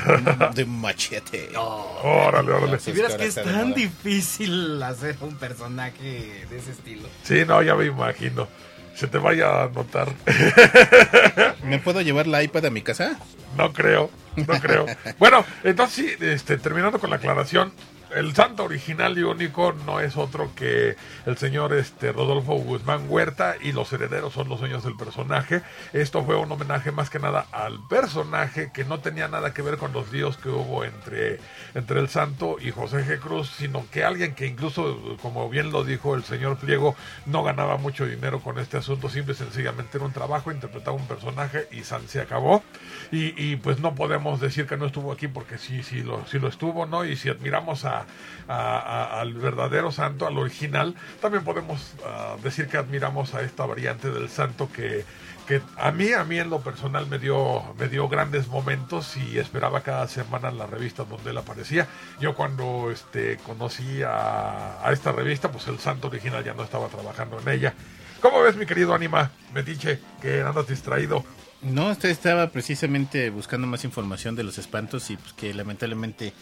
de machete. Órale, órale. Si vieras que es tan difícil hacer un personaje de ese estilo. Sí, no, ya me imagino. Se te vaya a notar. ¿Me puedo llevar la iPad a mi casa? No creo, no creo. Bueno, entonces sí, este, terminando con la aclaración, el santo original y único no es otro que el señor este, Rodolfo Guzmán Huerta y los herederos son los dueños del personaje. Esto fue un homenaje más que nada al personaje que no tenía nada que ver con los líos que hubo entre, entre el santo y José G. Cruz, sino que alguien que incluso, como bien lo dijo el señor Pliego, no ganaba mucho dinero con este asunto, simple y sencillamente era un trabajo, interpretaba un personaje y San se acabó. Y, y, pues no podemos decir que no estuvo aquí porque sí, sí lo, sí lo estuvo, ¿no? Y si admiramos a, a- a- al verdadero santo, al original, también podemos ah, decir que admiramos a esta variante del santo que, que a mí, a mí en lo personal me dio, me dio grandes momentos y esperaba cada semana la revista donde él aparecía. Yo cuando este, conocí a, a esta revista, pues el santo original ya no estaba trabajando en ella. ¿Cómo ves, mi querido Anima? Metiche, que andas distraído. No, usted estaba precisamente buscando más información de los espantos y pues que lamentablemente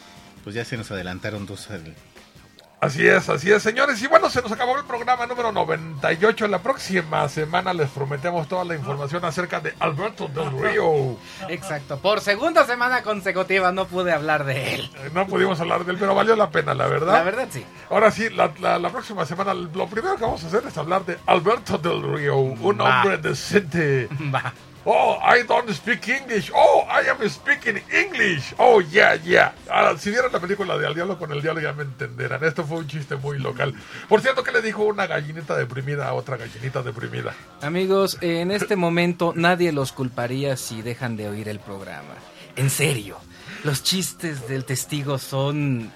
pues ya se nos adelantaron dos al- Así es, así es, señores. Y bueno, se nos acabó el programa número 98. La próxima semana les prometemos toda la información acerca de Alberto del Río. Exacto, por segunda semana consecutiva no pude hablar de él. Eh, No pudimos hablar de él, pero valió la pena, la verdad. La verdad sí. Ahora sí, la, la- la próxima semana lo primero que vamos a hacer es hablar de Alberto del Río, un Va. hombre decente. Va. Oh, I don't speak English. Oh, I am speaking English. Oh, yeah, yeah. Ahora, si vieron la película de Al Diablo con el Diablo ya me entenderán. Esto fue un chiste muy local. Por cierto, ¿qué le dijo una gallinita deprimida a otra gallinita deprimida? Amigos, en este momento nadie los culparía si dejan de oír el programa. En serio, los chistes del testigo son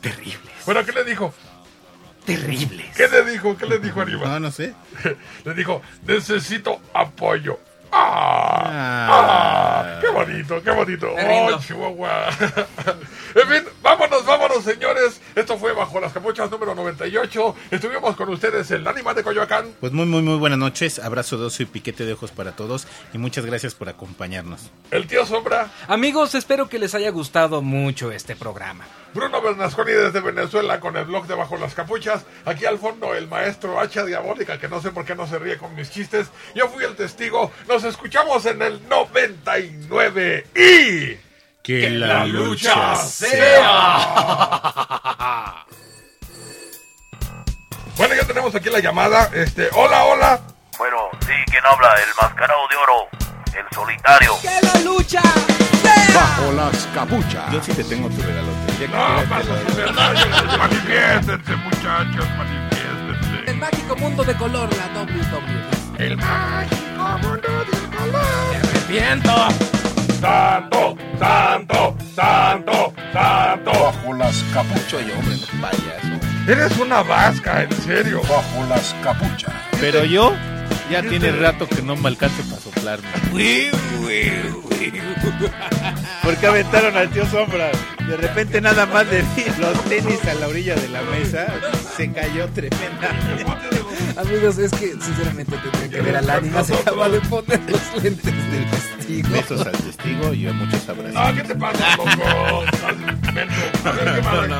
terribles. Bueno, ¿qué le dijo? Terribles. ¿Qué le dijo? ¿Qué le dijo arriba? No, no sé. le dijo, necesito apoyo. ¡Ah! ¡Ah! ¡Qué bonito, qué bonito! ¡Oh, Chihuahua! en fin, vámonos, vámonos, señores. Esto fue Bajo las Capuchas número 98. Estuvimos con ustedes el Ánima de Coyoacán. Pues muy, muy, muy buenas noches. Abrazo de oso y piquete de ojos para todos. Y muchas gracias por acompañarnos. El tío Sombra. Amigos, espero que les haya gustado mucho este programa. Bruno Bernasconi desde Venezuela con el blog de Bajo las Capuchas. Aquí al fondo el maestro Hacha Diabólica, que no sé por qué no se ríe con mis chistes. Yo fui el testigo. Nos escuchamos en el 99 y... Que, la lucha sea. Bueno, ya tenemos aquí la llamada. Este, hola, hola. Bueno, sí, ¿quién habla? El mascarado de oro, el solitario. ¡Que la lucha Bajo las capuchas. Yo sí te tengo tu regalo. Que No, pasa su verdad. Manifiéstense, muchachos, manifiéstense. El mágico mundo de color, la WWE. El mágico mundo del color. Me arrepiento. santo, santo, santo, santo. Bajo las capuchas. Soy hombre, no payaso. Eres una vasca, en serio. Bajo las capuchas. Pero yo ya tiene rato que no me alcance para soplarme. Porque aventaron al tío Sombra. De repente nada más de los tenis a la orilla de la mesa se cayó tremenda. Amigos, es que sinceramente tendría que ver al ánima. Se acaba de poner los lentes del testigo. Besos al testigo y muchos abrazos. Ah, ¿qué te pasa, mento. A ver, ¿qué madre?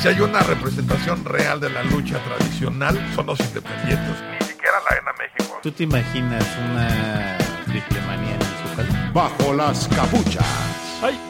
Si hay una representación real de la lucha tradicional, son los independientes. Ni siquiera la Arena México. ¿Tú te imaginas una triple manía en el Zócalo? Bajo las capuchas. Ay,